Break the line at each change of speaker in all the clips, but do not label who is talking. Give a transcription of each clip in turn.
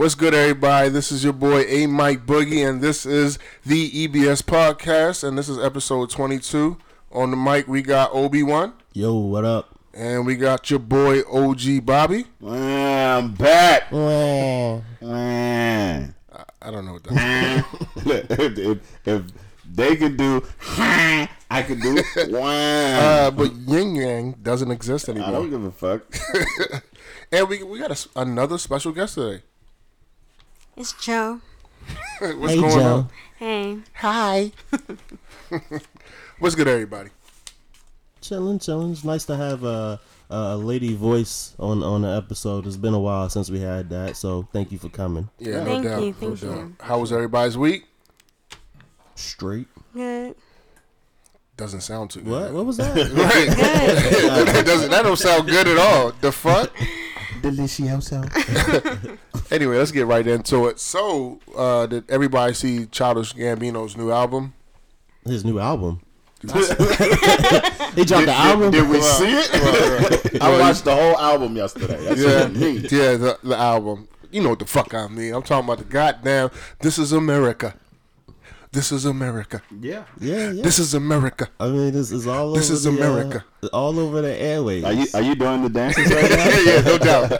What's good, everybody? This is your boy A Mike Boogie, and this is the EBS podcast, and this is episode 22. On the mic, we got Obi Wan,
Yo, what up?
and we got your boy OG Bobby.
I'm back.
Wow.
Man.
I don't know what that.
Look, if, if, if they could do, I could do. Wow.
Uh, but Yin Yang doesn't exist
I don't
anymore,
give a fuck.
and we we got a s another special guest today.
It's Joe.
What's
hey,
going
Joe.
on?
Hey.
Hi. What's good, everybody?
Chilling, chilling. It's nice to have a, a lady voice on on the episode. It's been a while since we had that, so thank you for coming.
Yeah, no
Thank
doubt.
you,
no
thank
doubt.
you.
How was everybody's week?
Straight.
Good.
Doesn't sound too good.
What? What was that?
Right.
Good.
that doesn't. That don't sound good at all. The fuck.
Delicioso.
Anyway, let's get right into it. So, uh, did everybody see Childish Gambino's new album?
His new album. he dropped the album.
Did we see it? I watched the whole album yesterday. That's
Yeah,
what I mean.
yeah, the, the album. You know what the fuck I mean. I'm talking about the goddamn. This is America. This is America.
Yeah.
yeah, yeah.
This is America.
I mean, this is all.
This
over
is
the, uh,
America.
all over the airways.
Are you are you doing the dances right now?
yeah, yeah, no doubt.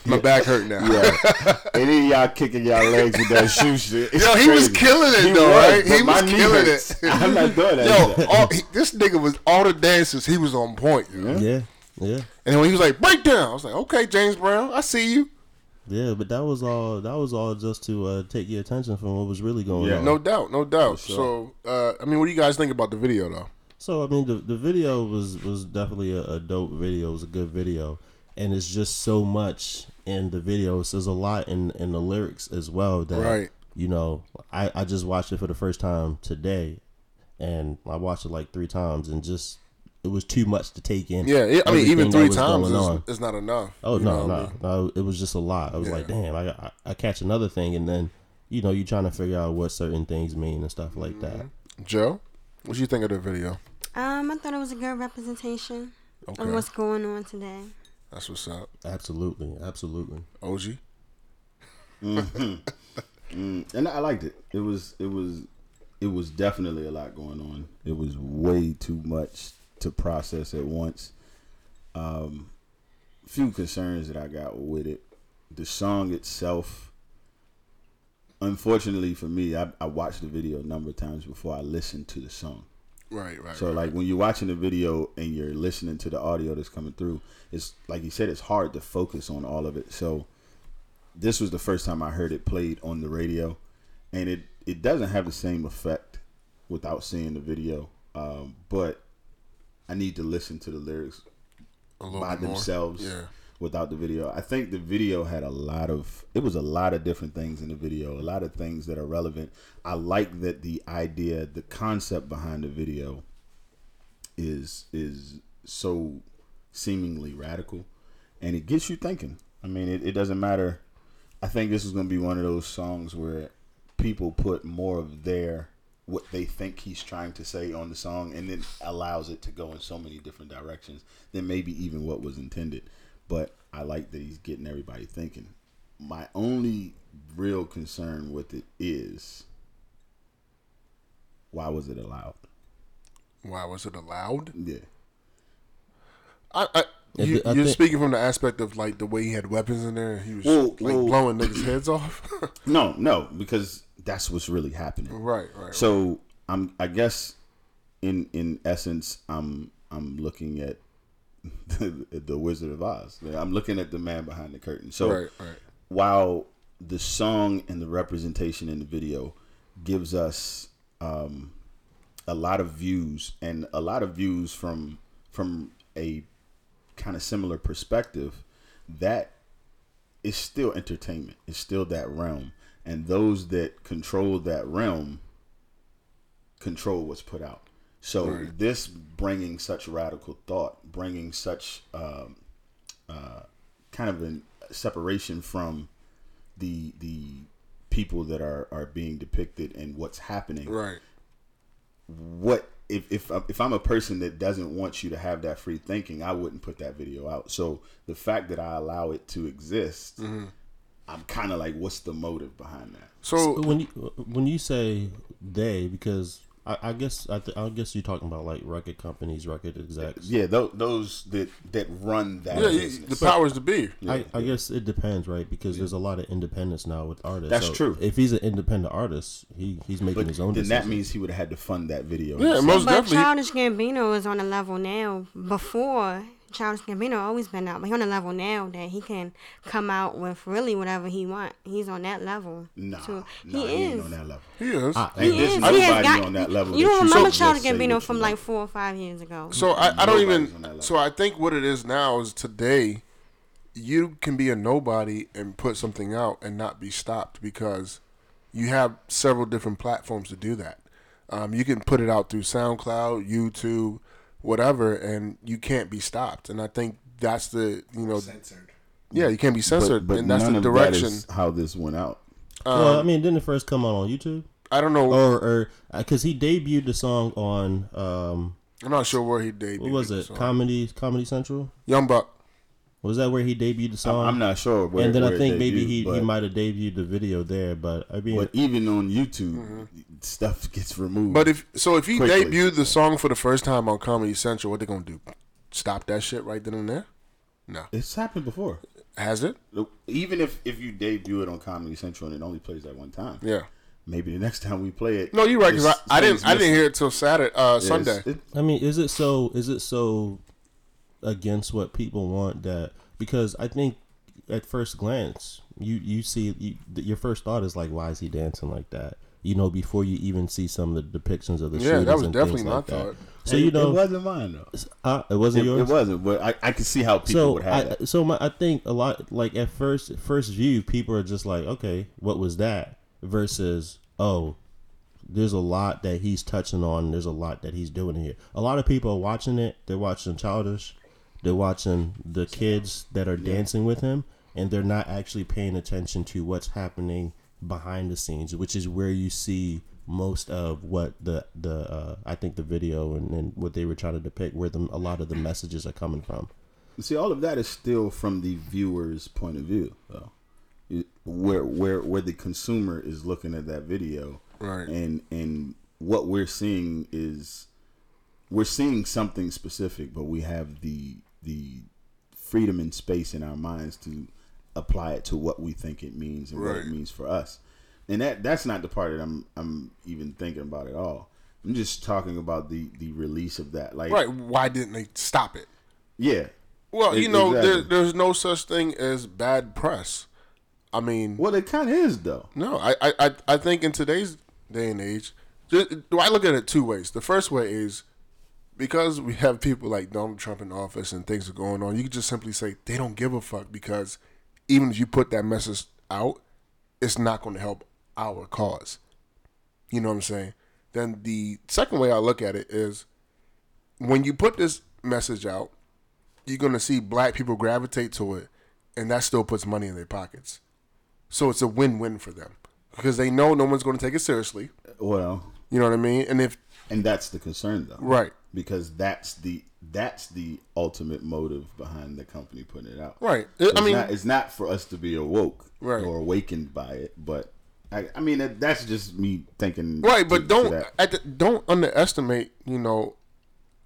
My back hurt now.
Yeah. Any of y'all kicking y'all legs with that shoe shit. It's
Yo, he was killing it
He
though,
was,
right? He was killing
hurts.
it.
I'm not doing that.
Yo, all, he, this nigga was all the dances. He was on point. yo.
yeah, yeah,
And when he was like breakdown, I was like, okay, James Brown, I see you.
Yeah. But that was all. That was all just to uh, take your attention from what was really going
Yeah.
on.
No doubt, no doubt.
Sure.
So, uh, I mean, what do you guys think about the video though?
So I mean, the the video was was definitely a, a dope video. It was a good video, and it's just so much in the video. So there's a lot in in the lyrics as well. That
Right.
you know, I I just watched it for the first time today, and I watched it like three times, and just it was too much to take in.
Yeah, it, I mean, even three times
going
is, is not enough.
Oh
You
no,
I
no,
mean?
no! It was just a lot. I was like, damn, I, I I catch another thing, and then you know you're trying to figure out what certain things mean and stuff like that.
Joe, what did you think of the video?
Um, I thought it was a good representation
Okay,
of what's going on today.
that's what's up.
Absolutely, absolutely.
OG,
Mm, and I liked it. It was it was it was definitely a lot going on. It was way too much to process at once. Um, few concerns that I got with it. The song itself, unfortunately for me, I, I watched the video a number of times before I listened to the song.
right, right.
So
right.
like when you're watching the video and you're listening to the audio that's coming through, it's like you said, it's hard to focus on all of it. So this was the first time I heard it played on the radio, and it it doesn't have the same effect without seeing the video. Um, but I need to listen to the lyrics by themselves
Yeah,
without the video. I think the video had a lot of it was a lot of different things in the video, a lot of things that are relevant. I like that the idea, the concept behind the video is is so seemingly radical and it gets you thinking. I mean, it, it doesn't matter. I think this is going to be one of those songs where people put more of their what they think he's trying to say on the song and then allows it to go in so many different directions than maybe even what was intended. But I like that he's getting everybody thinking. My only real concern with it is why was it allowed?
why was it allowed?
Yeah.
I, I, you,
I
you're speaking from the aspect of like the way he had weapons in there. And he was
Well,
like
well-
blowing niggas' heads off.
No, no, because that's what's really happening.
right, right.
So I'm I guess in in essence I'm I'm looking at the, the Wizard of Oz. I'm looking at the man behind the curtain. So
right, right.
while the song and the representation in the video gives us um, a lot of views and a lot of views from from a kind of similar perspective, that is still entertainment. It's still that realm, and those that control that realm control what's put out. So
Right.
this bringing such radical thought, bringing such um, uh, kind of a separation from the the people that are are being depicted and what's happening.
Right.
What if if if I'm a person that doesn't want you to have that free thinking, I wouldn't put that video out. So the fact that I allow it to exist, I'm kind of like, what's the motive behind that?
So
But when you when you say they, because I, I guess I, th- I guess you're talking about like record companies, record execs.
Yeah, those, those that that run that
yeah,
business.
the powers to be.
I, I guess it depends, right? Because there's a lot of independence now with artists.
That's
So
true.
If he's an independent artist, he he's making
but
his own
then
decisions.
that means he would have had to fund that video.
Yeah,
himself.
most
But
definitely.
Childish Gambino is on a level now. Before Childish Gambino always been out, but he on a level now that he can come out with really whatever he want. He's on that level.
Nah,
too.
nah,
he,
he, ain't
is.
on that level.
He is.
I-
Ain't
He
this
is. He has got.
on that level
you
that
don't
you
remember
just
Childish
say
Gambino from like
want.
four or five years ago.
So I, I don't
Nobody's
even.
on that level.
So I think what it is now is today, you can be a nobody and put something out and not be stopped because you have several different platforms to do that. Um, you can put it out through SoundCloud, YouTube, whatever, and you can't be stopped. And I think that's the you know
censored.
yeah you can't be censored,
but, but
and that's
none
the
of that
direction.
how this went out.
well,
Um,
I mean, didn't it first come out on YouTube?
I don't know.
Or or because he debuted the song on um
I'm not sure where he debuted.
what was it? Comedy Comedy Central.
Young Buck.
Was that where he debuted the song?
I'm not sure. Where,
and then I
where it
think maybe
debuted,
he, he might have debuted the video there, but I mean,
But even on YouTube, stuff gets removed.
Mm-hmm. But if so, if he
Quickly.
debuted the song for the first time on Comedy Central, what they gonna do? Stop that shit right then and there? No,
it's happened before.
has it?
Even if if you debut it on Comedy Central and it only plays that one time,
Yeah.
maybe the next time we play it.
No, you're right. Cause I, I didn't.
things
I didn't hear it till Saturday, uh,
Yeah,
Sunday.
it-
I mean, is it so? Is it so against what people want that? Because I think at first glance, you you see you, your first thought is like, why is he dancing like that? You know, before you even see some of the depictions of the
Yeah,
shootings
that was
and
definitely
things
my
like that.
thought.
So
it-
you know,
it wasn't mine though.
uh, it wasn't
It,
yours.
it wasn't, but I, I could see how people
so
would have
I,
it.
so my, I think a lot like at first first view people are just like okay what was that versus oh there's a lot that he's touching on there's a lot that he's doing here a lot of people are watching it they're watching childish they're watching the kids that are dancing with him and they're not actually paying attention to what's happening behind the scenes which is where you see most of what the the uh, I think the video and, and what they were trying to depict where the, a lot of the messages are coming from
See, all of that is still from the viewer's point of view, though. Where where where the consumer is looking at that video,
Right.
And and what we're seeing is we're seeing something specific, but we have the the freedom and space in our minds to apply it to what we think it means and what it means for us. And that that's not the part that I'm I'm even thinking about at all. I'm just talking about the the release of that. Like,
Right? Why didn't they stop it?
yeah.
Well,
E-
you know, there, there's no such thing as bad press. I mean,
Well, it kind of is though.
No, I, I, I- think in today's day and age, ju- I look at it two ways. The first way is because we have people like Donald Trump in office and things are going on. You can just simply say they don't give a fuck because even if you put that message out, it's not going to help our cause. You know what I'm saying? Then the second way I look at it is when you put this message out, you're going to see black people gravitate to it, and that still puts money in their pockets. So it's a win-win for them because they know no one's going to take it seriously.
Well,
You know what I mean? And if
and that's the concern though,
right,
Because that's the that's the ultimate motive behind the company putting it out.
right.
It's
I mean,
not, it's not for us to be awoke
Right.
or awakened by it, but I, I mean that, that's just me thinking.
right. But
to
don't
that.
at the, don't underestimate. You know,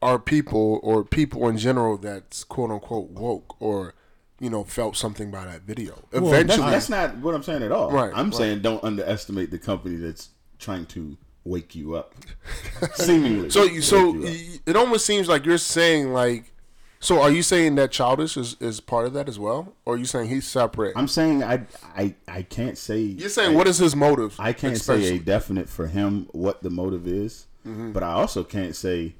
our people or people in general that's quote unquote woke or you know felt something by that video.
Well,
That's,
Eventually,
that's not what I'm saying at all.
Right,
I'm
right.
saying don't underestimate the company that's trying to wake you up. Seemingly.
So you so
you
it almost seems like you're saying like, so are you saying that childish is, is part of that as well, or are you saying he's separate?
I'm saying I I I can't say.
you're saying
I,
what is his motive?
I can't say a definite for him what the motive is,
Mm-hmm.
but I also can't say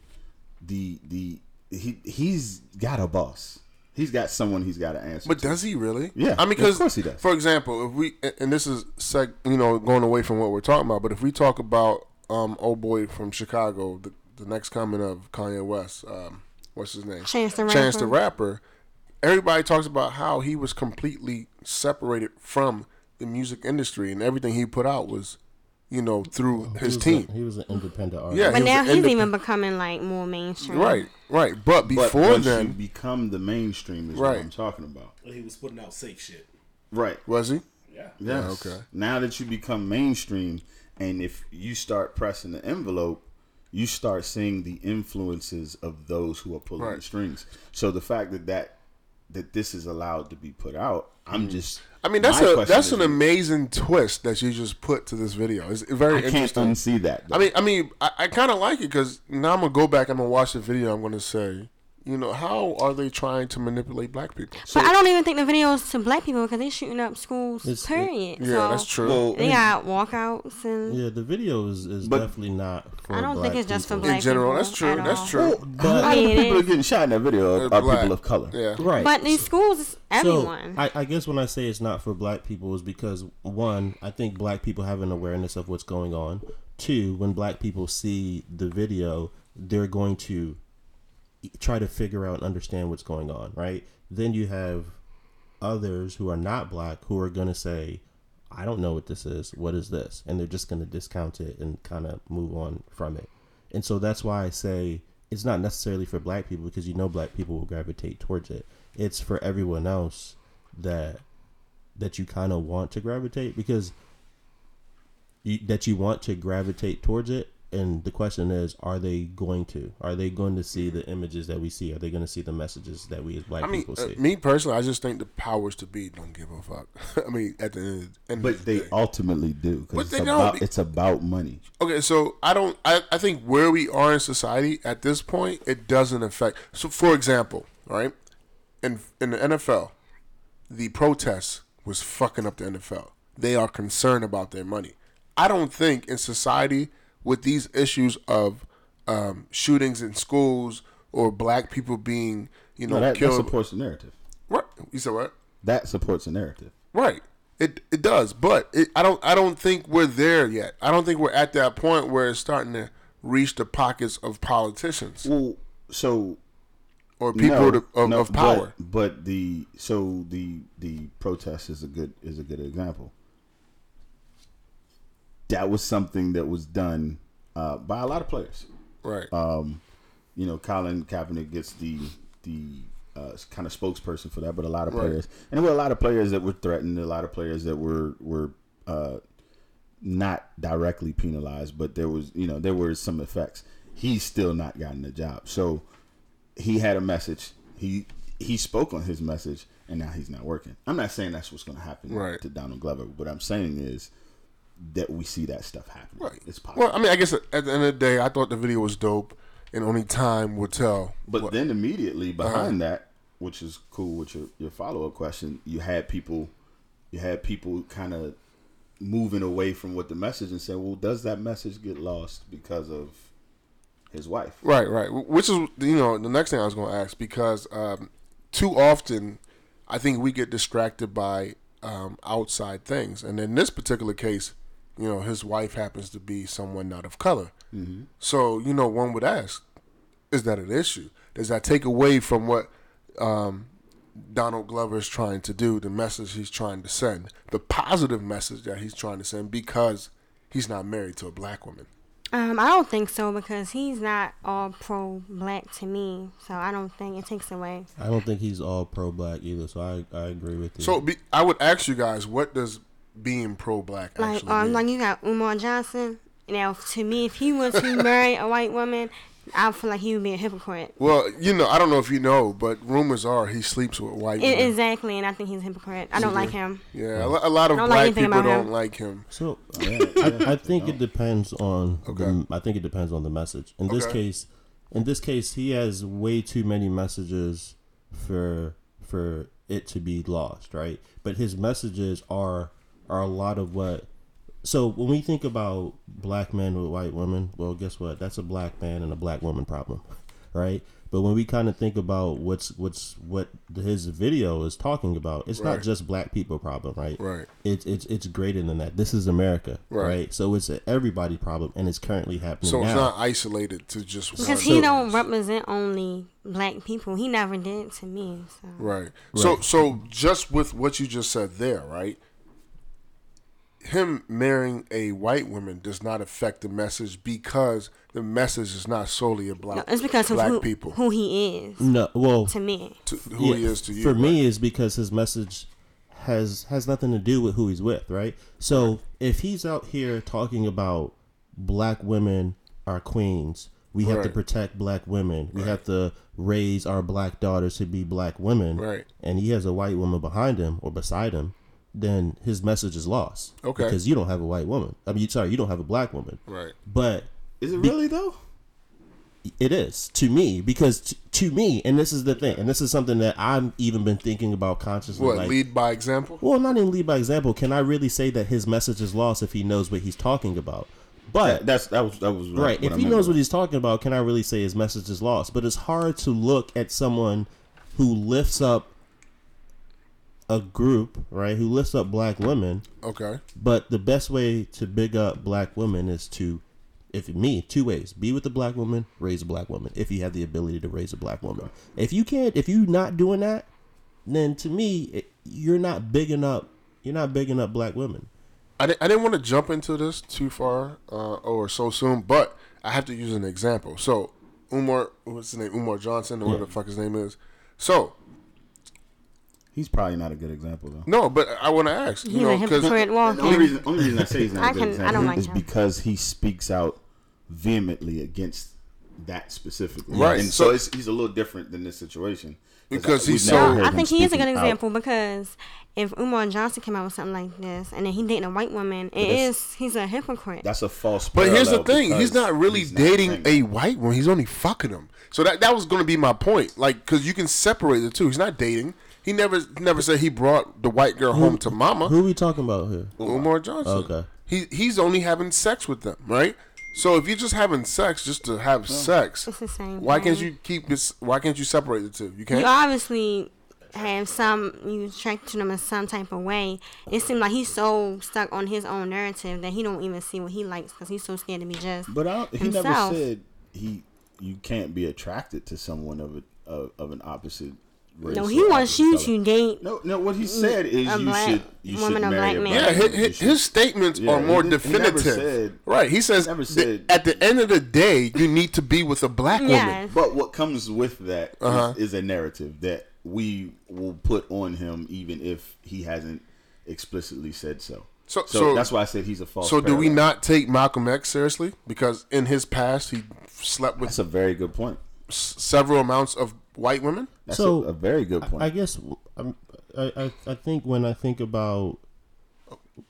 the the he he's got a boss. He's got someone he's got to answer.
But
to.
does he really?
Yeah,
I mean,
of
because
course he does.
For example, if we and this is sec, you know going away from what we're talking about, but if we talk about um old boy from Chicago, the, the next coming of Kanye West, um, what's his name?
Chance the
Chance the
Rapper.
Rapper. Everybody talks about how he was completely separated from the music industry, and everything he put out was, you know, through
He
his
was
team.
A, he was an independent artist.
Yeah,
But
he
now he's
indep-
even becoming like more mainstream.
Right, right. But
But
before
once you
then,
become the mainstream is
Right.
what I'm talking about.
He was putting out safe shit.
Right.
was he?
Yes.
Yeah, okay.
Now that you become mainstream, and if you start pressing the envelope, you start seeing the influences of those who are pulling
Right.
the strings. So the fact that that that this is allowed to be put out, I'm just.
Mm. I mean, that's a that's an amazing twist that you just put to this video. It's very
I can't unsee that.
I mean, I mean, I, I kind of like it because now I'm gonna go back. I'm gonna watch the video. I'm gonna say, you know, how are they trying to manipulate black people? So,
But I don't even think the video is to black people because they're shooting up schools.
It's-
period.
yeah,
so
that's true.
Well,
They got walkouts and
Yeah, the video is, is definitely not for
I don't think
black
it's just for black people.
in general,
people
that's true. That's
all.
true.
Well,
But-
a lot of the people are getting shot in that video
Uh,
are, are
black.
people of color.
Yeah,
Right.
But these schools, everyone.
So I, I guess when I say it's not for black people is because one, I think black people have an awareness of what's going on. Two, when black people see the video, they're going to try to figure out and understand what's going on, right? Then you have others who are not black who are going to say, I don't know what this is. What is this? And they're just going to discount it and kind of move on from it. And so that's why I say it's not necessarily for black people because you know black people will gravitate towards it. It's for everyone else that that you kind of want to gravitate because you, that you want to gravitate towards it and the question is are they going to are they going to see the images that we see are they going to see the messages that we as black
I mean,
people
uh,
see
me personally, I just think the powers to be don't give a fuck. I mean, at the end, end
But
of the
they
day.
ultimately do
But
because
they
it's
don't.
about it's about money.
Okay, so I don't. I, I think where we are in society at this point, it doesn't affect. So, for example, right in in the NFL, the protests was fucking up the NFL. They are concerned about their money. I don't think in society with these issues of um, shootings in schools or black people being, you know,
No, that, that supports the narrative.
What you said? What?
That supports the narrative.
Right. It it does, but it, I don't I don't think we're there yet. I don't think we're at that point where it's starting to reach the pockets of politicians
Well, so
or people
no,
to, of,
no,
of power.
But, but the so the the protest is a good is a good example. That was something that was done uh, by a lot of players.
right.
Um, you know, Colin Kaepernick gets the the uh, kind of spokesperson for that, but a lot of
Right.
players, and there were a lot of players that were threatened, a lot of players that were were uh, not directly penalized, but there was you know there were some effects. He's still not gotten the job, so he had a message. He he spoke on his message, and now he's not working. I'm not saying that's what's going to happen
Right.
to Donald Glover. What I'm saying is that we see that stuff happen.
right.
It's possible.
Well, I mean, I guess at the end of the day, I thought the video was dope, and only time will tell.
But
what-
then immediately
Uh-huh.
behind that, which is cool with your, your follow up question, you had people you had people kind of moving away from what the message and saying, Well, does that message get lost because of his wife?
Right, right. Which is you know the next thing I was going to ask because um, too often I think we get distracted by um, outside things, and in this particular case, you know, his wife happens to be someone not of color. So you know, one would ask, is that an issue? Does that take away from what um, Donald Glover is trying to do, the message he's trying to send, the positive message that he's trying to send because he's not married to a black woman?
Um, I don't think so because he's not all pro black to me. So I don't think it takes away.
i don't think he's all pro-black either so i, I agree with you
So be, I would ask you guys, what does being pro-black
Like
actually
um,
mean?
like you got Umar Johnson. Now, to me, if he was to marry a white woman, I feel like he would be a hypocrite.
well, you know, I don't know if you know, but rumors are he sleeps with white
I-
women.
exactly, and I think he's a hypocrite. I don't like him.
Yeah, a lo- a lot of
I don't like
black
anything
people don't
him.
like him.
So
Yeah,
I, I think it depends on.
Okay.
The, I think it depends on the message. In this
Okay.
case, in this case, he has way too many messages for for it to be lost, right? But his messages are are a lot of what. So when we think about black men with white women, well, guess what? That's a black man and a black woman problem, right? But when we kind of think about what's what's what his video is talking about, it's
Right.
not just black people problem, right?
Right.
It's it's it's greater than that. This is America,
Right.
right? So it's an everybody problem, and it's currently happening
So
now.
it's not isolated to just one.
Because he
So-
don't represent only black people. He never did to me. So.
Right. So so just with what you just said there, right? Him marrying a white woman does not affect the message because the message is not solely about
No, it's because of
black
who,
people
who he is
no, well,
to me.
to who he is to you.
For
right?
me, is because his message has has nothing to do with who he's with, right? So if he's out here talking about black women are queens, we have to protect black women. We have to raise our black daughters to be black women.
Right.
And he has a white woman behind him or beside him, then his message is lost.
Okay.
Because you don't have a white woman. I mean, sorry, you don't have a black woman.
Right.
But
Is it really though?
it is to me because t- to me, and this is the thing, and this is something that I've even been thinking about consciously.
What
like,
lead by example?
well, not even lead by example. Can I really say that his message is lost if he knows what he's talking about? But
That's that was that was what-
right, if
I
he knows
by-
what he's talking about, can I really say his message is lost? But it's hard to look at someone who lifts up a group, right? Who lifts up black women,
Okay.
but the best way to big up black women is to, if me, two ways: be with a black woman, raise a black woman. If you have the ability to raise a black woman, if you can't, if you're not doing that, then to me, it, you're not bigging up. You're not bigging up black women.
I, di- I didn't want to jump into this too far uh, or so soon, but I have to use an example. So, Umar, what's his name? Umar Johnson, or whatever the fuck his name is. So,
He's probably not a good example though.
no, but I want to ask,
He's
you know,
a
because
hypocrite
The only reason, only reason I say he's not
I
a good
can- I
example
don't like
is
him.
because he speaks out vehemently against that specifically.
Right,
and so,
so-
it's, he's a little different than this situation
Because
I-
he's
we've
so-
never
No,
heard
I think he is a good
speaking out.
example because if Umar Johnson came out with something like this and then he dating a white woman, it
that's-
is he's a hypocrite.
That's a false.
But here's the thing: he's not really
he's
dating
saying
a white woman. He's only fucking them. So that that was going to be my point. Like, because you can separate the two. He's not dating. He never never said he brought the white girl home to mama.
Who are we talking about here?
Umar Johnson.
Okay.
He he's only having sex with them, right? So if you're just having sex just to have sex,
It's the same
why can't you keep this? Why can't you separate the two? You
you
can't.
You obviously have some you attract to them in some type of way. It seems like he's so stuck on his own narrative that he don't even see what he likes because he's so scared to be just.
But I don't, he never said he you can't be attracted to someone of a of, of an opposite race.
no, he wants you to date.
No, no. What he said is
a
you
black
should you
woman
should
or
marry
black man.
yeah, his, his, his statements
Yeah,
are more
he did- he never
definitive.
said-
right. He says
never
that
said-
at the end of the day, you need to be with a black woman.
But what comes with that is-
Uh-huh.
is, a narrative that we will put on him, even if he hasn't explicitly said so.
So-
So,
so-
that's why I said he's a false.
So do we not take Malcolm X seriously? Because in his past, he slept with
That's a very good point.
s- several amounts of white women.
That's
So,
a, a very good point.
I guess um, I, I I think when I think about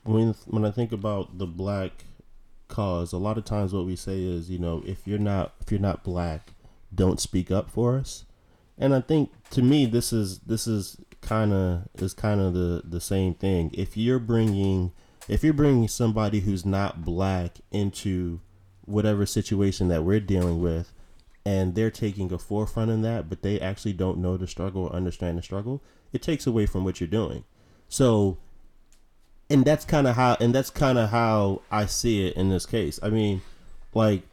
when when I think about the black cause, a lot of times what we say is, you know, if you're not if you're not black, don't speak up for us. And I think to me this is this is kind of is kind of the the same thing. If you're bringing if you're bringing somebody who's not black into whatever situation that we're dealing with and they're taking a forefront in that, but they actually don't know the struggle or understand the struggle, it takes away from what you're doing. So, and that's kind of how, and that's kind of how I see it in this case. I mean, like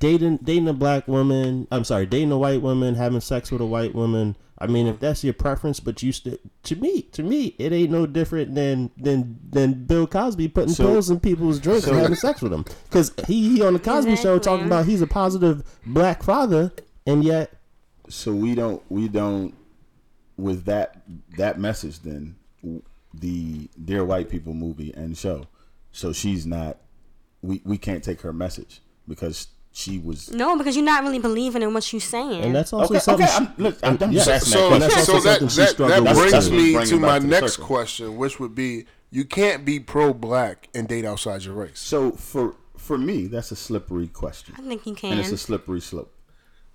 dating dating a black woman. I'm sorry, dating a white woman, having sex with a white woman. I mean, if that's your preference, but you still, to me, to me, it ain't no different than than than Bill Cosby putting
So-
pills in people's drinks and having sex with them. Because he, he on the Cosby Show talking about he's a positive black father, and yet
so we don't we don't with that that message then the dear white people movie and show so she's not we we can't take her message because she was
No, because you're not really believing in what you're saying.
and that's also
okay
something.
okay I'm, look, I'm, I'm
Yeah.
just
So,
that
And
so that that, that brings me to my
to
next
circle.
question, which would be: You can't be pro-black and date outside your race.
so for for me that's a slippery question
I think you can
and it's a slippery slope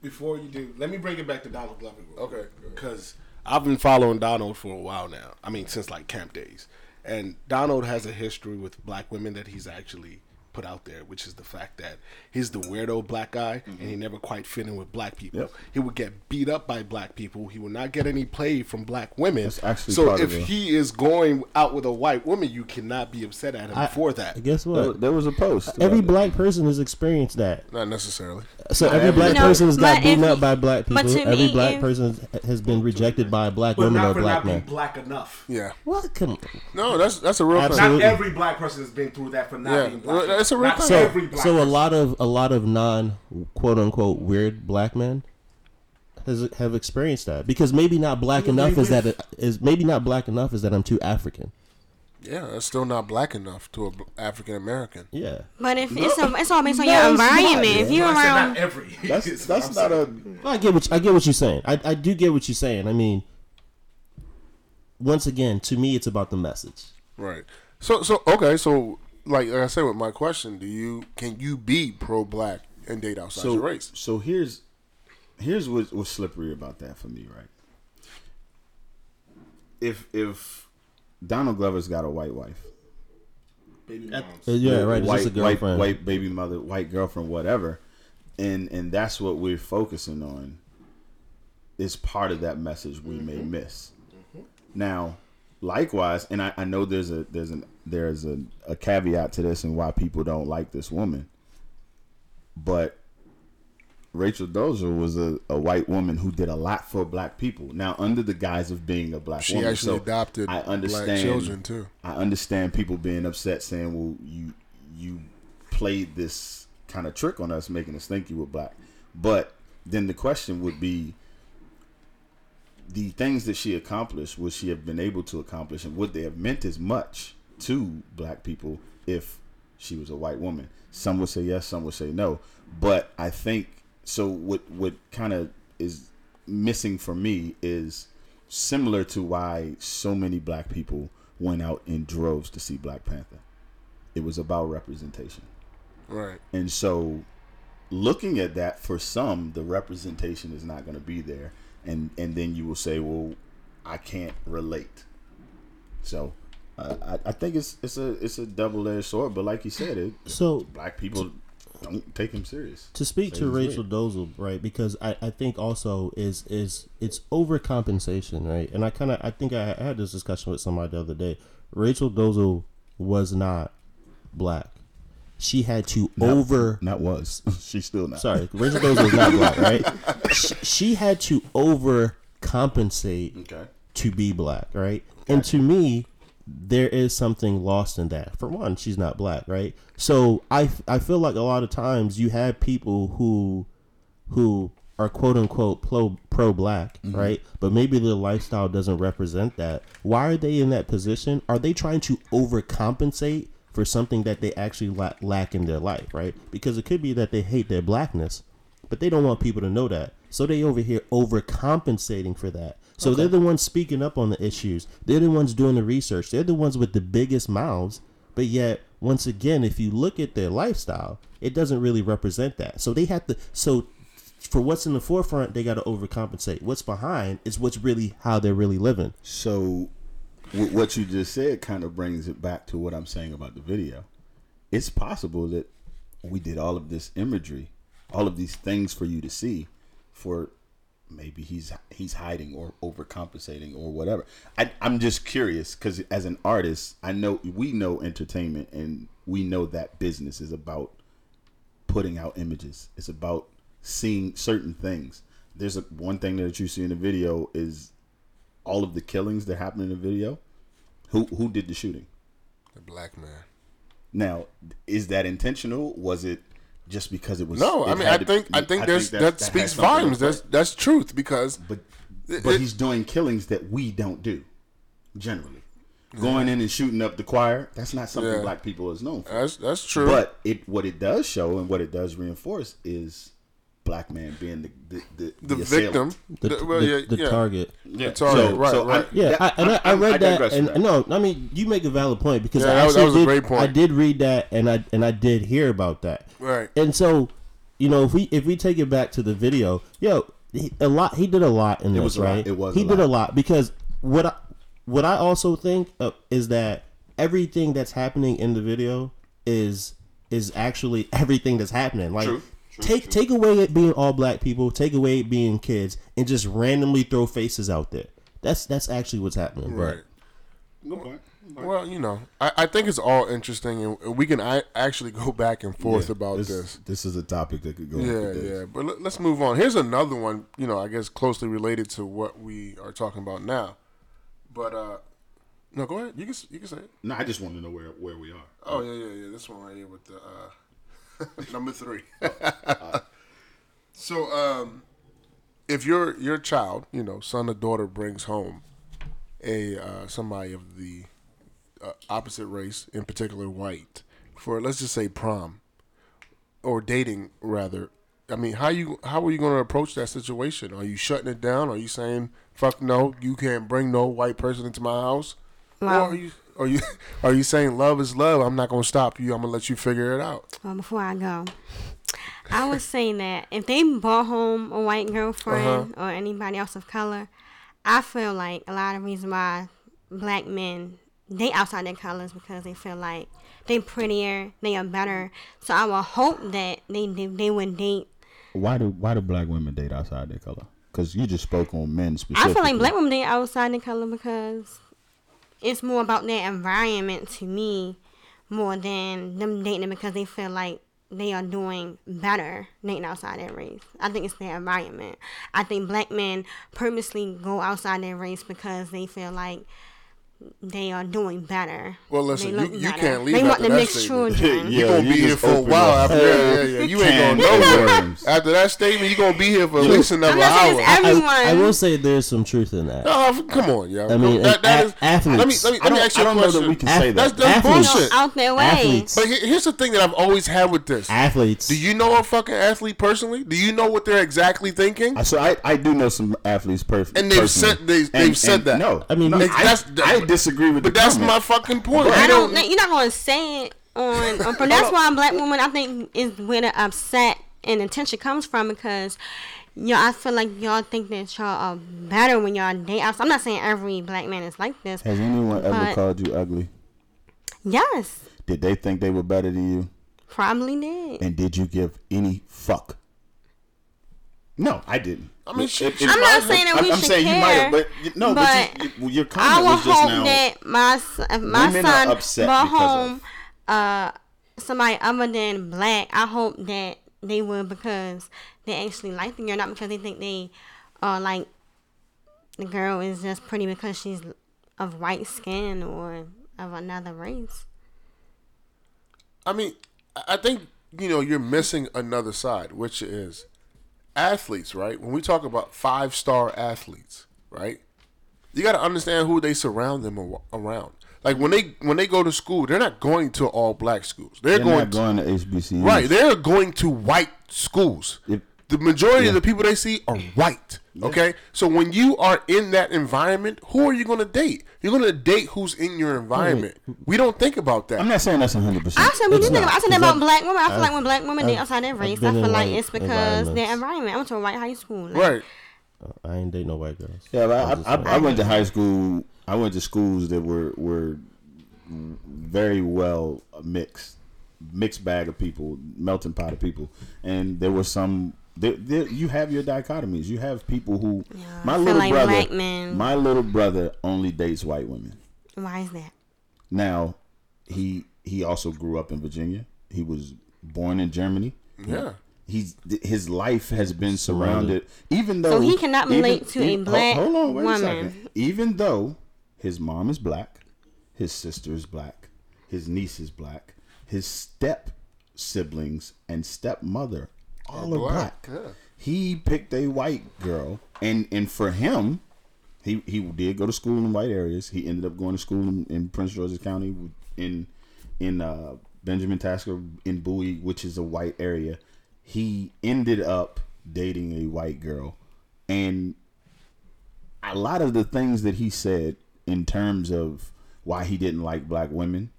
Before you do, let me bring it back to Donald Glover.
Okay,
quick,
go ahead.
Because I've been following Donald for a while now. I mean, since like camp days. And Donald has a history with black women that he's actually put out there, which is the fact that he's the weirdo black guy and he mm-hmm. never quite fit in with black people.
Yep.
He would get beat up by black people. He would not get any play from black women.
That's actually
so if he is going out with a white woman, you cannot be upset at him
I-
for that.
Guess what?
there was a post
Every
about
black person has experienced that.
Not necessarily.
So every
every-
black
No,
person has got beaten up by black
but
people.
to
Every
me,
black
if-
person has been rejected by a black
But
woman or
not
a black
not being
man.
black enough.
Yeah.
What? Come on.
No, that's that's a real thing.
Absolutely.
Not every black person has been through that for not
Yeah,
being
well,
black.
That's a real
Not
thing.
So,
every black
so a
person.
lot of a lot of non quote unquote weird black men has have experienced that because maybe not black enough is that it, is maybe not black enough is that I'm too African.
Yeah, that's still not black enough to a African American.
Yeah,
But if it's a, it's all based on your
it's not,
environment. If you're
I said
around,
not every.
That's that's not a.
Well, I get what I get what you're saying. I I do get what you're saying. I mean, once again, to me, it's about the message.
Right. So so okay, so like, like I said with my question, do you can you be pro black and date outside
So
your race?
so here's here's what, what's slippery about that for me, right? If if Donald Glover's got a white wife,
Uh, yeah, right. It's
white,
just a
white,
girlfriend.
white baby mother, white girlfriend, whatever, and and that's what we're focusing on. Is part of that message we may miss. Now, likewise, and I, I know there's a there's an there's a, a caveat to this and why people don't like this woman, but Rachel Dolezal was a, a white woman who did a lot for black people. Now, under the guise of being a black
She
woman, she
actually
So
adopted
I
black
understand
children too.
I understand people being upset, saying, "Well, you you played this kind of trick on us, making us think you were black." But then the question would be, the things that she accomplished, would she have been able to accomplish, and would they have meant as much to black people if she was a white woman? Some would say yes, some would say no. But I think so. What what kind of is missing for me is similar to why so many black people went out in droves to see Black Panther. It was about representation.
Right.
And so looking at that for some the representation is not going to be there and and then you will say well I can't relate. So uh, I, I think it's it's a it's a double edged sword, but like you said, it
So
black people don't take him serious.
to speak
Say
to Rachel Dolezal, right? Because I, I think also is is it's overcompensation, right? And I kind of I think I had this discussion with somebody the other day. Rachel Dolezal was not black. She had to over.
Not was. She's still not.
Sorry, Rachel Dolezal was not black, right? She, she had to overcompensate
Okay.
to be black, right? And to me, there is something lost in that. For one, she's not black, right? So I I feel like a lot of times you have people who who are quote unquote pro pro black, mm-hmm. right? But maybe their lifestyle doesn't represent that. Why are they in that position? Are they trying to overcompensate for something that they actually la- lack in their life, right? Because it could be that they hate their blackness, but they don't want people to know that. So they over here overcompensating for that. So they're the ones speaking up on the issues. They're the ones doing the research. They're the ones with the biggest mouths. But yet, once again, if you look at their lifestyle, it doesn't really represent that. So they have to. So for what's in the forefront, they got to overcompensate. What's behind is what's really how they're really living.
So, what you just said kind of brings it back to what I'm saying about the video. It's possible that we did all of this imagery, all of these things for you to see, for maybe he's he's hiding or overcompensating or whatever. I, I'm just curious because as an artist, I know we know entertainment and we know that business is about putting out images. It's about seeing certain things. There's a one thing that you see in the video is all of the killings that happened in the video. Who who did the shooting?
The black man.
Now, is that intentional? Was it just because it was?
No,
it
I mean I
to-
think I think there's
that-
that,
that
speaks volumes. That's that's truth because
but but
it-
he's doing killings that we don't do generally. Going in and shooting up the choir, that's not something
Yeah.
black people is known for.
that's that's true.
But it what it does show and what it does reinforce is black man being the the, the,
the
assailant.
victim,
The,
the, well, yeah,
the
yeah.
target.
Yeah,
target, right, right.
Yeah,
that-
I, and I, I read
I
that,
digress from
and no, I mean you make a valid point because
Yeah,
I
that was-
actually
that was a
did,
great point.
I did read that, and I and I did hear about that.
Right.
And so, you know, if we if we take it back to the video, yo, he, a lot he did a lot in this,
was a lot.
right?
It was
he
a
did
lot.
a lot because what I what I also think uh, is that everything that's happening in the video is is actually everything that's happening. Like.
True.
Take take away it being all black people, take away it being kids, and just randomly throw faces out there. That's that's actually what's happening, bro.
Right. Well, you know, I, I think it's all interesting, and we can I, actually go back and forth about
this,
this.
This is a topic that could go. on
Yeah, yeah. But let, let's move on. Here's another one, you know, I guess closely related to what we are talking about now. But uh no, go ahead. You can you can say it.
No, I just want to know where where we are.
Oh yeah, yeah, yeah. This one right here with the uh number three. so um if your your child, you know, son or daughter brings home a uh, somebody of the uh, opposite race, in particular white, for let's just say prom or dating rather. I mean, how you how are you going to approach that situation? Are you shutting it down? Are you saying fuck no, you can't bring no white person into my house?
Well-
or are you are you are you saying love is love? I'm not going to stop you. I'm going to let you figure it out.
Well, before I go, I was saying that if they brought home a white girlfriend
Uh-huh.
or anybody else of color, I feel like a lot of reason why black men they outside their colors because they feel like they prettier, they are better. So I would hope that they they, they would date.
Why do why do black women date outside their color? Because you just spoke on men
I feel like black women date outside their color because it's more about their environment to me more than them dating because they feel like they are doing better dating outside their race. I think it's their environment. I think black men purposely go outside their race because they feel like they are doing better.
Well, listen, you, you can't leave
They want
after
the
that
mixed
statement.
children.
You
Yeah,
gonna
you
be here for a while after that. Yeah, yeah. You ain't going
of
nowhere.
worms.
After that statement, you gonna be here for at least another
I'm not saying
hour.
it's
I. I will say there's some truth in that.
Oh, come on, yeah.
I mean,
that, that
a-
is,
athletes-
Let me let me, let me ask you a question.
that we can say
That's
that.
that's
Athletes.
bullshit.
out their way.
Athletes.
But here's the thing that I've always had with this.
Athletes.
Do you know a fucking athlete personally? Do you know what they're exactly thinking?
So I, I do know some athletes personally.
And they've said- they- they've said that.
No,
I mean,
no,
It's-
I,
that's-
I disagree with
But
the
that's
comment.
my fucking point.
I
You
don't. think You're not going to say it on. on but that's why I'm black women. I think is where the upset and attention comes from because y'all. I feel like y'all think that y'all are better when y'all date. outside. I'm not saying every black man is like this.
Has anyone ever called you ugly?
Yes,
Did they think they were better than you?
probably did.
And did you give any fuck? No, I didn't.
I mean, she-
It-
she
it-
I'm not saying that we
I'm
should
saying you might
care,
have, but you- no, but,
but
you, you, your
I
comment
will
was just
hope
now.
that my s- my
Women are
son
upset
brought
because of-
home uh somebody other than black. I hope that they would because they actually like the girl, not because they think they are like the girl is just pretty because she's of white skin or of another race.
I mean, I I think you know you're missing another side, which is athletes, right? When we talk about five star athletes, right? You got to understand who they surround them around. Like when they when they go to school, they're not going to all black schools. They're,
They're
going
not
to,
going to HBCUs.
right. They're going to white schools.
If-
the majority of the people they see are white. Okay, so when you are in that environment, who are you going to date? You're going to date who's in your environment. We don't think about that.
I'm not saying that's 100.
I
percent
said we
It's
do think
not,
about, I said
'cause
that about black women. I feel
I've-
like when black women date outside their race, I feel like it's because their
environments.
environment. I went to a white high school. Like,
right.
Uh, I ain't date no white girls.
Yeah, but
I'm
I, I. I went to high school. I went to schools that were were very well mixed, mixed bag of people, melting pot of people, and there were some. There, there, you have your dichotomies. You have people who.
Yeah,
my little
like
brother.
black men-
My little brother only dates white women.
Why is that?
Now, he he also grew up in Virginia. He was born in Germany.
Yeah.
He's his life has been surrounded, even though
So he cannot
even-
relate to a black
hold, hold on, wait
woman.
second. Even though his mom is black, his sister is black, his niece is black, his step siblings and stepmother all are black.
black, yeah.
He picked a white girl, and and for him, he he did go to school in white areas. He ended up going to school in, in Prince George's County, in in uh, Benjamin Tasker in Bowie, which is a white area. He ended up dating a white girl, and a lot of the things that he said in terms of why he didn't like black women.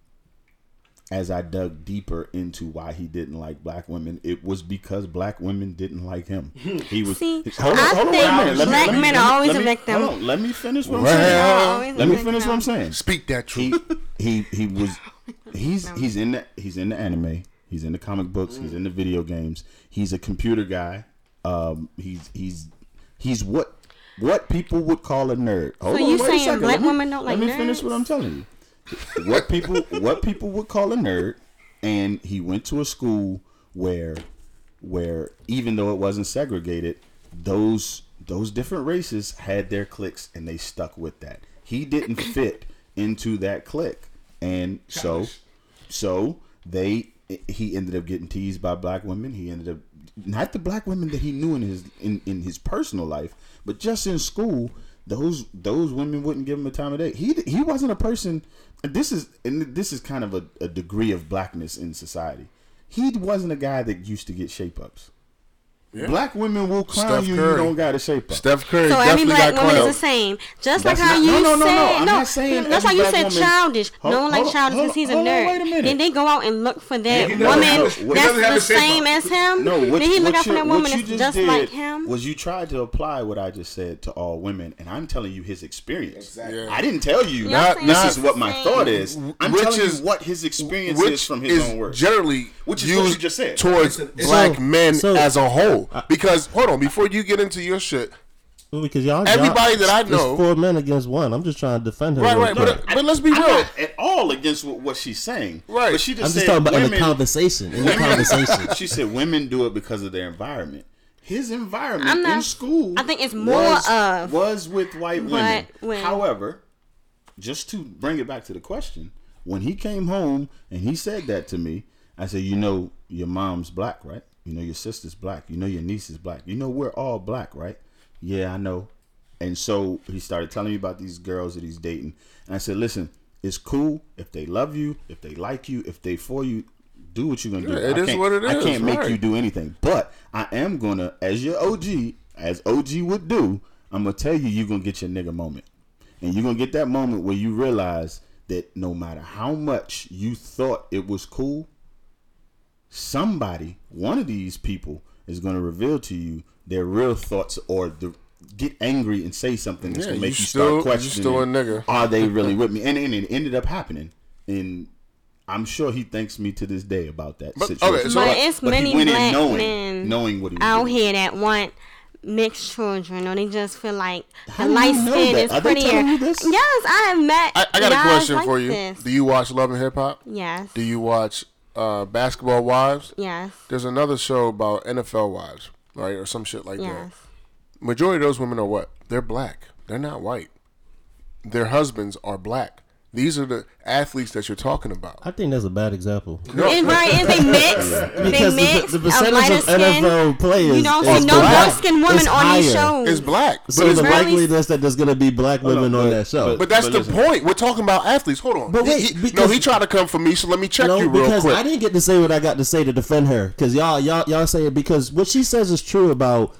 As I dug deeper into why he didn't like black women, it was because black women didn't like him. He was.
See,
hold on,
I
hold on,
think
wait a minute. Let
black
me-
men
let
are always
let
a victim.
hold on, let me finish what I'm
Well,
saying. Let me finish what I'm saying.
Speak that truth.
he he was he's he's in the he's in the anime. He's in the comic books. He's in the video games. He's a computer guy. Um, he's he's he's what what people would call a nerd. Hold
So
on,
you saying black women don't like
Let me finish what I'm telling you. What people what people would call a nerd, and he went to a school where where even though it wasn't segregated, those those different races had their cliques and they stuck with that. He didn't fit into that clique, and so so they he ended up getting teased by black women. He ended up not the black women that he knew in his in, in his personal life, but just in school. Those those women wouldn't give him a time of day. He he wasn't a person. And this is and this is kind of a, a degree of blackness in society. He wasn't a guy that used to get shape ups. Black women will clown
Steph
you. You don't got a shape up.
Steph Curry
So every
definitely
black
got
woman is
clowned.
the same. Just
That's
like how
not-
you
no, no, no,
said,
no. I'm not saying
that's why you said
woman-
childish.
Hold-
no one like childish because he's a
hold on,
nerd.
wait a minute.
Then they go out and look for that
he
woman
doesn't
that's
he doesn't
have
the same
up.
as him.
No, what,
then he look
what
out for that woman
you
that's
just
just like him.
Was you tried to apply what I just said to all women, and I'm telling you his experience.
Yeah.
I didn't tell you.
Y'all
Not, this is what my thought is. I'm
Which
telling you what his experience is from his own words.
generally
Which is what you just said.
towards
It's a- it's-
black men as a whole. Because hold on, before you get into your shit,
because y'all,
Everybody
y'all,
that I know-
four men against one. I'm just trying to defend her.
right, right,
quick.
but, but let's be
I'm
real.
not at all against what, what she's saying.
Right.
But she just
I'm just talking about in the conversation. In the conversation.
She said women do it because of their environment. His environment
I'm not-
in school,
I think it's more
was,
of-
was with white women.
When-
However, just to bring it back to the question, when he came home and he said that to me, I said, "You know, your mom's black, right? You know, your sister's black. You know, your niece is black. You know, we're all black, right? Yeah, I know." And so he started telling me about these girls that he's dating, and I said, "Listen, it's cool if they love you, if they like you, if they for you." Do what you're gonna do.
Yeah, it
I
is what it is.
I can't make
right.
you do anything, but I am gonna, as your OG, as OG would do, I'm gonna tell you you're gonna get your nigga moment, and you're gonna get that moment where you realize that no matter how much you thought it was cool, somebody, one of these people, is gonna reveal to you their real thoughts or the get angry and say something that's
Yeah,
gonna make
you
you,
still-
start
you
questioning.
still a nigga.
Are they really with me? And, and it ended up happening, and. I'm sure he thanks me to this day about that
But-
situation.
okay, so
But
what-
it's
but
many black
knowing-
men
knowing what he
out
doing.
here that want mixed children, or they just feel like
How
the light skin
that?
is
Are
prettier.
telling you this?
Yes, I have met.
I, I got a question
like
for you.
This.
Do you watch Love and Hip Hop?
Yes.
Do you watch uh, Basketball Wives?
Yes.
There's another show about NFL wives, right, or some shit like
Yes.
that. Majority of those women are what? They're black. They're not white. Their husbands are black. These are the athletes that you're talking about.
I think that's a bad example.
No,
And right, and they mix. they
Because the- the percentage of
skin.
NFL players
You don't
is
see no
black.
dark skinned women
It's
on these shows.
it's black.
So
But, it's,
the
really-
likeliness that there's going to be black women
but-
on that show.
but-
but that's the
listen.
point. We're talking about athletes. Hold on.
But
He-
wait,
he- no,
because-
he tried to come for me, so let me check
no,
you real
because
quick.
I didn't get to say what I got to say to defend her. Because y'all, y'all, y'all say it because what she says is true about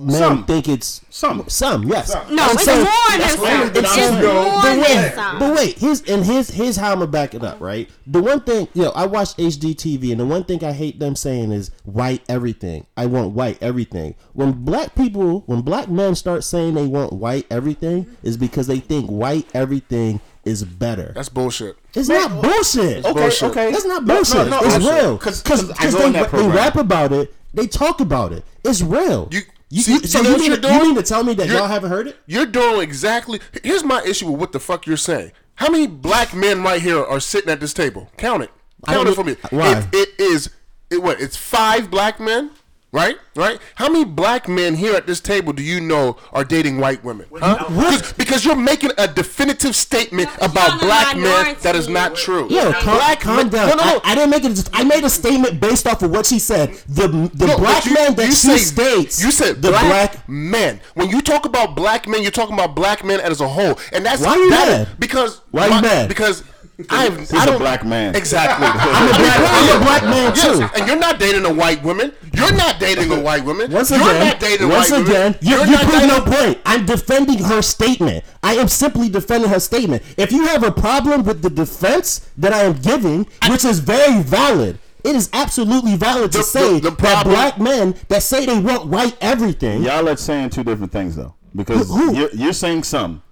men
Some.
think it's
Some.
some, yes.
No,
I'm
it's
saying-
more than
that's
some.
what
It's just more
But
than
wait,
some.
But wait, here's and here's here's how I'm gonna back it up, right? The one thing, you know, I watch HGTV, and the one thing I hate them saying is white everything. I want white everything. When black people, when black men start saying they want white everything, is because they think white everything is better.
That's bullshit.
It's not bullshit.
Okay,
bullshit.
okay.
That's not bullshit.
No, no,
it's
absolutely.
real.
'Cause-
Because
'cause I
they, they rap about it. They talk about it. It's real.
You-
you,
see-
you- so
you know
mean,
you're
to-
doing?
you mean to tell me that
You're-
y'all haven't heard it?
You're doing exactly. Here's my issue with what the fuck you're saying. How many black men right here are sitting at this table? Count it. Count it for me.
why?
If it is, it what? It's five black men, right? Right. How many black men here at this table do you know are dating white women? Huh? Because, because you're making a definitive statement
No,
about black men that is not true.
Yo, calm,
black
calm
men-
down.
No, no, no.
I, I didn't make it. I made a statement based off of what she said. The the
No,
black
but you-
man that
you
she
say-
states.
You said
the
black,
black.
men. When you talk about black men, you're talking about black men as a whole, and that's
Why you
that-
mad?
Because
Why you mad?
Because I've,
He's
I
a
don't
black man.
exactly.
I'm a black. I'm a black man
Yes,
too.
and you're not dating a white woman. You're not dating a white woman.
Once
you're
again,
not dating a
once
white
again,
woman.
you,
You're
you
not
prove no point. I'm defending her statement. I am simply defending her statement. If you have a problem with the defense that I am giving, which is very valid, it is absolutely valid to
The-
say
the- the
that black men that say they want white everything.
Y'all are saying two different things though, because
Who- who?
You're, you're saying some.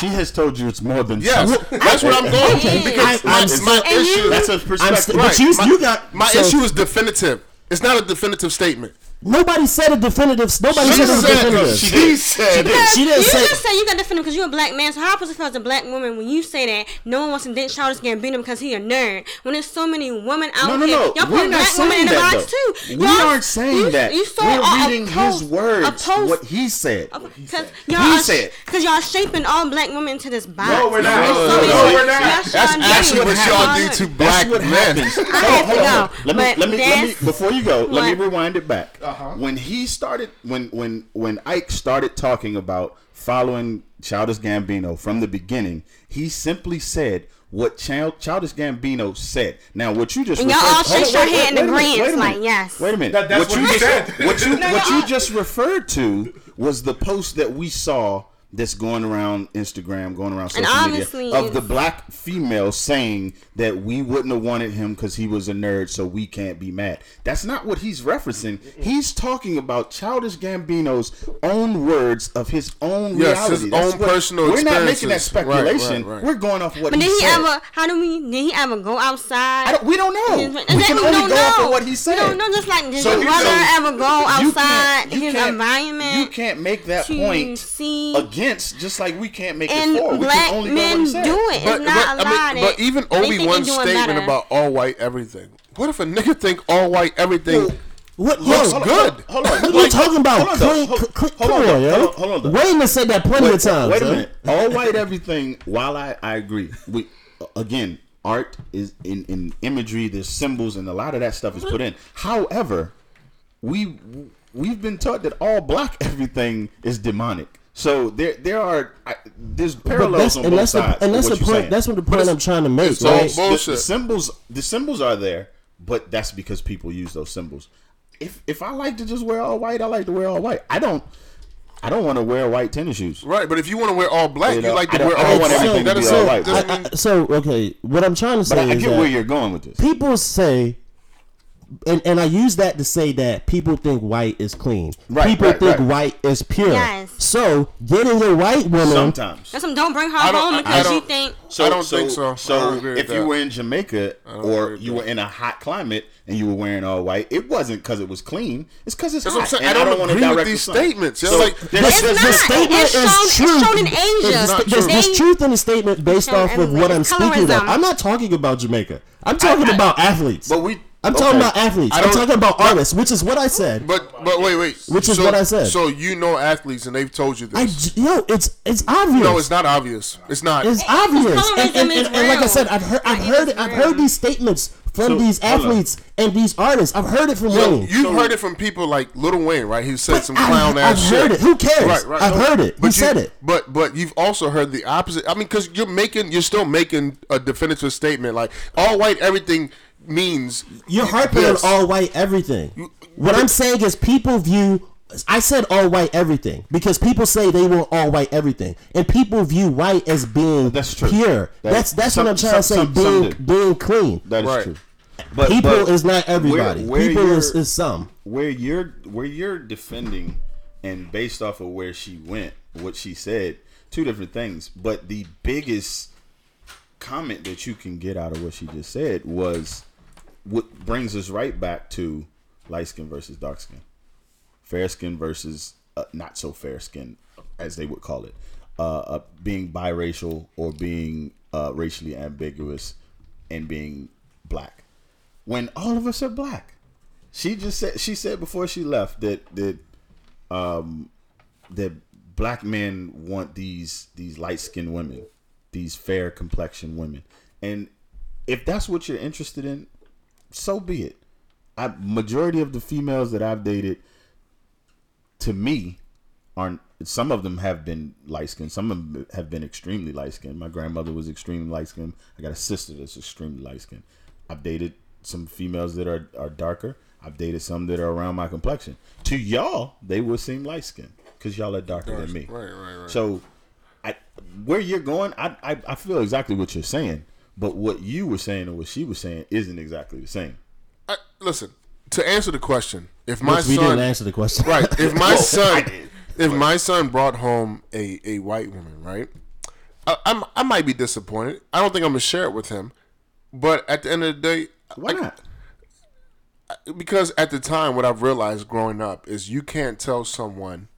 She has told you it's more than
Yes,
some.
that's what I'm going.
Okay.
Because
I-
my,
I'm-
my
And you-
issue.
That's a
I'm
perspective.
st- but you,
my,
you got
my
so-
issue is definitive. It's not a definitive statement.
Nobody said a definitive. Nobody
She
said it was
said-
definitive.
she said it.
She didn't
you
say.
just say you got to defend him because you're a black man. So how supposed to feel as a black woman when you say that no one wants to date Childish Gambino because he a nerd? When there's so many women out
No, no,
here,
no.
y'all
We're
put
not
black women
saying
in the
that,
box
though.
too.
We
Y'all-
aren't saying
you,
that.
You saw
We're
a,
reading
a post,
his words.
A post,
what he said.
Because
He
y'all are,
said.
Because y'all shaping all black women into this box.
No, we're not.
It's
No,
so
no,
many-
we're not. That's actually what y'all do to black
That's what
men.
happens.
I
Hold
have
on,
to
hold on.
go,
Let me
but
let me let me
that's-
before you go. Let me rewind it back. Uh-huh. When he started, when when when Ike started talking about following Childish Gambino from the beginning, he simply said what Child, Childish Gambino said. Now, what you just
And y'all all
hold
shake your
wait,
hand in
wait a minute,
agreeance,
wait a
like, yes.
Wait a minute.
That- that's what
you
said.
What you
No,
what
no.
you just referred to was the post that we saw that's going around Instagram, going around social media of the black female saying that we wouldn't have wanted him because he was a nerd, so we can't be mad. That's not what he's referencing. He's talking about Childish Gambino's own words of his own
Yes,
reality.
his
That's
own
what-
personal
We're not making that
experiences. Right, right,
speculation.
right.
We're going off what
But
he
did he
said.
ever? How do we? Did he ever go outside?
I don't, we don't know.
Exactly,
We can only
don't
off
know.
of what he said.
No, no. Just like did
So-
your brother
so
ever go
You
outside
can't- you
his
can't-
environment?
You can't make that
to
point
see-
against, just like we can't make
and
it for. We
black
can only go
men
what he said.
do it. It's
But,
not
but, I
allowed.
mean, but even
They think
Obi
they
Wan's statement
better.
about all white everything. What if a nigga think all white everything
Yo,
What?
looks
yo,
good?
Hold on.
What are you talking about?
Hold on, though. Hold-
cl- cl-
hold
come
on,
on, yo.
Hold on, hold on.
Wayne has said that plenty
wait,
of times.
Wait a minute. All white everything. While I, I agree, we again art is in in imagery. There's symbols and a lot of that stuff is put in. However, we we've been taught that all black everything is demonic. So there there are I, there's parallels
that's,
on both sides.
the and that's
what
the
you're
point.
saying.
That's what the point I'm trying to make.
it's all
Right?
the-
bullshit.
The, symbols, the symbols are there, but that's because people use those symbols. If if I like to just wear all white, I like to wear all white. I don't. I don't want to wear white tennis shoes.
Right, but if you want to wear all black,
You
you, like to
don't-
wear
I
all
want
white.
everything to
That
be
is
all
so.
white,
I, I, so okay, what I'm trying to
But
say
I, I
is
get
that
where you're going with this.
people say, and, and I use that to say that people think white is clean.
Right,
people
right,
think
right.
white is pure.
Yes.
So getting a white woman,
Sometimes.
That's some don't bring her
I don't-
home
I- I
because you
don't-
think
So,
I don't think so.
So
don't agree with
if you were in Jamaica or you were in a hot climate and you were wearing all white, it wasn't because it was clean. It's because it's
That's
hot.
what I'm saying. I don't
wanna
agree with
direct
these statements. It's
So
like-
there's-
It's
there's-
not.
the statement
It's
is
shown-
true.
it's shown in Asia.
It's, there's, there's truth in the statement based off of what I'm speaking of. I'm not talking about Jamaica. I'm talking about athletes.
But we.
I'm talking about athletes.
I
I'm talking about artists, which is what I said.
But but wait wait.
Which is
so,
what I said.
So you know athletes and they've told you this.
I j- yo, it's it's obvious.
no, it's not obvious. It's not.
It's obvious.
colorism
And, and, and, and like I said, I've heard I've heard it, I've heard these statements from
So,
these athletes and these artists. I've heard it from
So
Wayne.
you've heard it from people like Little Wayne, right? He said some
I've-
clown
I've
ass shit.
heard it. Who cares?
Right, right.
I've heard it. He
But you,
said it.
But but you've also heard the opposite. I mean, because you're making, you're still making a definitive statement like all white everything means.
You're harping on all white everything. What I'm saying is people view. I said all white everything because people say they want all white everything, and people view white as being
That's true.
pure.
That-
that's that's
some-
what I'm trying to say.
some- some
being
do.
being clean.
That is
Right.
true. But
people
but
is not everybody.
where- where
people is, is some.
where you're where you're defending and based off of where she went, what she said, two different things. But the biggest comment that you can get out of what she just said was what brings us right back to light skin versus dark skin, fair skin versus uh, not so fair skin, as they would call it, uh, uh, being biracial or being uh, racially ambiguous and being black. When all of us are black, she just said she said before she left that that um that black men want these these light skinned women, these fair complexion women. And if that's what you're interested in, so be it. I majority of the females that I've dated to me aren't some of them have been light skinned, some of them have been extremely light skinned. My grandmother was extremely light skinned. I got a sister that's extremely light skinned. I've dated some females that are, are darker. I've dated some that are around my complexion. To y'all, they would seem light skinned because y'all are darker than me.
Right, right, right.
So, I, where you're going, I, I I feel exactly what you're saying, but what you were saying and what she was saying isn't exactly the same.
I, listen, to answer the question, if my
Which we
son
didn't answer the question.
Right. If my
Well,
son,
did.
if my son brought home a, a white woman, right, I, I'm I might be disappointed. I don't think I'm gonna share it with him. But at the end of the day,
Why
I-
not?
because at the time, what I've realized growing up is you can't tell someone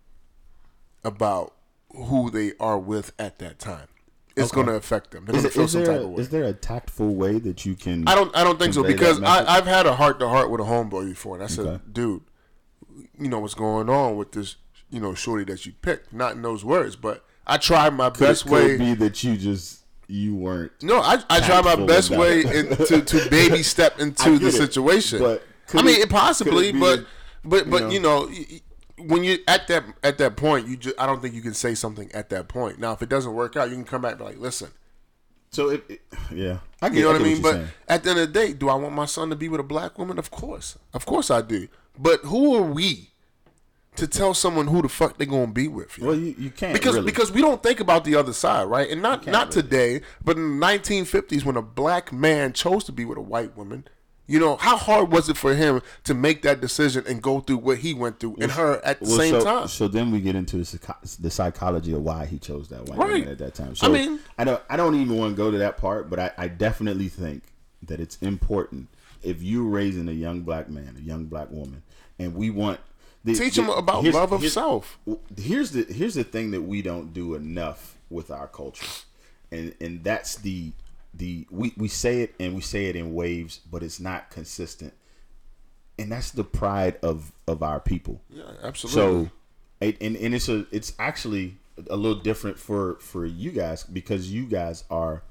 about who they are with at that time. It's
Okay.
going to affect them. They're
Is,
going to feel some
there
type of way.
is there a tactful way that you can?
I don't. I don't think so because? I, I've had a heart to heart with a homeboy before, and I said,
Okay.
"Dude, you know what's going on with this? You know, shorty that you picked, not in those words, but I tried my
Could,
best
could
way.
it be that you just you weren't.
no, I, I tried my best way in, to to baby step into the
it,
situation.
but
I mean,
it-
possibly, but
that,
but but
know-
you know, y- y- when you at that at that point, you just I don't think you can say something at that point. Now, if it doesn't work out, you can come back and be like, listen.
So it, it- yeah, I get.
You know what I mean?
you're
But
saying.
at the end of the day, do I want my son to be with a black woman? Of course. Of course I do. But who are we to tell someone who the fuck they're gonna be with? yo?
well, you, you can't
because
really.
because we don't think about the other side, right? And not not today, but in the 1950s when a black man chose to be with a white woman, you know, how hard was it for him to make that decision and go through what he went through and her at the
Well,
same
so,
time?
So then we get into the, the psychology of why he chose that white
Right.
woman at that time. So
I mean-
I don't, I don't even want to go to that part, but I, I definitely think that it's important if you're raising a young black man, a young black woman, and we want the,
Teach
the-
him about
here's-
love of
here's-
self.
Here's the here's the thing that we don't do enough with our culture, and and that's the the we, we say it and we say it in waves, but it's not consistent, and that's the pride of of our people.
Yeah, absolutely.
So, it, and and it's a it's actually a little different for for you guys because you guys are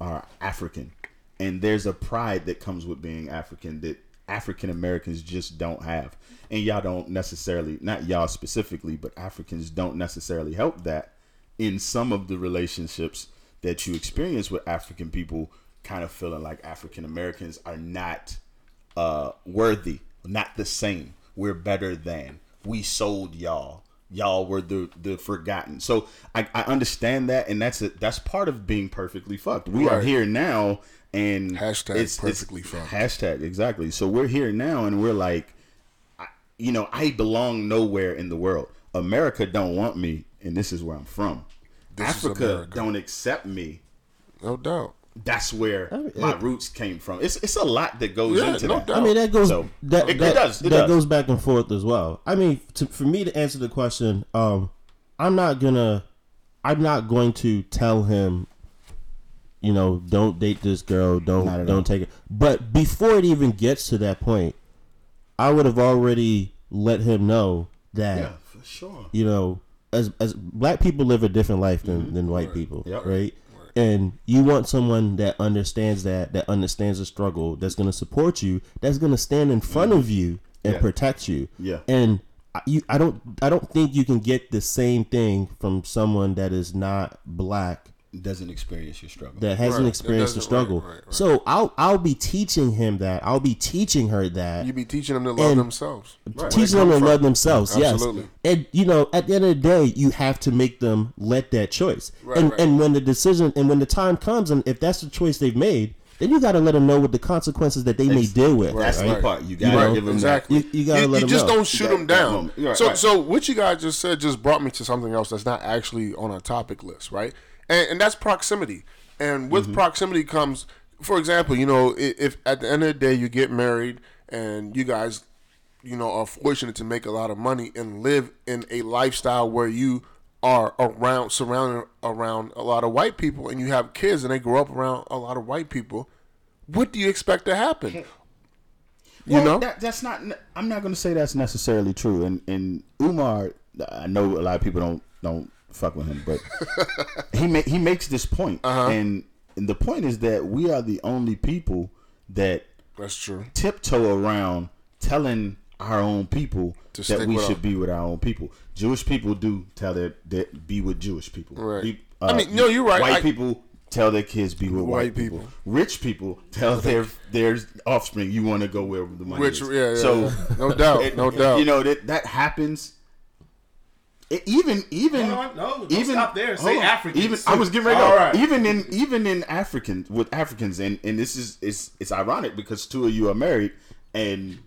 are African, and there's a pride that comes with being African that African Americans just don't have, and y'all don't necessarily not y'all specifically, but Africans don't necessarily help that in some of the relationships that you experience with African people, kind of feeling like African Americans are not uh, worthy, not the same. We're better than. We sold y'all. Y'all were the the forgotten. So I, I understand that, and that's a, that's part of being perfectly fucked. We are here now, and
Hashtag perfectly fucked.
Hashtag exactly. So we're here now, and we're like, I, you know, I belong nowhere in the world. America don't want me, and this is where I'm from.
This
Africa don't accept me.
no doubt.
That's where
mean,
my
it-
roots came from. It's it's a lot that goes
Yeah,
into
no
that.
doubt.
I mean that goes
So,
that
it- it does, it
that
does.
goes back and forth as well. I mean, to, for me to answer the question, um, I'm not gonna, I'm not going to tell him, you know, don't date this girl, don't don't
all.
take it. But before it even gets to that point, I would have already let him know that
Yeah, for sure.
you know, as as black people live a different life than, than white people,
Mm-hmm. Yep.
right? And you want someone that understands that, that understands the struggle, that's going to support you, that's going to stand in front of you and
Yeah.
protect you.
Yeah.
And I- you, I don't, I don't think you can get the same thing from someone that is not black
Doesn't experience your struggle.
that hasn't
Right,
experienced the
doesn't- right,
struggle.
right, right.
So I'll, I'll be teaching him that. I'll be teaching her that
You be teaching them to love themselves. Where they
teaching them to
from.
love themselves.
Absolutely.
Yes, and you know, at the end of the day, you have to make them let that choice.
Right,
and
right.
and when the decision and when the time comes, and if that's the choice they've made, then you got to let them know what the consequences that they may deal with.
That's
right?
the part. You gotta
Right,
give them
exactly.
You- you gotta
you,
let
you
them
just
know.
don't shoot them down.
Right,
so,
right.
so what you guys just said just brought me to something else that's not actually on our topic list, right? And, and that's proximity. And with
Mm-hmm.
proximity comes, for example, you know, i- if at the end of the day you get married and you guys, you know, are fortunate to make a lot of money and live in a lifestyle where you are around surrounded around a lot of white people and you have kids and they grow up around a lot of white people, what do you expect to happen? You
Well,
know?
that, that's not. I'm not going to say that's necessarily true. And and Umar, I know a lot of people don't don't fuck with him, but he ma- he makes this point,
Uh-huh.
and, and the point is that we are the only people that
That's true.
tiptoe around telling our own people that we should
our-
be with our own people. Jewish people do tell their that be with Jewish people.
Right.
Be-
I mean, no, you're right.
White
I-
people tell their kids be with white,
White
people.
people.
Rich people tell their their offspring you want to go where the money
Which,
is.
yeah, yeah,
so
yeah. No doubt,
it-
no doubt.
You know that that happens. It, even even
Hold on, no,
even
stop there. Say
on.
Africans.
Even I was getting ready. to
All
go.
right.
Even in even in Africans with Africans, and and this is it's it's ironic because two of you are married, and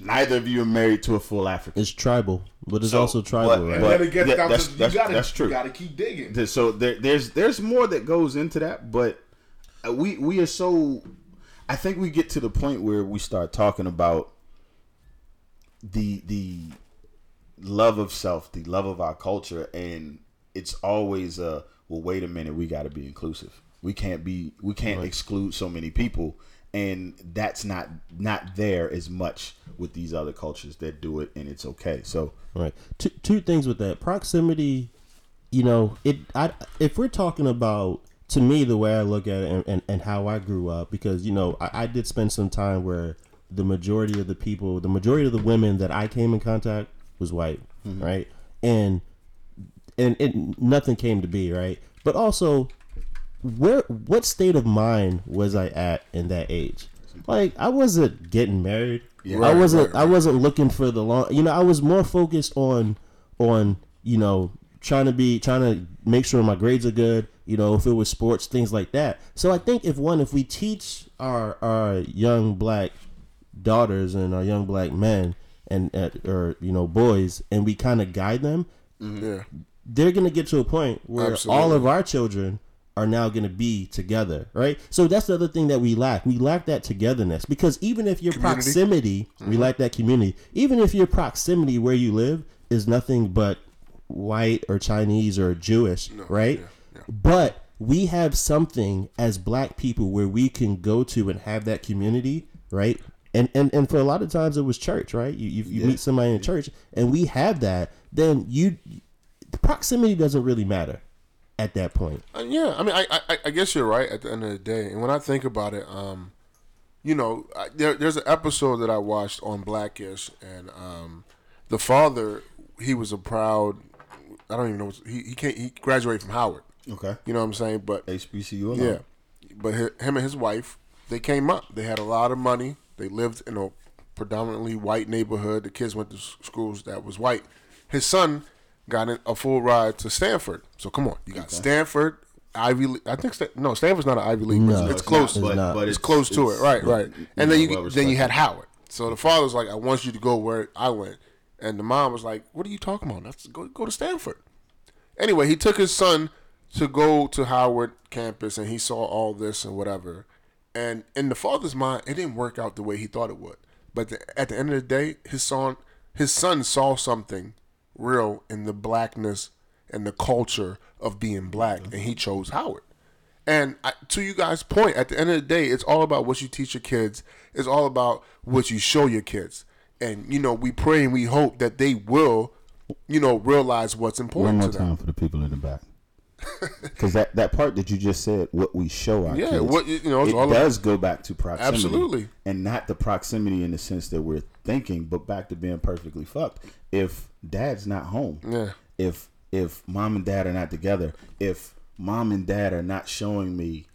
neither of you are married to a full African.
It's tribal, but it's
So,
also tribal,
but-
right?
And
but-
then it gets
yeah, that's-
to you
that's-
gotta,
that's true.
You gotta keep digging.
So there, there's there's more that goes into that, but uh, we we are so. I think we get to the point where we start talking about the the love of self, the love of our culture, and it's always uh well wait a minute, we got to be inclusive. We can't be we can't exclude so many people, and that's not not there as much with these other cultures that do it, and it's okay. So
Right. Two two things with that proximity. You know, it. I if we're talking about to me the way I look at it and, and, and how I grew up because you know I, I did spend some time where the majority of the people, the majority of the women that I came in contact was white, mm-hmm. right, and and it nothing came to be right, but also where what state of mind was I at in that age? Like I wasn't getting married. I
Right,
wasn't.
right,
I wasn't looking for the long. You know, I was more focused on on you know trying to be trying to make sure my grades are good. You know, if it was sports, things like that. So I think if one, if we teach our our young black daughters and our young black men and uh, or you know boys, and we kind of guide them,
Yeah.
they're gonna get to a point where
Absolutely.
all of our children are now gonna be together, right? So that's the other thing that we lack. We lack that togetherness because even if your
Community.
proximity, we lack that community. Even if your proximity where you live is nothing but white or Chinese or Jewish, right? But we have something as black people where we can go to and have that community, right? And and, and for a lot of times it was church, right? You you, you meet somebody in church and we have that, then you the proximity doesn't really matter at that point.
Uh, yeah, I mean, I, I I guess you're right at the end of the day. And when I think about it, um, you know, I, there, there's an episode that I watched on Blackish, and um, the father, he was a proud. I don't even know. He he can't. He graduated from Howard.
okay,
You know what I'm saying? But
HBCU. alone.
yeah, but hi- him and his wife, they came up. They had a lot of money. They lived in a predominantly white neighborhood. The kids went to schools that was white. His son got a full ride to Stanford. So come on, you got Stanford, Ivy. League. I think Stan- no, Stanford's not an Ivy League. but
No,
it's,
it's
close.
not. It's not.
but
It's, close to it, right? Right. And then you
well
then you had. Howard. So the father was like, "I want you to go where I went," and the mom was like, "What are you talking about? That's go go to Stanford." Anyway, he took his son to go to Howard campus, and he saw all this and whatever. And in the father's mind, it didn't work out the way he thought it would. But the, at the end of the day, his son, his son saw something real in the blackness and the culture of being black, and he chose Howard. And I, to you guys' point, at the end of the day, it's all about what you teach your kids. It's all about what you show your kids. And you know, we pray and we hope that they will, you know, realize what's important.
One more
to them.
time for the people in the back. Because that, that part that you just said, what we show our
Yeah,
kids,
what you know,
it does go back to proximity.
Absolutely.
And not the proximity in the sense that we're thinking, but back to being perfectly fucked. If dad's not home,
Yeah.
if if mom and dad are not together, if mom and dad are not showing me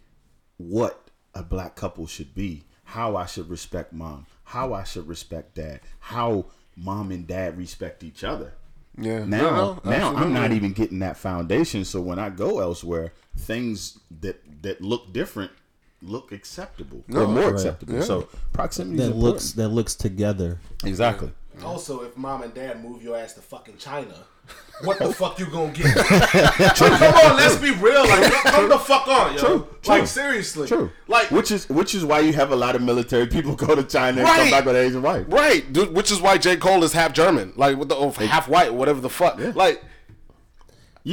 what a black couple should be, how I should respect mom, how I should respect dad, how mom and dad respect each other.
Yeah.
Now,
No, no,
now I'm not even getting that foundation. So when I go elsewhere, things that that look different look acceptable
No,
or more
right.
acceptable.
Yeah.
So proximity
That
is
looks that looks together.
important. exactly.
Also, if mom and dad move your ass to fucking China, what the fuck you gonna get? True, come on, let's be real. Like, come- the fuck on, yo.
True,
Like, seriously.
True.
Like,
which is which is why you have a lot of military people go to China and come
Right.
back with an Asian wife.
Right, dude, which is why J. Cole is half German, like with the half white, whatever the fuck. Like
You gonna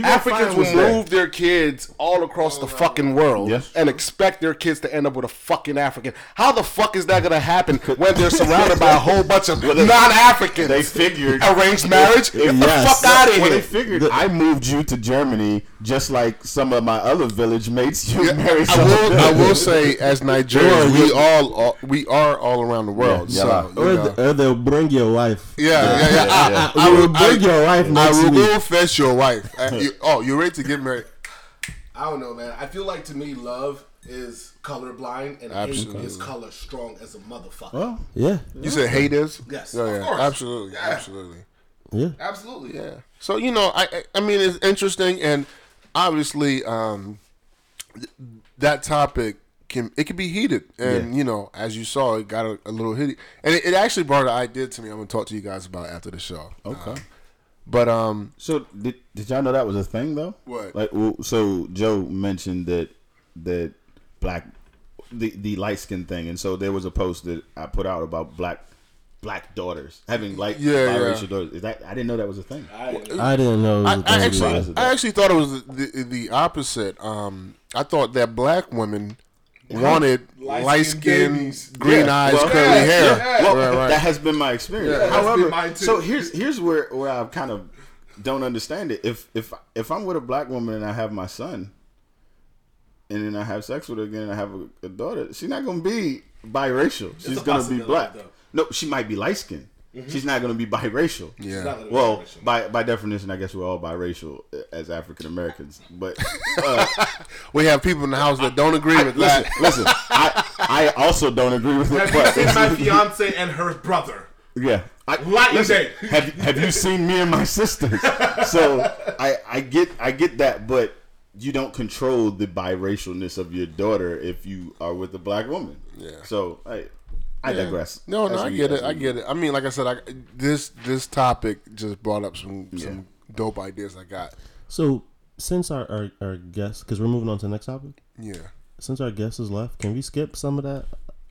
Africans
find
will move their kids all across the fucking world
Yes.
and expect their kids to end up with a fucking African. How the fuck is that gonna happen when they're surrounded by a whole bunch of non-Africans?
They figured
arranged marriage. Get the
yes.
fuck out of
Well, they
here.
figured I moved you to Germany just like some of my other village mates. You married
I
some
will. I will say, as Nigerians, we all, all we are all around the world.
Yeah,
so,
yeah.
you
Or, the, or they'll bring your wife.
yeah, yeah, yeah. I,
I,
I,
will
will
bring your wife
I will
week.
go fetch your wife. Uh, you, oh, you're ready to get married?
I don't know, man. I feel like to me, love is colorblind and
Absolutely.
hate is color strong as a motherfucker.
Well,
Yeah,
You said hate is?
Yes,
Yeah,
of
yeah.
course.
Absolutely,
Yeah.
absolutely.
yeah.
Absolutely.
Yeah. So you know, I I- I mean, it's interesting, and obviously, um, th- that topic can it can be heated, and you know, as you saw, it got a, a little heated, and it, it actually brought an idea to me. I'm gonna talk to you guys about after the show.
okay.
Um, but um,
So did did y'all know that was a thing though?
What?
Like, well, so Joe mentioned that that black the the light skin thing, and so there was a post that I put out about black black daughters, having like
Yeah,
biracial
yeah.
daughters. Is that I didn't know that was a thing.
I didn't know. It was
I,
a
I
thing
actually. I actually thought it was the, the, the opposite. Um, I thought that black women wanted
Light-skinned
light skinned, green
Yeah,
eyes,
well,
curly
yeah,
hair.
yeah.
Well,
Right, right.
that has been my experience.
Yeah,
However,
been
so here's here's where where I kind of don't understand it. If if if I'm with a black woman and I have my son, and then I have sex with her again and I have a, a daughter, she's not gonna be biracial. She's gonna be black.
though.
No, she might be light skinned. She's not gonna be biracial.
yeah.
Well, by by definition, I guess we're all biracial as African Americans. But uh,
We have people in the house that don't agree with
listen,
that.
listen, I I also don't agree with it.
Have
But
seen my fiance and her brother?
Yeah. I,
Light and day.
have have you seen me and my sisters? So I I get I get that, but you don't control the biracialness of your daughter if you are with a black woman.
Yeah.
So I I digress.
No, no, I
we-
get
as
it. I get it. I mean, like I said, I, this this topic just brought up some some dope ideas I got.
So since our our, our guest, because we're moving on to the next topic.
Yeah.
Since our guest is left, can we skip some of that?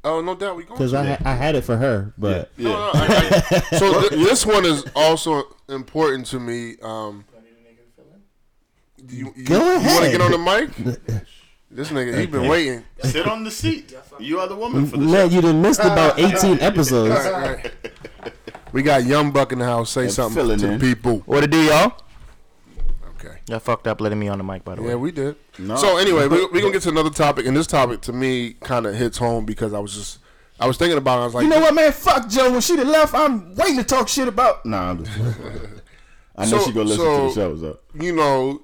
Oh, no doubt we going
Because. I ha- I had it for her, but
Yeah.
No, no, I- I- so th- this one is also important to me. Um, you, you,
Go
You want to get on the mic? This nigga, he been waiting.
Sit on the seat. You are the woman for the
man,
show.
you done missed about eighteen episodes.
Right, right. We got Young Buck in the house. Say
And
something
filling
to the people.
What it do, y'all?
Okay.
Y'all fucked up letting me on the mic, by the way.
Yeah, we did.
No.
So anyway, we're we gonna get to another topic, and this topic to me kind of hits home because I was just, I was thinking about. it. I was like,
You know what, man? Fuck Joe. When she done left, I'm waiting to talk shit about. Nah, I'm just. I know
So-
she gonna listen
so-
to the show. So
you know,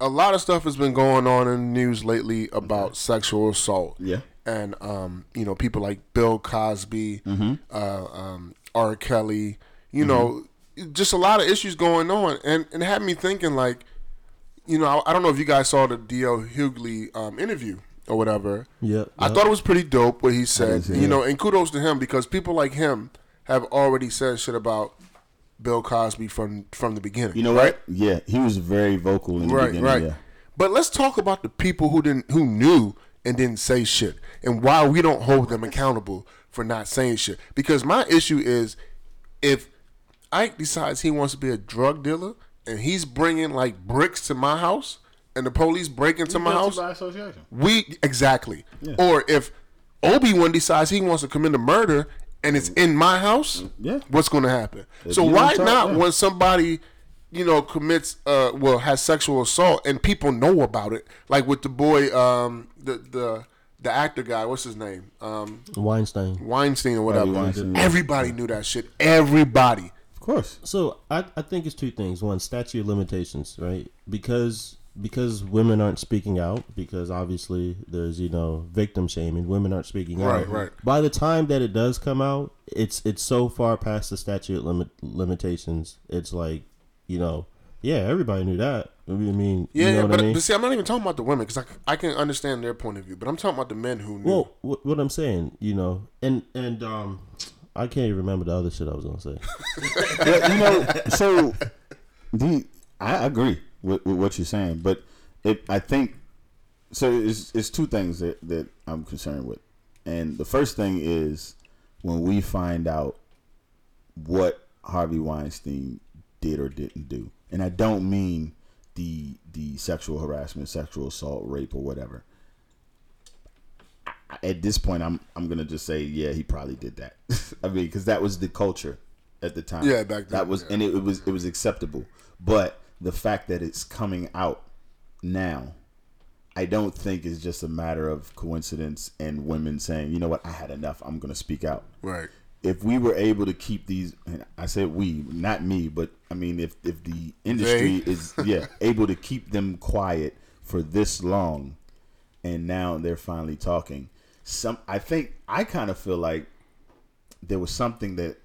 a lot of stuff has been going on in the news lately about sexual assault.
yeah.
and um, you know people like Bill Cosby,
Mm-hmm.
uh, um, R. Kelly. You know, just a lot of issues going on, and and it had me thinking like, you know, I, I don't know if you guys saw the D.L. Hughley um, interview or whatever.
Yep.
I thought it was pretty dope what he said. You know, and kudos to him because people like him have already said shit about Bill Cosby from from the beginning.
You know
right?
what? Yeah, he was very vocal in the
right,
beginning.
right.
Yeah.
But let's talk about the people who didn't, who knew and didn't say shit, and why we don't hold them accountable for not saying shit. Because my issue is, if Ike decides he wants to be a drug dealer and he's bringing like bricks to my house, and the police break into my house,
by association.
we exactly. Or if Obi Wan decides he wants to commit a murder and it's in my house,
Yeah.
what's going to happen?
If
so why
don't talk,
not
yeah.
when somebody, you know, commits, uh, well, has sexual assault and people know about it, like with the boy, um, the the the actor guy, what's his name, um,
Weinstein.
Weinstein or whatever.
Weinstein.
Everybody knew that shit. Everybody.
Of course.
So I, I think it's two things. One, statute of limitations, right? Because because women aren't speaking out, because obviously there's you know victim shaming. Women aren't speaking
Right,
out.
right.
right By the time that it does come out, it's it's so far past the statute limit limitations. It's like you know, yeah, everybody knew that. I mean,
Yeah,
you know
yeah,
what
but,
I mean?
but see, I'm not even talking about the women because I, I can understand their point of view, but I'm talking about the men who knew.
Well, what, what I'm saying, you know, and and um, I can't even remember the other shit I was gonna say.
Yeah, you know, so the I agree with, with what you're saying, but it I think so. It's, it's two things that that I'm concerned with, and the first thing is when we find out what Harvey Weinstein did or didn't do, and I don't mean the the sexual harassment, sexual assault, rape, or whatever. At this point, I'm I'm gonna just say, yeah, he probably did that. I mean, because that was the culture at the time.
Yeah, back then,
That was,
yeah.
and it, it was it was acceptable. But the fact that it's coming out now, I don't think is just a matter of coincidence and women saying, you know what, I had enough. I'm gonna speak out
right.
if we were able to keep these and I said we, not me, but I mean if if the industry
They.
is yeah, able to keep them quiet for this long and now they're finally talking. Some I think I kind of feel like there was something that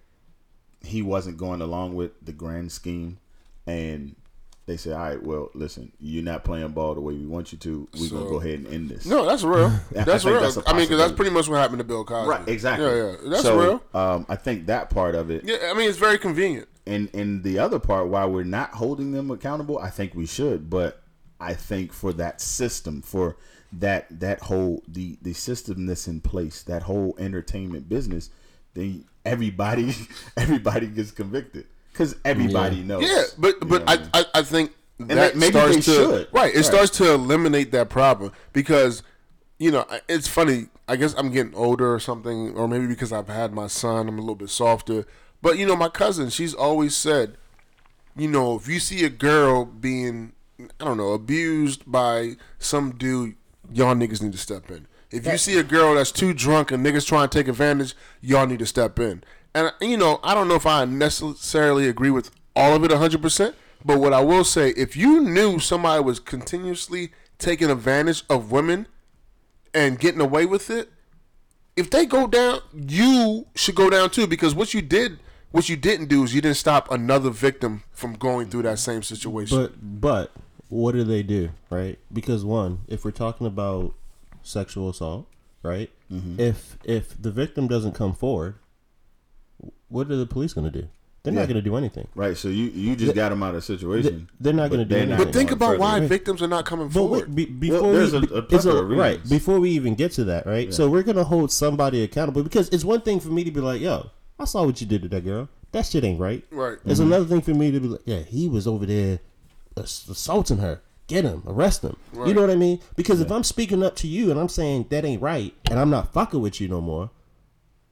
he wasn't going along with the grand scheme and they said, "All right, well, listen, you're not playing ball the way we want you to. We're gonna go ahead and end this."
No, that's real. That's
think
real.
that's
I mean, because that's pretty much what happened to Bill Cosby.
Right, exactly.
Yeah, yeah, that's
so,
real.
Um, I think that part of it,
Yeah, I mean, it's very convenient.
and and the other part, while we're not holding them accountable, I think we should. But I think for that system, for that that whole the the system that's in place, that whole entertainment business, then everybody everybody gets convicted because everybody knows.
Yeah, but but
know
I. I I think that
that- maybe
starts
they
to
should.
right. It
Right.
starts to eliminate that problem because you know it's funny. I guess I'm getting older or something, or maybe because I've had my son, I'm a little bit softer. But you know, my cousin, she's always said, you know, if you see a girl being, I don't know, abused by some dude, y'all niggas need to step in. If you see a girl that's too drunk and niggas trying to take advantage, y'all need to step in. And you know, I don't know if I necessarily agree with all of it 100%, but what I will say, if you knew somebody was continuously taking advantage of women and getting away with it, if they go down, you should go down too because what you did what you didn't do is you didn't stop another victim from going through that same situation.
But but what do they do, right? Because one, if we're talking about sexual assault, right?
Mm-hmm.
If if the victim doesn't come forward, what are the police going to do? They're
Yeah.
not going to do anything.
right. So you you just got them out of the situation.
They're not going to do
they're
anything.
But think about
further.
why
Right.
victims are not coming
But
forward.
wait, be, before
Well, there's
we,
a- a
it's
plethora of
right before we even get to that, right? So we're gonna hold somebody accountable because it's one thing for me to be like, "Yo, I saw what you did to that girl. That shit ain't right."
Right.
It's mm-hmm. another thing for me to be like, "Yeah, he was over there assaulting her. Get him, arrest him." You know what I mean? Because if I'm speaking up to you and I'm saying that ain't right, and I'm not fucking with you no more,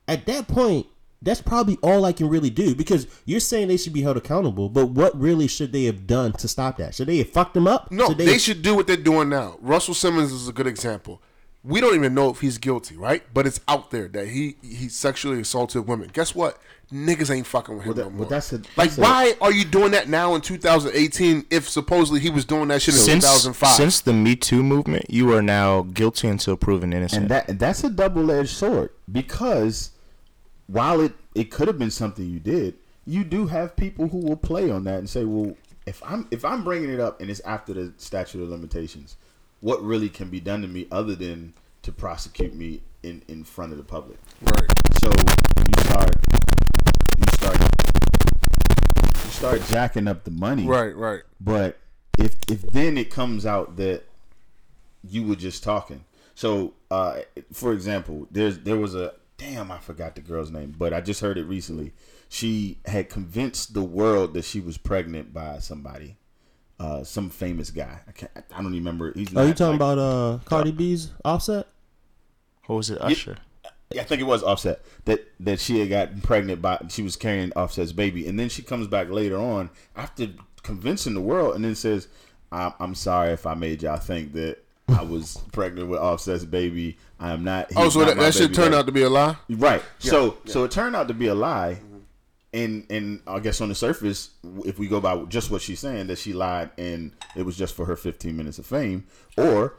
at that point, that's probably all I can really do because you're saying they should be held accountable, but what really should they have done to stop that? Should they have fucked them up?
No,
Should
they,
have-
should do what they're doing now. Russell Simmons is a good example. We don't even know if he's guilty, right? But it's out there that he he sexually assaulted women. Guess what? Niggas ain't fucking with him
Well, that-
no
well, that's a-
like,
that's a-
why are you doing that now in 2018 if supposedly he was doing that shit in
Since
2005?
since the Me Too movement, you are now guilty until proven innocent.
and that that's a double edged sword because while it it could have been something you did, you do have people who will play on that and say, well, if I'm if I'm bringing it up and it's after the statute of limitations, what really can be done to me other than to prosecute me in in front of the public?
right.
So you start you start you start jacking up the money,
Right, right.
but if if then it comes out that you were just talking. So, uh, for example, there's there was a damn I forgot the girl's name, but I just heard it recently. She had convinced the world that she was pregnant by somebody, uh, some famous guy. I can't. I don't remember. He's
Are you talking
like-
about uh Cardi B's Offset?
what was it, Usher?
Yeah, I think it was Offset that that she had gotten pregnant by she was carrying Offset's baby, and then she comes back later on after convincing the world, and then says, "I'm, I'm sorry if I made y'all think that I was pregnant with Offset's baby. I am not."
Oh, so
not
that,
my
that shit turned
daddy."
out to be a lie?
right. So so it turned out to be a lie, and and I guess on the surface, if we go by just what she's saying, that she lied and it was just for her 15 minutes of fame, or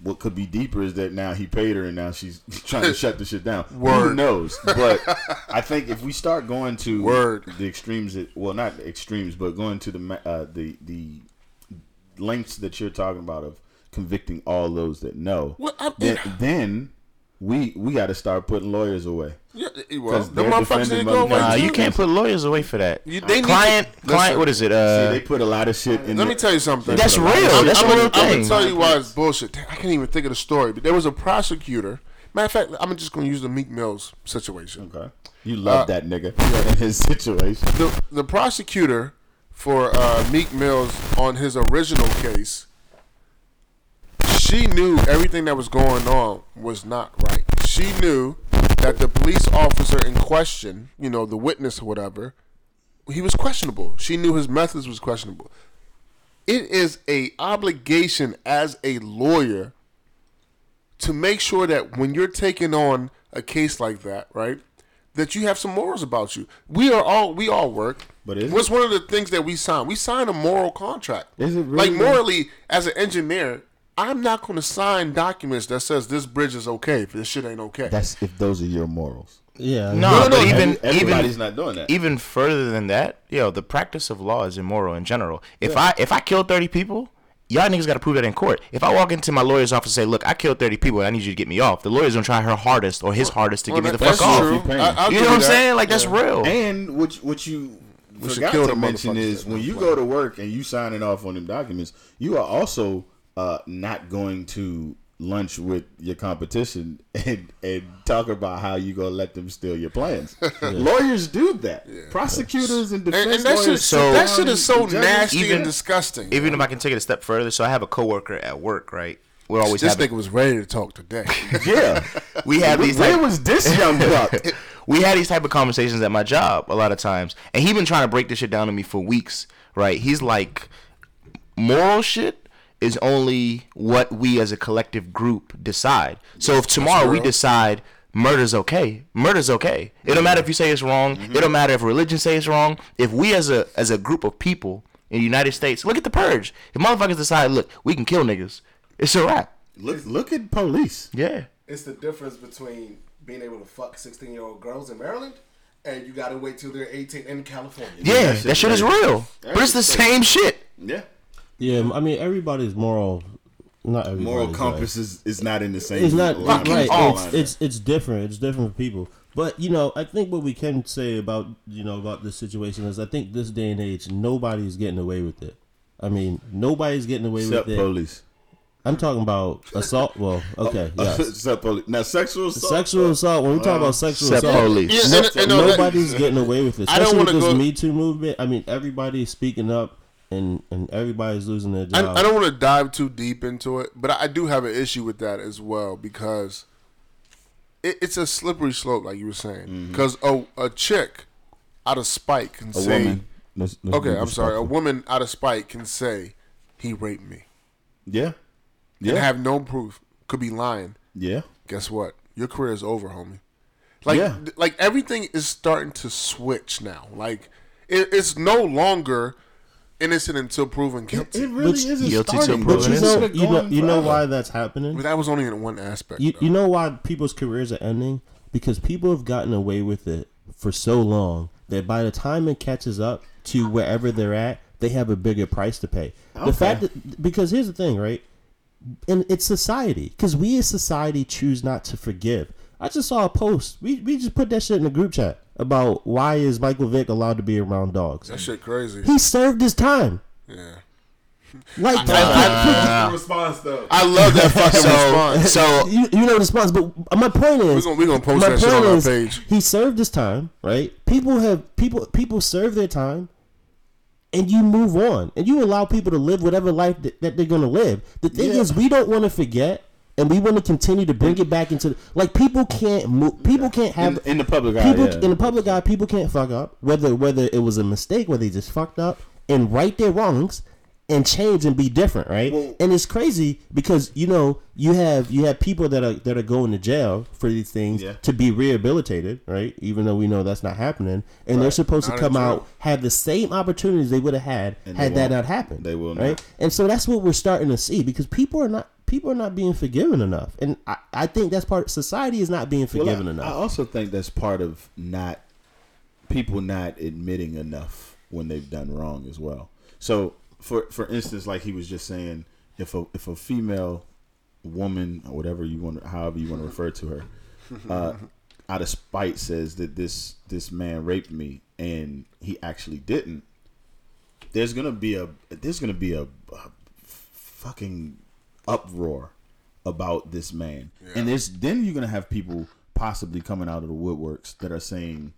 what could be deeper is that now he paid her and now she's trying to shut the shit down. Who knows? But I think if we start going to
Word.
the extremes, that, well, not the extremes, but going to the uh, the the lengths that you're talking about of convicting all those that know,
What I-
then, then we we got to start putting lawyers away.
Yeah, well,
'Cause
the
they're
motherfuckers
defending
ain't going
motherfuckers.
Nah, you can't put lawyers away for that.
You- they need
client,
to-
client.
listen.
What is it?
See,
Uh,
they put a lot of shit in. There.
Let
the-
me tell you something.
That's
put a lot of
real.
shit-
That's
I'm,
a real
I'm gonna tell you why it's bullshit. I can't even think of the story. But there was a prosecutor. Matter of fact, I'm just gonna use the Meek Mills situation.
Okay, you love
Uh,
that nigga in his situation.
The the prosecutor for uh, Meek Mills on his original case, she knew everything that was going on was not right. She knew that the police officer in question, you know, the witness or whatever, he was questionable. She knew his methods was questionable. It is a obligation as a lawyer to make sure that when you're taking on a case like that, right, that you have some morals about you. We are all we all work.
But is
what's one of the things that we sign? We sign a moral contract.
Is it really?
like morally as an engineer? I'm not going to sign documents that says this bridge is okay if this shit ain't okay.
That's if those are your morals.
Yeah.
no,
no,
but
no,
even
Every- everybody's
even
not doing that.
even further than that, yo, the practice of law is immoral in general. If I if I kill thirty people, y'all niggas got to prove that in court. If I walk into my lawyer's office and say, "Look, I killed thirty people, and I need you to get me off," the lawyer's gonna try her hardest or his hardest to
Well,
get me the
that-
fuck
that's
off.
true.
You.
I- I'll
You know what I'm saying? Like that's real.
And what what you
should
forgot
kill
to mention is when you go to work and you signing off on them documents, you are also uh, not going to lunch with your competition and and talk about how you gonna let them steal your plans. Lawyers do that. Prosecutors and defense
And, and that shit,
lawyers.
so,
sit
that shit is so nasty
Even-
and disgusting.
Even if I can take it a step further, so I have a coworker at work, right? We're always
this
having,
nigga was ready to talk today.
Yeah.
we have these
Where
type,
was this young buck?
we had these type of conversations at my job a lot of times, and he been trying to break this shit down to me for weeks, right? He's like, moral shit is only what we as a collective group decide. So if tomorrow we
real.
decide murder's okay, murder's okay. It don't matter if you say it's wrong.
Mm-hmm.
It don't matter if religion say it's wrong. If we as a as a group of people in the United States, look at the purge. If motherfuckers decide, look, we can kill niggas, it's a wrap.
look look at police.
Yeah.
It's the difference between being able to fuck 16 year old girls in Maryland and you gotta wait till they're 18 in California.
Yeah,
that
that
shit
shit is
crazy.
real. But it's the same shit.
Yeah.
Yeah, I mean everybody's moral. Not everybody.
Moral compass is, is not in the same.
It's not
line.
right.
off.
It's, it's it's different. It's different for people. But you know, I think what we can say about you know about this situation is I think this day and age nobody's getting away with it. I mean, nobody's getting away
Except
with it.
police.
I'm talking about assault. Well, oh, okay, yes.
Except police. Now sexual assault.
Sexual assault. When we talk about uh,
sexual
assault,
police.
Yeah,
no-
and- and no, that-
nobody's getting away with it.
I don't
Especially with
wanna
this
go-
Me Too movement. I mean, everybody's speaking up, and and everybody's losing their
I,
job.
I don't want to dive too deep into it, but I do have an issue with that as well because it, it's a slippery slope, like you were saying. Because a, a chick out of spite can
Mm-hmm. A
say,
woman. Let's- let's
"Okay, I'm sorry." A woman out of spite can say, "He raped me,"
Yeah. Yeah.
and have no proof. Could be lying.
yeah.
Guess what? Your career is over, homie. Like,
Yeah.
like everything is starting to switch now. Like, it, it's no longer innocent until proven guilty.
It really
But
isn't
guilty till
starting.
proven
bro.
you know, you know, you know why that's happening.
But that was only in one aspect.
You,
though.
you know why people's careers are ending? Because people have gotten away with it for so long that by the time it catches up to wherever they're at, they have a bigger price to pay.
Okay.
The fact that because here's the thing, right? And it's society because we as society choose not to forgive. I just saw a post. We we just put that shit in the group chat about why is Michael Vick allowed to be around dogs?
that shit crazy.
He served his time.
Yeah.
Like
the uh, response though.
I love that fucking
So,
response.
so
you, you know the response, but my point is,
We're gonna, we gonna post that shit on our page.
he served his time, right? People have people people serve their time, and you move on, and you allow people to live whatever life that, that they're gonna live. The thing
Yeah.
is, we don't want to forget, and we want to continue to bring it back into like people can't move. People can't have
in, in the public eye.
people
yeah.
in the public eye. People can't fuck up whether whether it was a mistake, whether they just fucked up, and right their wrongs and change and be different, right? and it's crazy because you know you have you have people that are that are going to jail for these things
Yeah.
to be rehabilitated, right? Even though we know that's not happening, and they're supposed
Not
to come out have the same opportunities they would have had
And
had that
won't.
not happened.
They will
right?
not.
And so that's what we're starting to see because people are not people are not being forgiven enough, and I, I think that's part. Of, Society is not being
Well,
forgiven
I,
enough.
I also think that's part of not people not admitting enough when they've done wrong as well. So, for for instance, like he was just saying, if a if a female woman or whatever you want, however you want to refer to her, uh, out of spite says that this this man raped me and he actually didn't, there's gonna be a there's gonna be a, a fucking uproar about this man, and there's then you're gonna have people possibly coming out of the woodworks that are saying,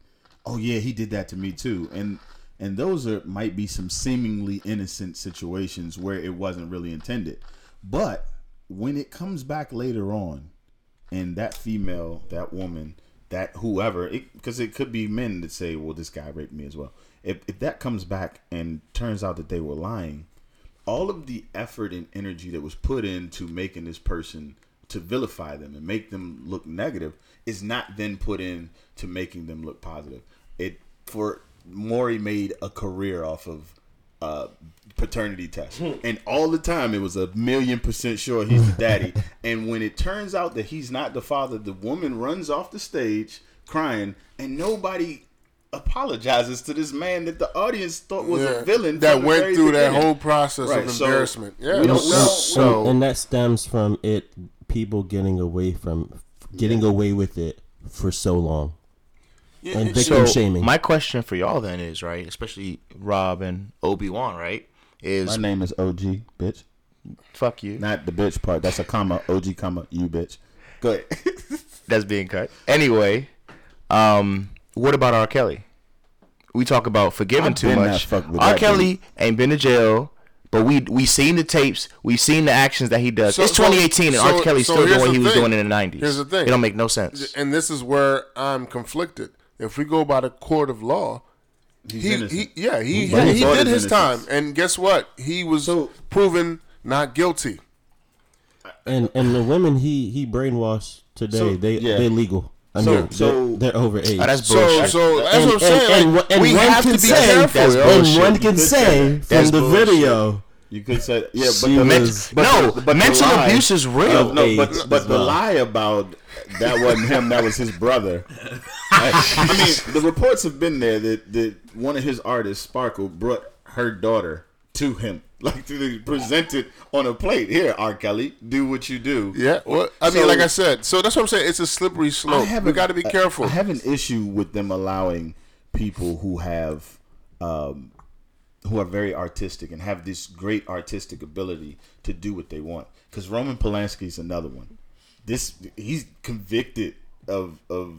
"Oh yeah, he did that to me too," and and those are might be some seemingly innocent situations where it wasn't really intended, but when it comes back later on, and that female, that woman, that whoever, because it, could be men that say, "Well, this guy raped me as well." If if that comes back and turns out that they were lying, all of the effort and energy that was put into making this person to vilify them and make them look negative is not then put in to making them look positive. It for Maury made a career off of uh, paternity tests, and all the time it was a million percent sure he's the daddy. and when it turns out that he's not the father, the woman runs off the stage crying, and nobody apologizes to this man that the audience thought was
Yeah,
a villain
that went
through
thuu that whole process
Right,
of
so
embarrassment.
we
Yeah,
don't know-
So-
and, and that stems from it people getting away from getting away with it for so long
Yeah,
and victim
so
shaming.
my question for y'all then is right, especially Rob and Obi Wan, right? Is
My name is OG, bitch.
Fuck you.
Not the bitch part. That's a comma. OG comma. You bitch. Go ahead.
That's being cut. Anyway, um, what about R. Kelly? We talk about forgiving
I've
too
been
much.
fucked with
R.
that
Kelly ain't been to jail, but we we seen the tapes, we seen the actions that he does.
So-
it's
so-
2018, and R.
so-
Kelly's
so
still doing what
the
he was doing in the 90s.
Here's the thing.
It don't make no sense.
and this is where I'm conflicted. If we go by the court of law,
He's
he, he yeah he
But
he,
he
did
his
his time, and guess what? He was
So-
proven not guilty.
And and the women he he brainwashed today,
So,
they
yeah.
they legal. I
So-
mean,
so-
they're, they're over age.
Oh, ah, that's
So
bullshit.
so that's
And-
what I'm saying.
and
like,
one- and
we
one
have
can
to be
say
careful.
and
bullshit.
one can say
say
from
that's
the
bullshit.
video,
You could say yeah, but the,
was-
but
no,
the- but
mental
lie-
abuse is real.
of
No, but but the lie about that wasn't him, that was his brother. I, I mean, the reports have been there that, that one of his artists, Sparkle, brought her daughter to him, like to present it on a plate. Here, R. Kelly, do what you do.
Yeah, well, I mean, like I said, so that's what I'm saying. It's a slippery slope. We got to be careful.
I have an issue with them allowing people who have, um, who are very artistic and have this great artistic ability to do what they want. Because Roman Polanski is another one. This he's convicted of of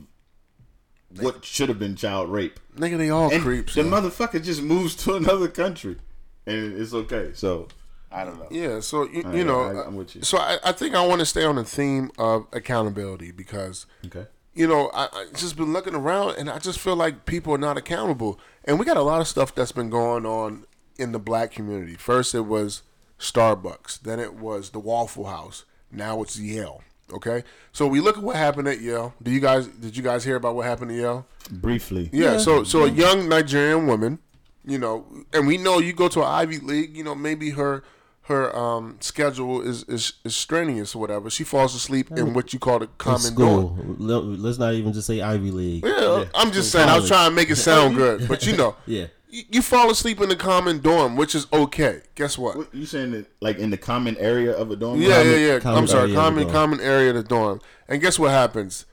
what should have been child rape.
Nigga, they all
And
creeps.
the motherfucker just moves to another country, and it's okay. So I don't know.
Yeah, so you, you
right,
know,
I- I'm with you.
so I, I think I want to stay on the theme of accountability because
Okay.
you know I, I just been looking around and I just feel like people are not accountable, and we got a lot of stuff that's been going on in the black community. First, it was Starbucks, then it was the Waffle House, now it's Yale. Okay, so we look at what happened at Yale. Do you guys did you guys hear about what happened at Yale?
Briefly.
Yeah, so so a young Nigerian woman, you know, and we know you go to an Ivy League, you know, maybe her her um schedule is is, is strenuous or whatever. She falls asleep in what you call the common door.
school. Let- Let's not even just say Ivy League.
Yeah, I'm just saying. I was trying to make it sound good, but you know,
Yeah.
you, you fall asleep in the common dorm, which is okay. Guess what?
What, you saying that like in the common area of a dorm?
Yeah, yeah, yeah.
common
I'm sorry,
area of the
common common area of the dorm. And guess what happens?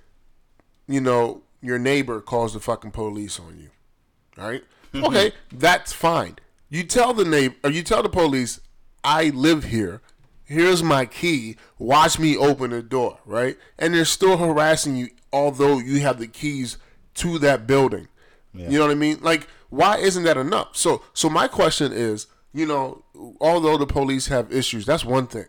You know, your neighbor calls the fucking police on you. Right? okay, that's fine. You tell the neighbor or you tell the police, I live here. Here's my key. Watch me open the door, right? And they're still harassing you although you have the keys to that building. You know what I mean? Like, why isn't that enough? So, so my question is, you know, although the police have issues, that's one thing.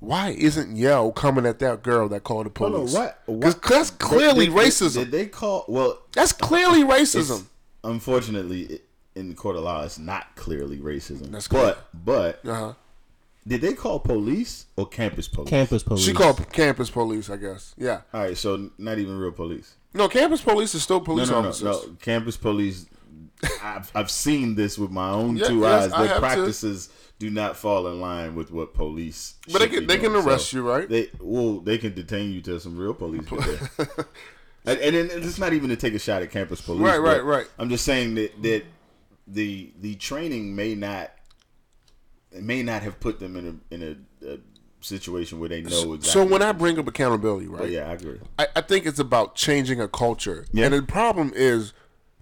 Why isn't Yale coming at that girl that called the police?
what?
'Cause
what?
that's clearly
Did- did-
racism.
Did they call? Well,
that's clearly racism.
Unfortunately, it, in the court of law, it's not clearly racism.
That's
but but
Uh huh.
did they call police or campus police?
Campus police.
She called campus police, I guess. Yeah.
All right, so not even real police.
No, campus police is still
No,
police
no, no,
officers.
no. Campus police. I've, I've seen this with my own
Yeah,
two
yes,
eyes.
I
Their
have too.
practices do not fall in line with what police.
But they can-
be
they can
doing.
arrest you, right?
They well, they can detain you till some real police get there. and, and then it's not even to take a shot at campus police.
Right, right, right.
I'm just saying that that the the training may not it may not have put them in a in a, a situation where they know exactly.
So when I bring up accountability, right?
But yeah, I agree.
I, I think it's about changing a culture.
Yeah.
And the problem is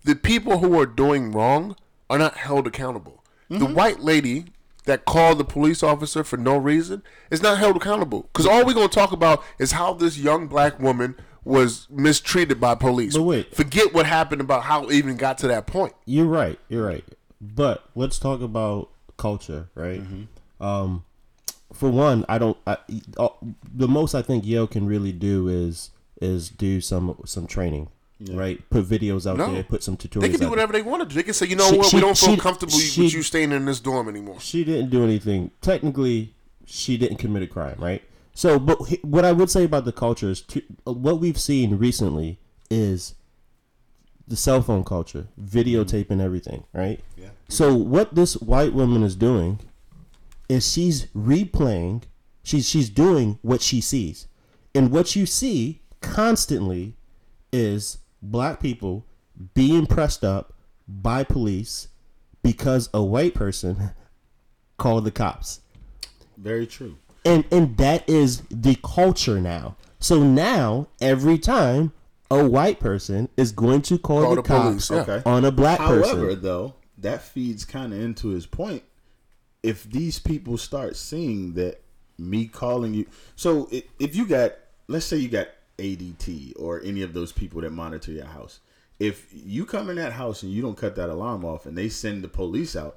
the people who are doing wrong are not held accountable. The
Mm-hmm.
white lady that called the police officer for no reason is not held accountable. Because all we're going to talk about is how this young black woman was mistreated by police.
But wait.
Forget what happened about how it even got to that point.
You're right. You're right. But let's talk about culture, right?
Mm-hmm.
Um, for one, I don't. I, uh, the most I think Yale can really do is is do some some training, right? Put videos out
No.
there, put some tutorials.
They can do whatever they want to do. They can say, you know
She-
what,
she-
we don't feel
she-
comfortable with you staying in this dorm anymore.
She didn't do anything. Technically, she didn't commit a crime, right? So, but what I would say about the culture is to, uh, what we've seen recently is the cell phone culture, videotaping mm-hmm. everything, right? Yeah. So, what this white woman is doing is she's replaying, she's she's doing what she sees, and what you see constantly is black people being pressed up by police because a white person called the cops.
Very true.
And and that is the culture now. So now every time a white person is going to call,
Call
the,
the police, yeah.
Okay.
on a black
However,
person.
though, that feeds kind of into his point if these people start seeing that me calling you, so if you got, let's say you got ADT or any of those people that monitor your house, if you come in that house and you don't cut that alarm off and they send the police out,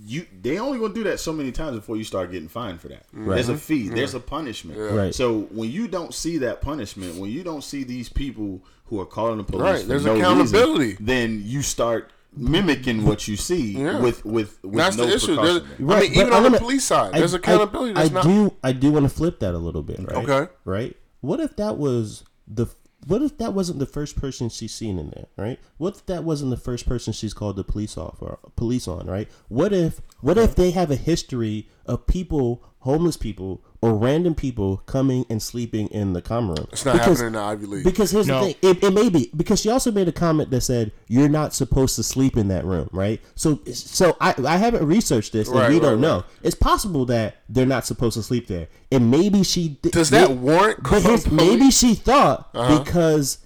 you they only gonna do that so many times before you start getting fined for that. Mm-hmm. There's a fee. Mm-hmm. There's a punishment.
Right.
So when you don't see that punishment, when you don't see these people who are calling the police,
Right,
for
there's
no
accountability.
reason, then you start mimicking what you see
Yeah.
with with with
That's
no
the issue. There's,
precaution.
I mean, even
but
on
I'm
the
gonna-
police side,
I-
there's accountability.
I,
That's
I
not.
do. I do want to flip that a little bit, right?
Okay.
Right. What if that was the? What if that wasn't the first person she's seen in there? Right. What if that wasn't the first person she's called the police off or police on? Right. What if? What if they have a history of people, homeless people, or random people coming and sleeping in the common room?
It's not happening in the Ivy League.
Because here's
No.
the thing, it, it may be because she also made a comment that said you're not supposed to sleep in that room, right? So, so I I haven't researched this, and we
right,
don't know. It's possible that they're not supposed to sleep there, and maybe she di-
Does that
may-
warrant
But maybe she thought
Uh-huh.
because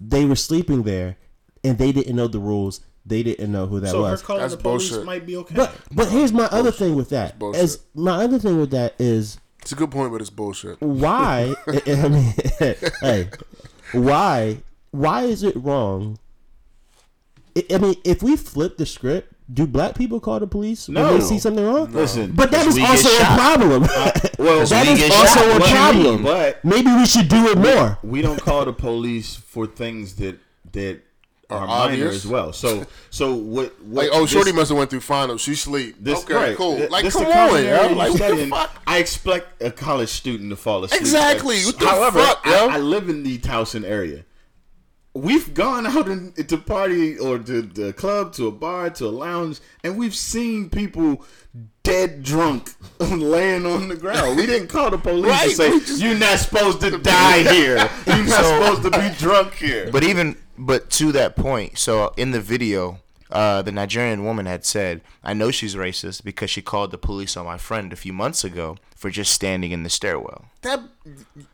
they were sleeping there and they didn't know the rules, they didn't know who that
So her
was.
calling
That's
the police
bullshit.
might be okay.
But but here's my other thing with that. As my other thing with that is
It's a good point, but it's bullshit.
why I mean hey why why is it wrong I, I mean if we flip the script do black people call the police when they see something wrong
Listen,
but that is also a
shot.
problem uh,
well,
that
we
is
get
also
shot.
a
What do you
problem?
But-
maybe we should do it more
we don't call the police for things that that are,
Are
minor as well. So so what? what
Like, oh,
this-
Shorty must have went through finals. She sleep.
This,
okay,
right.
cool. Like,
this
come on, yo. Like, what the fuck?
I expect a college student to fall asleep.
Exactly.
Like,
What the
however,
fuck,
I,
yo?
I live in the Towson area. We've gone out in, to party or to the club, to a bar, to a lounge, and we've seen people dead drunk laying on the ground. We didn't call the police
Right,
and say,
just-
"You're not supposed to die here. You're not supposed to be drunk here."
But even but to that point, so in the video, uh, the Nigerian woman had said, "I know she's racist because she called the police on my friend a few months ago for just standing in the stairwell."
That,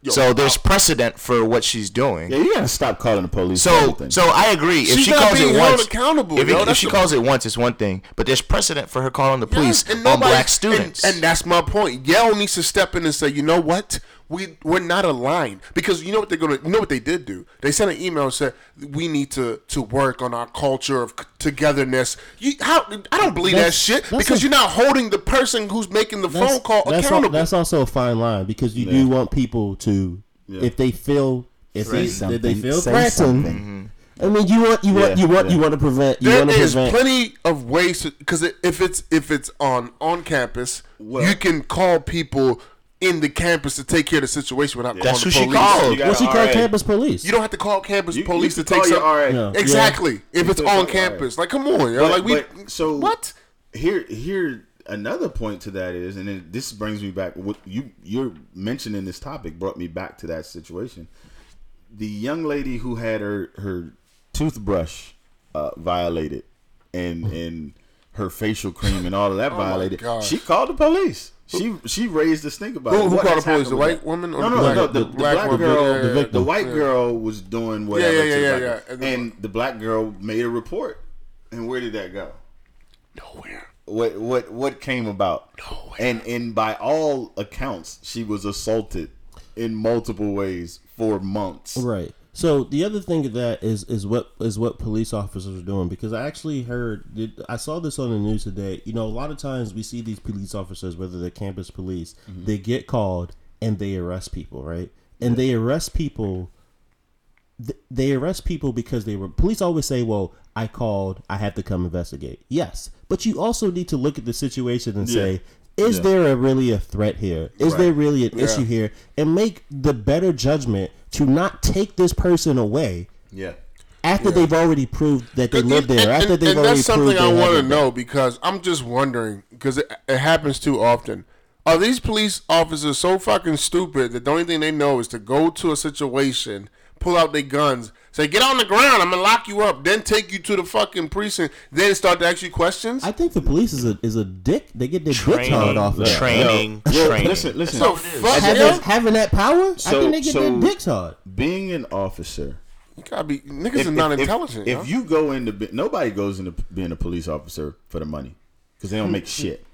yo,
So there's precedent for what she's doing.
yeah, you gotta stop calling the police.
So, so I agree. If
She's
she calls it once,
accountable,
if,
yo.
it- if she
the-
calls it once, it's one thing. But there's precedent for her calling the police
Yes, and
on black students.
And, and that's my point. Yale needs to step in and say, you know what? We we're not aligned because you know what they're gonna. You know what they did do? They sent an email and said we need to to work on our culture of togetherness. You how I don't believe that shit because
a-
you're not holding the person who's making the phone call
that's, al-
accountable.
that's also a fine line because you do want people to, if they feel, if they,
Say
if they
something.
feel threatened.
Mm-hmm.
I mean, you want, you want,
Yeah,
you want,
yeah.
you want to prevent, you
There
want to
is
prevent.
plenty of ways to because if it's if it's on on campus,
Well-
you can call people in the campus to take care of the situation without
That's
calling
who
the
she
police.
called.
You
What's she
an
call
RA.
campus police?
You don't have to call campus
You-
police
you
to take
call your
some.
RA.
Yeah.
Exactly. If it's on
call
campus, like come on, yo.
But-
like we
but- so
what?
Here, here, another point to that is, and then this brings me back. What you you're mentioning this topic brought me back to that situation. The young lady who had her her toothbrush uh, violated, and and her facial cream and all of that
Oh
violated. She called the police. She she raised a stink about
Who-
it.
who called the police? The white
that?
woman or
No,
the
no,
black-
no. The,
the
the
black
black, girl,
Yeah, yeah,
the,
yeah.
the white
Yeah.
girl was doing whatever.
yeah,
to
yeah,
the
yeah, yeah.
girl.
And the-
And the black girl made a report. And where did that go?
Nowhere.
what what what came about and and by all accounts she was assaulted in multiple ways for months
Right. So the other thing of that is is what is what police officers are doing because I actually heard I saw this on the news today. You know, a lot of times we see these police officers, whether they're campus police, mm-hmm. they get called and they arrest people, right? And they arrest people. They arrest people because they were. Police always say, "Well, I called. I had to come investigate." Yes, but you also need to look at the situation and say, "Is
Yeah.
there a, really a threat here? Is
Right.
there really an
Yeah.
issue here?" And make the better judgment to not take this person away
yeah
after they've already proved that they live there.
And,
after
and-
they've
and
already
that's something I want to
haven't
know because I'm just wondering because it, it happens too often. Are these police officers so fucking stupid that the only thing they know is to go to a situation, pull out their guns, say "Get on the ground, I'm gonna lock you up," then take you to the fucking precinct, then start to ask you questions?
I think the police is a is a dick. They get their dicks
training,
hard off of that.
training,
Well,
training.
listen listen
so fuck
Having,
yo.
having that power, I
So-
think they get
so-
their dicks hard.
being an officer
You gotta be niggas are not intelligent.
if,
yo.
you go into nobody goes into being a police officer for the money because they don't make shit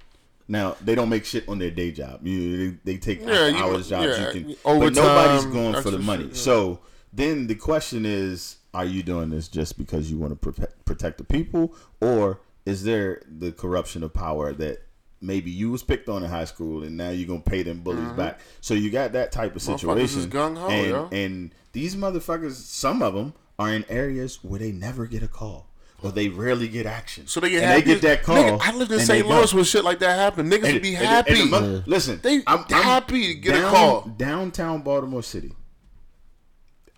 Now they don't make shit on their day job. You they, they take
Yeah, you-
hours jobs.
yeah,
you can,
overtime,
but nobody's going for the money.
shit, yeah.
So then the question is: Are you doing this just because you want to protect, protect the people, or is there the corruption of power that maybe you was picked on in high school and now you're gonna pay them bullies back? So you got that type of
Mm-hmm.
Situation,
gung-ho,
and
yo.
and these motherfuckers, some of them are in areas where they never get a call. Or they rarely get action.
So they get
and
happy.
they get that call.
Nigga, I lived in St. Louis when shit like that happened. Niggas
And-
would be
and- and
happy.
the listen,
They I'm, happy to get a call.
Downtown Baltimore City,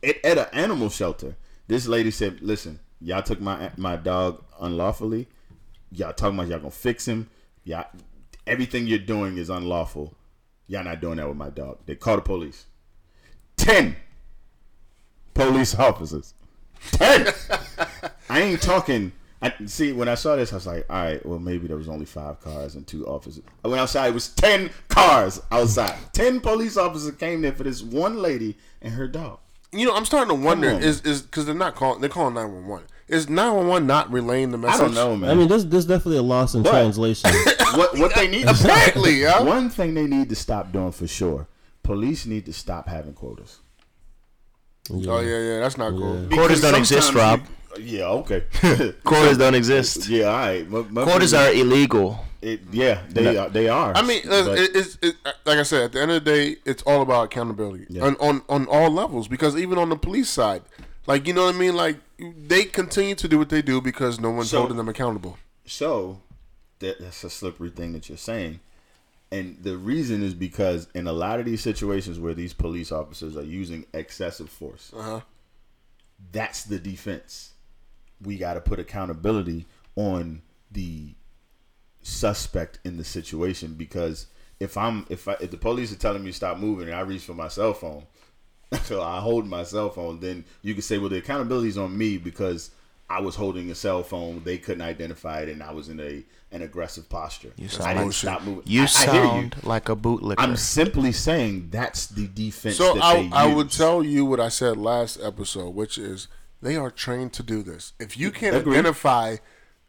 at, at an animal shelter, this lady said, "Listen, y'all took my my dog unlawfully. Y'all talking about y'all gonna fix him. Y'all, everything you're doing is unlawful. Y'all not doing that with my dog. They call the police. Ten police officers. Ten. I ain't talking. I see when I saw this, I was like, all right, well maybe there was only five cars and two officers. I went outside, it was ten cars outside. ten police officers came there for this one lady and her dog.
You know, I'm starting to wonder
on.
is is because they're not calling. They're calling nine one one. Is nine one one not relaying the message?
I
message?
don't know, man.
I mean, there's there's definitely a loss in
But-
translation.
what what they need
Apparently, yeah.
One thing they need to stop doing for sure. Police need to stop having quotas.
Oh yeah, yeah. That's not cool.
Quotas don't
Because
exist, Rob.
you- yeah, okay.
Quotas don't exist.
yeah, all right. My- my
Quotas
thing
are illegal.
It, yeah, they are. They are.
I mean, uh,
But-
it, it's it, like I said. At the end of the day, it's all about accountability
Yeah.
on, on on all levels. Because even on the police side, like you know what I mean. Like they continue to do what they do because no one's
So-
holding them accountable.
So that, that's a slippery thing that you're saying. And the reason is because in a lot of these situations where these police officers are using excessive force,
Uh-huh.
that's the defense. We got to put accountability on the suspect in the situation because if I'm if I, if the police are telling me to stop moving and I reach for my cell phone, so I hold my cell phone, then you can say, well, the accountability is on me because I was holding a cell phone, they couldn't identify it, and I was in a an aggressive posture.
You
I
sound
didn't
like-
stop moving.
You
I, I you.
like a bootlicker.
I'm simply saying that's the defense.
So
that
I
they
I would tell you what I said last episode, which is they are trained to do this. If you can't
Agreed.
identify,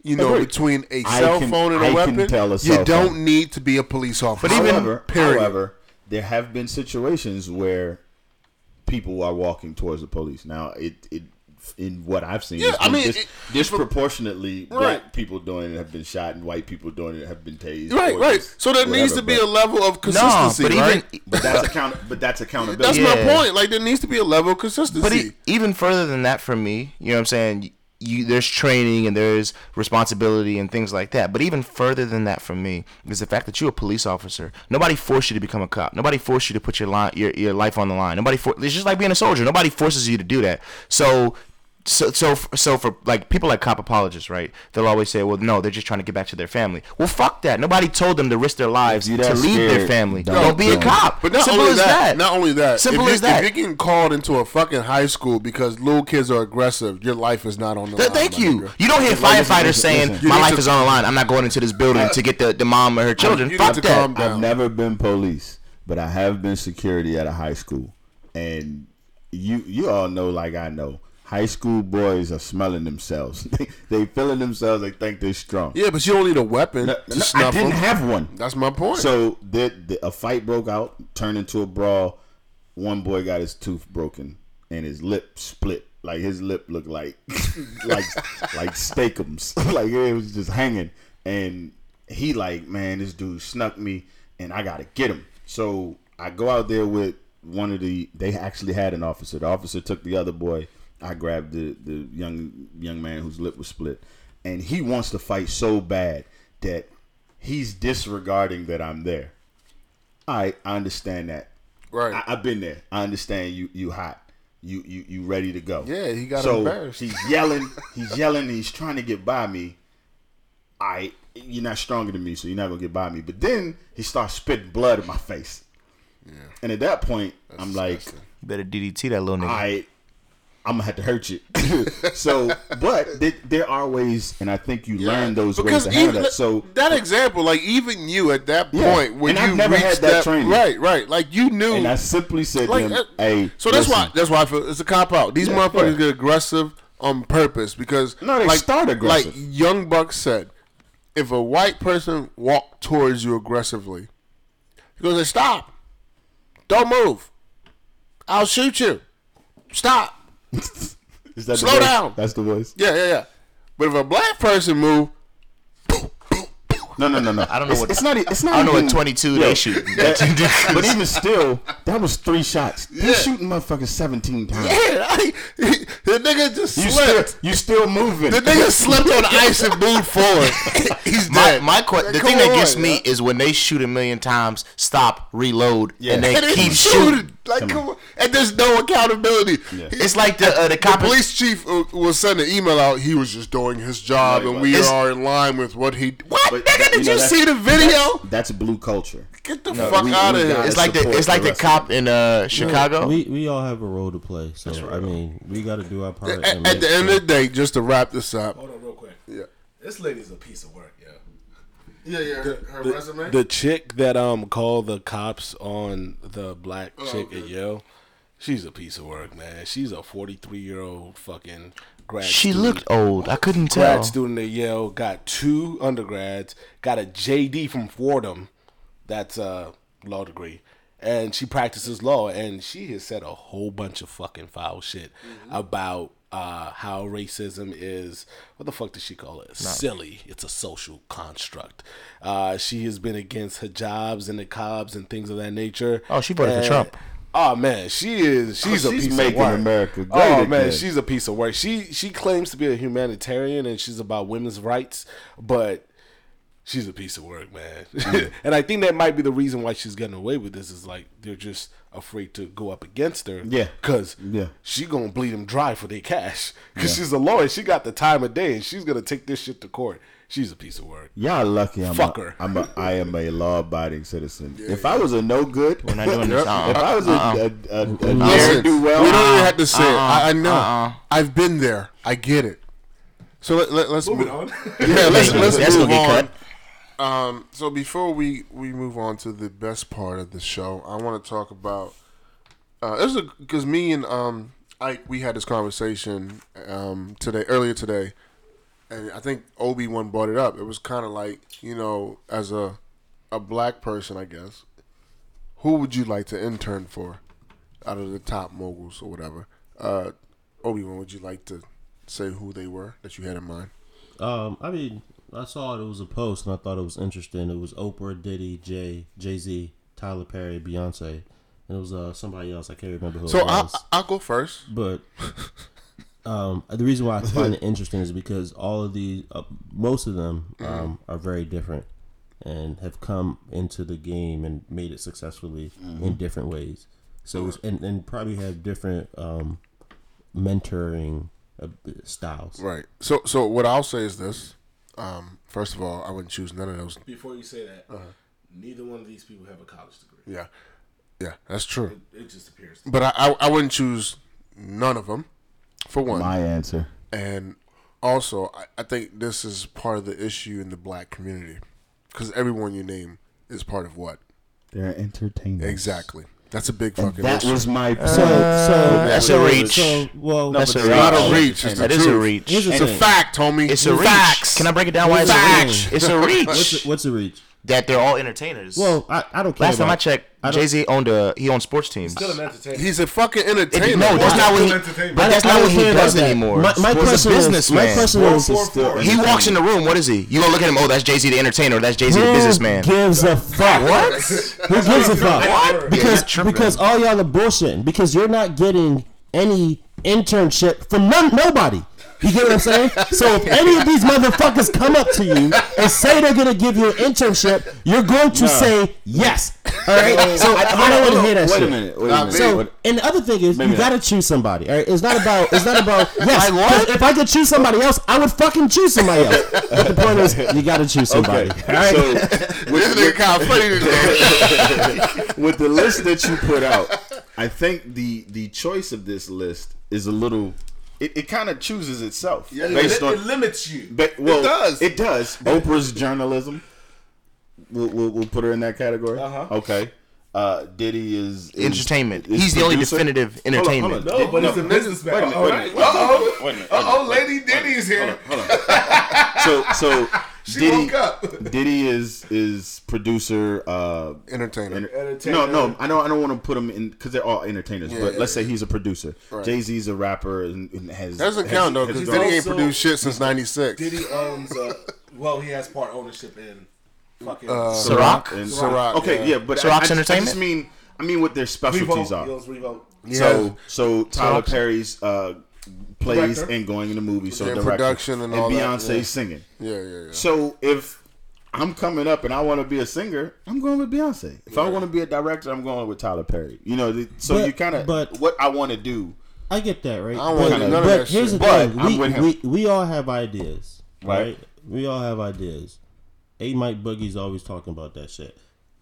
you know,
Agreed.
between a
I
cell
can-
phone and a
I can
weapon,
tell a
you
cell
don't
phone.
need to be a police officer.
however,
period.
however, there have been situations where people are walking towards the police. Now, it it in what I've seen,
Yeah, I mean,
dis-
it-
disproportionately
Right.
black people doing it have been shot, and white people doing it have been tased.
right, right. So there needs to be
but-
a level of
no,
consistency,
but
right?
even
But that's account. But that's accountability.
That's
Yeah.
my point. Like there needs to be a level of consistency.
But e- even further than that, for me, you know what I'm saying. You, there's training and there's responsibility and things like that. But even further than that, for me, is the fact that you're a police officer. Nobody forced you to become a cop. Nobody forced you to put your line, your, your life on the line. Nobody for, it's just like being a soldier. Nobody forces you to do that. So. So, so, so for like people like cop apologists, right? They'll always say, "Well, no, they're just trying to get back to their family." Well, fuck that. Nobody told them to risk their lives
you
to
that
leave their family.
don't
Don't, be a
do it.
cop.
But not
Simple
only
as
that,
that.
not only that.
Simple
if
as
you,
that.
If you're getting called into a fucking high school because little kids are aggressive, your life is not on the
Th-
line.
thank you.
nigga.
You don't hear
Listen,
firefighters
listen,
saying
listen.
my life
to-
is on the line. I'm not going into this building to get the, the mom or her children.
you
Fuck
to
that.
I've never been police, but I have been security at a high school, and you you all know, like I know, high school boys are smelling themselves. they, they feeling themselves. They think they're strong.
Yeah, but you don't need a weapon
No,
to
no, I didn't
them.
have one.
That's my point.
So the, the, a fight broke out, turned into a brawl. One boy got his tooth broken and his lip split. Like his lip looked like like like steakums. like it was just hanging. And he like, man, this dude snuck me and I gotta get him. So I go out there with one of the they actually had an officer. The officer took the other boy. I grabbed the, the young young man whose lip was split. And he wants to fight so bad that he's disregarding that I'm there. All right, I understand that.
right.
I, I've been there. I understand you. You hot. You you you ready to go?
Yeah, he got
so
embarrassed.
He's yelling. He's yelling. He's trying to get by me. I you're not stronger than me, so you're not gonna get by me. But then he starts spitting blood in my face. Yeah. And at that point, I'm like,
better DDT that little nigga.
I, I'm gonna have to hurt you. so, but th- there are ways, and I think you learn those ways to handle that. So
that example, like even you at that
Yeah.
point when
And
you
had
reached
that training.
right, right, like you knew.
And I simply said
like,
to him,
uh,
"Hey,
so that's why that's why I feel it's a cop out. These
Yeah,
motherfuckers
yeah.
get aggressive on purpose because
No, they
like,
start aggressive.
Like Young Buck said, if a white person walked towards you aggressively, he goes, "Stop! Don't move! I'll shoot you! Stop!"
Is that
Slow
the voice?
down.
That's the voice.
Yeah, yeah, yeah. But if a black person move,
No, no, no, no.
I don't know
it's,
what-
it's not. e- It's not.
I don't know what 22
Yo,
they shoot.
that- but even still, that was three shots. They're
Yeah.
shooting motherfuckers seventeen times.
yeah, I, the nigga just
You still, you still moving.
The nigga slipped on ice and moved forward. He's
My,
dead.
my que- the
Come
thing that
on,
gets me
yeah.
is when they shoot a million times, stop, reload, and they
and
keep
shooting.
shooting.
Like, come on. And there's no accountability.
It's like the uh, the
The
cop.
police chief uh, was sending an email out. He was just doing his job,
Right,
and we
It's-
are in line with what he. What
But,
nigga? Did
know,
you see the video?
That's, that's blue culture.
Get the
No,
fuck
we-
out
we
of here!
It's like the it's like
the
the cop in uh Chicago.
We we all have a role to play. So I mean, we got to do our part.
At, at the end of the day, just to wrap this up.
Hold on, real quick.
Yeah.
This lady's a piece of work, yeah.
Yeah, yeah. Her,
The, the chick that um called the cops on the black
Oh,
chick at Yale, she's a piece of work, man. She's a 43 year old fucking grad.
she
student.
looked old. I couldn't
grad
tell.
student at Yale, got two undergrads, got a JD from Fordham, that's a law degree, and she practices law. And she has said a whole bunch of fucking foul shit about uh, how racism is. What the fuck does she call it? Silly. It's a social construct. Uh, she has been against hijabs and niqabs and things of that nature.
Oh, she voted for
And-
Trump.
Oh man, she is. She's
Oh,
a
she's
piece
making
of work.
America great
Oh man, she's a piece of work. She she claims to be a humanitarian and she's about women's rights, but she's a piece of work, man. and I think that might be the reason why she's getting away with this. Is like they're just afraid to go up against her.
Yeah.
because
Yeah.
she gonna bleed them dry for their cash. Because she's a lawyer, she got the time of day, and she's gonna take this shit to court. She's a piece of work.
Y'all lucky. I'm
Fuck
a,
her.
I'm a. I am a law-abiding citizen. if I was a no good,
We're not doing this.
if
Uh-uh.
I was a, a, uh-uh. a, a,
Listen,
do well,
we don't even have to say it. Uh-uh. I, I know.
uh-uh.
I've been there. I get it. So let, let, let's move
on.
Yeah, let's let's
That's
move
gonna
on.
get
Um, so before we we move on to the best part of the show, I want to talk about. Uh, this is because me and um Ike we had this conversation um today earlier today, and I think Obi Wan brought it up. It was kind of like you know as a a black person, I guess, who would you like to intern for, out of the top moguls or whatever. Uh, Obi Wan, would you like to say who they were that you had in mind?
Um, I mean, I saw it It was a post and I thought it was interesting. It was Oprah, Diddy, Jay, Jay Z, Tyler Perry, Beyonce, and it was uh somebody else. I can't remember who
So
it
I
was.
I'll go first.
but um, the reason why I find it interesting is because all of these, uh, most of them, um, are very different and have come into the game and made it successfully in different ways. So and and probably have different um, mentoring uh, styles.
Right. So so what I'll say is this. Um, first of all, I wouldn't choose none of those.
Before you say that, uh-huh. neither one of these people have a college degree.
Yeah. Yeah, that's true.
It just appears.
But I I, I wouldn't choose none of them, for one.
my answer.
and also, I, I think this is part of the issue in the black community, because everyone you name is part of what
They're entertainers.
exactly. That's a big
And
fucking
that
issue.
was my point.
So, so
That's a reach.
So, well,
That's a
they're
reach.
not a reach. It's
entertainers.
the
That is a reach.
it's a fact, homie.
It's a reach.
Facts.
Can I break it down? Why it's
Facts.
a reach? It's a reach.
What's a, what's the reach?
That they're all entertainers.
Well, I, I don't care.
last time I checked, Jay Z owned a he owned sports teams.
Still an entertainer.
He's a fucking
It-
entertainer.
no, that's not what he. But that's not what he does
that.
anymore.
My, my
He's a
question is, my
businessman.
question is,
still
He walks in the room. What is he? You gonna look at him? Oh, that's Jay Z the entertainer. That's Jay Z the
who
businessman.
gives a fuck?
What?
Who gives a fuck?
What?
Because
Yeah,
because all y'all are bullshitting. Because you're not getting any internship from none, nobody. You get what I'm saying? So if any of these motherfuckers come up to you and say they're gonna give you an internship, you're going to say yes. All right. So I, don't want to hear that
Wait
shit.
a minute. Wait a minute.
So, and the other thing is,
Maybe
you gotta choose somebody. All right, it's not about. It's not about. Yes,
Like
if I could choose somebody else, I would fucking choose somebody else. But the point is, you gotta choose somebody.
Okay.
All right.
So
This nigga kind of funny today.
with the list that you put out, I think the the choice of this list is a little. It, it kind of chooses itself based
it,
on.
it limits you.
Ba- well,
does.
It does. Oprah's journalism. We'll, we'll, we'll put her in that category.
Uh-huh.
Okay. Uh, Diddy is, is
Entertainment.
is
He's the only
producer.
definitive
Hold on, hold on.
entertainment.
No, but
No,
it's a
no,
businessman.
wait a minute,
All
wait a minute, wait a minute,
Uh-oh.
wait a minute, wait a
Uh-oh,
minute,
Lady Diddy's here.
So so
She
Diddy,
woke up.
Diddy is is producer. Uh,
Entertainer.
enter-
Entertainer.
no, no, I don't. I don't want to put him in because they're all entertainers.
Yeah,
but
yeah,
let's say he's a producer.
Right.
Jay Z's a rapper and, and has
That doesn't
has-
count though, because
gone-
Diddy ain't produced shit since '96.
Diddy owns. Uh, well, he has part ownership in fucking
Uh,
Ciroc?
and-
Ciroc,
Okay,
yeah.
yeah, but
Ciroc's
I, I, just, I
Entertainment?
just mean, I mean what their specialties
Revolt.
are.
He owns
So, so Tyler
Ciroc's-
Perry's uh, plays
Director.
and going in the movie, so
Yeah,
director,
production and all that,
Beyonce
yeah.
singing.
Yeah, yeah, yeah.
So if I'm coming up and I want to be a singer, I'm going with Beyonce. If I want to be a director, I'm going with Tyler Perry. You know, the- so
But-
you kind of
but-
what I want to do.
I get that, right?
I want
but,
none of
but
that
here's
shit.
the
But
thing:
I'm
we, we we all have ideas,
Right.
right? We all have ideas. A Mike Boogie's always talking about that shit,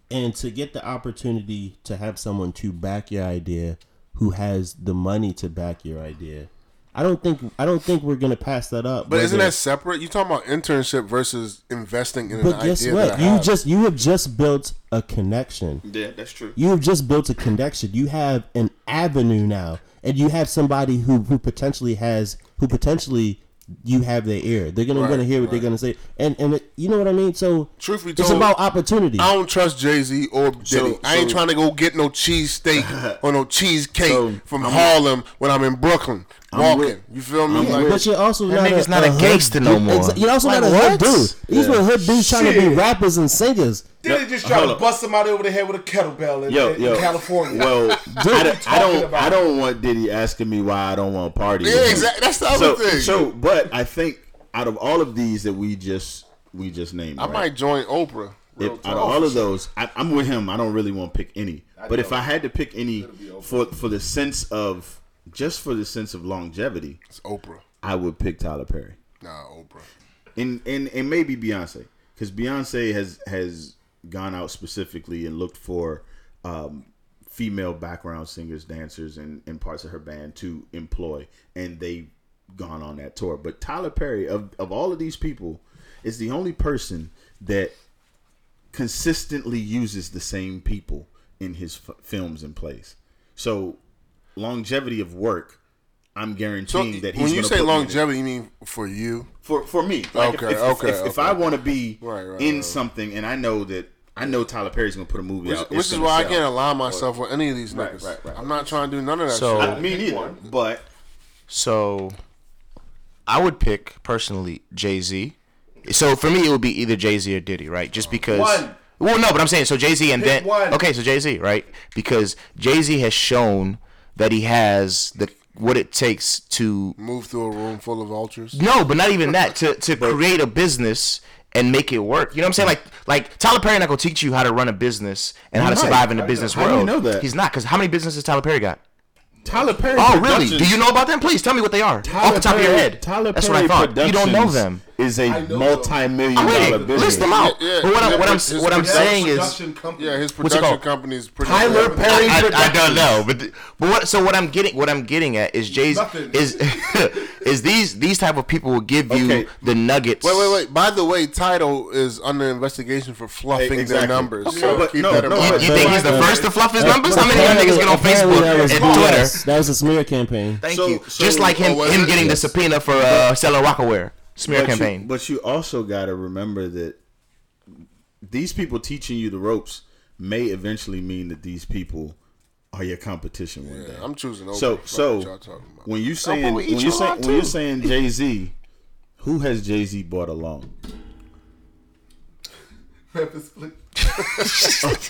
and to get the opportunity to have someone to back your idea, who has the money to back your idea, I don't think I don't think we're gonna pass that up.
But isn't that separate? You talking about internship versus investing in
But
an
guess
idea
what?
that I
You
have.
just you have just built a connection.
Yeah, that's true.
You have just built a connection. You have an avenue now, and you have somebody who who potentially has who potentially you have their ear. They're gonna
Right,
gonna hear what they're gonna say, and and it, you know what I mean. So
Truth be
it's
told,
about opportunity.
I don't trust Jay Z or Diddy.
So-
I ain't
so-
trying to go get no cheesesteak or no cheesecake
So,
from
I'm-
Harlem when I'm in Brooklyn
I'm
walking.
with-
you feel me?
I'm
Like,
But you're also
That
not
nigga's
a,
not a
hood
gangster no more.
Exa- You're also
Like
not a
what?
hood dude. These were hood dudes trying to be rappers and singers.
Diddy just
hold
tried to
up.
bust somebody over the head with a kettlebell in,
Yo,
in
yo,
California.
Well, I, don't, I don't.
about?
I don't want Diddy asking me why I don't want to party.
yeah, exactly. That's the other
So,
thing.
so, but I think out of all of these that we just we just named,
I
right?
might join Oprah.
If, out of all of those, I, I'm with him. I don't really want to pick any. But if I had to pick any for for the sense of just for the sense of longevity,
it's Oprah.
I would pick Tyler Perry
Nah, Oprah.
and and and maybe Beyonce because Beyonce has has gone out specifically and looked for um, female background singers, dancers, and, and parts of her band to employ, and they've gone on that tour. But Tyler Perry, of of all of these people, is the only person that consistently uses the same people in his f- films and plays. So longevity of work. I'm
So
guaranteeing that he's
when you say
put me in it
longevity, you mean for you?
for for me. Like
Okay,
if, if,
okay,
if, if
okay.
I want to be
Right, right,
in
right.
something, and I know that I know Tyler Perry's gonna put a movie
Which,
out,
which is
gonna
why I can't align myself with any of these
Right,
niggas.
right, right.
I'm not trying to do none of that
So-
shit.
I, me neither. But
So, I would pick personally Jay Z. So for me, it would be either Jay Z or Diddy, right? Just because.
One.
Well, no, but I'm saying so Jay Z and
Pick
then
one.
okay, so Jay Z, right? Because Jay Z has shown that he has the what it takes to
Move through a room full of vultures.
no, but not even that to to create a business and make it work. You know what I'm saying? Like like Tyler Perry not gonna teach you how to run a business and how to
Right.
survive in the business
How do you
world.
know that?
He's not because how many businesses Tyler Perry got?
Tyler Perry.
Oh, really? Do you know about them? Please tell me what they are
Tyler
off the top of your head.
Tyler
That's
Perry
what I thought. You don't know them.
Is a multi-million
I'm
business.
List them out.
Yeah, yeah.
but what, I, what I'm
His
what I'm saying is
production company.
Yeah, his production company is pretty.
Tyler
good.
Perry
I, I
Productions.
don't know, but but what? So what I'm getting what I'm getting at is Jay's
Nothing.
is is these these type of people will give you
Okay.
the nuggets.
Wait, wait, wait. By the way, Tidal is under investigation for fluffing
Exactly.
their numbers.
Okay,
So
but
keep
no,
that
no,
You, you think he's the first to fluff his numbers? How many of them
apparently-
niggas get on Facebook and Twitter?
That was a smear campaign.
Thank you. Just like him
Oh,
him getting the subpoena for uh, selling Rocawear smear
but
campaign.
You, but you also got to remember that these people teaching you the ropes may eventually mean that these people are your competition one day.
I'm choosing Oprah.
So so
what y'all
when you saying when you
your
say when you're saying Jay Z, who has Jay Z brought along?
Memphis Bleek.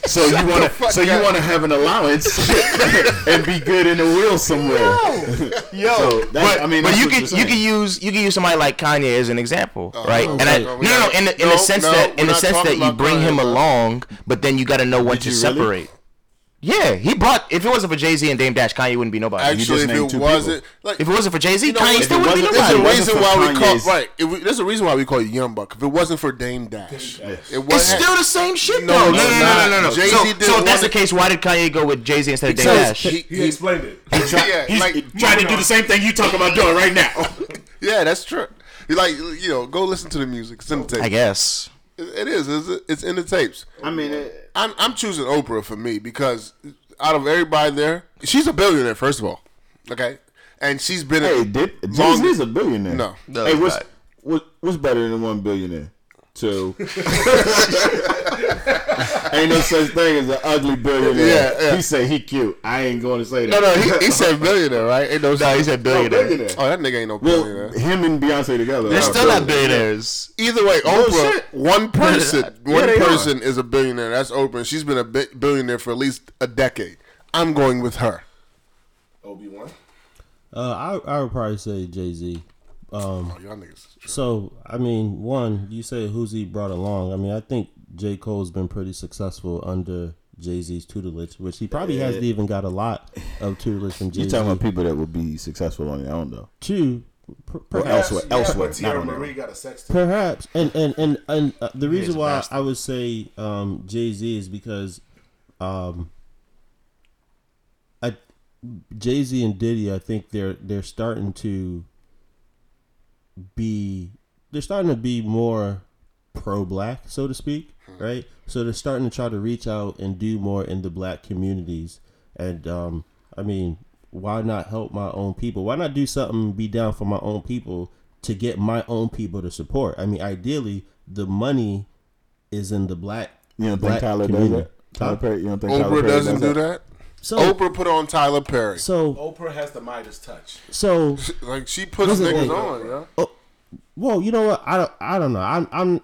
So you want to so you want to have an allowance and be good in the wheel somewhere.
Yo,
So that's-
but,
I mean,
but you
what
could
you're
you
saying.
could use you could use somebody like Kanye as an example, right?
no,
And I,
no,
no, no, no, in the, in
no,
the sense
no,
that in the sense that you bring
Kanye,
him along, but then you got to know when to
really?
separate. Yeah, he brought. If it wasn't for Jay Z and Dame Dash, Kanye wouldn't be nobody.
You
Actually,
just
if
named
it wasn't like
if it wasn't for Jay Z,
You know
Kanye
what?
still
If it
wouldn't be
wasn't-
There's a reason
for
why we call right. If we, there's a reason why we call you Young Buck. If it wasn't for Dame Dash, it
It's
wasn't.
still the same shit
No,
though. No,
it's
no, no,
not.
no, no, no.
Jay-Z
So,
did
so if that's the case, why did Kanye go with Jay Z instead of Dame Dash?
he-
He explained it.
yeah,
He's
like
trying to do the same thing you talking about doing right now.
yeah, that's true. You like you know, go listen to the music. It's the tapes.
I guess.
It- it is. It's, it's in the tapes.
I mean, it,
I'm I'm choosing Oprah for me because out of everybody there, she's a billionaire. First of all, okay, and she's been
hey,
in
did Jay-Z's a billionaire?
No.
No,
hey,
he's
what's what, what's better than one billionaire? To to. ain't no such thing as an ugly billionaire.
Yeah, yeah.
He said he cute. I ain't going to say that.
No, no, he, he said billionaire, right? Ain't no,
No, he said
No,
billionaire.
billionaire.
Oh, that nigga ain't no billionaire.
Well, him and Beyonce together.
They're still not
billionaires.
billionaires.
Either way, Oprah,
shit.
one person, one
they are.
person is a billionaire. That's Oprah. and She's been a billionaire for at least a decade. I'm going with her.
Obi Wan.
Uh, I I would probably say Jay Z. Um,
Oh,
so I mean, one, you say who's he brought along? I mean, I think J Cole's been pretty successful under Jay Z's tutelage, which he probably hasn't even got a lot of tutelage from Jay Z.
You
Z.
talking about people that would be successful on their own though?
Two, per-
Or
perhaps,
elsewhere,
Yeah,
elsewhere,
but
not Teairra
Mari
own.
got a sex tape.
perhaps, and and and and uh, the reason why
bastard.
I would say um, Jay Z is because um, I Jay Z and Diddy, I think they're they're starting to be they're starting to be more pro black, so to speak, right? So they're starting to try to reach out and do more in the black communities. And um, I mean, why not help my own people? Why not do something, be down for my own people to get my own people to support? I mean, ideally, the money is in the black.
You don't
black
think Tyler does
community.
that? Tyler Perry, you don't think Tyler Perry
doesn't
does
do
that?
that.
So,
Oprah put on Tyler Perry.
so,
Oprah has the Midas touch.
so,
Like she puts
Listen,
niggas
wait.
on, yeah.
well, you know what? I don't, I don't know. I'm, I'm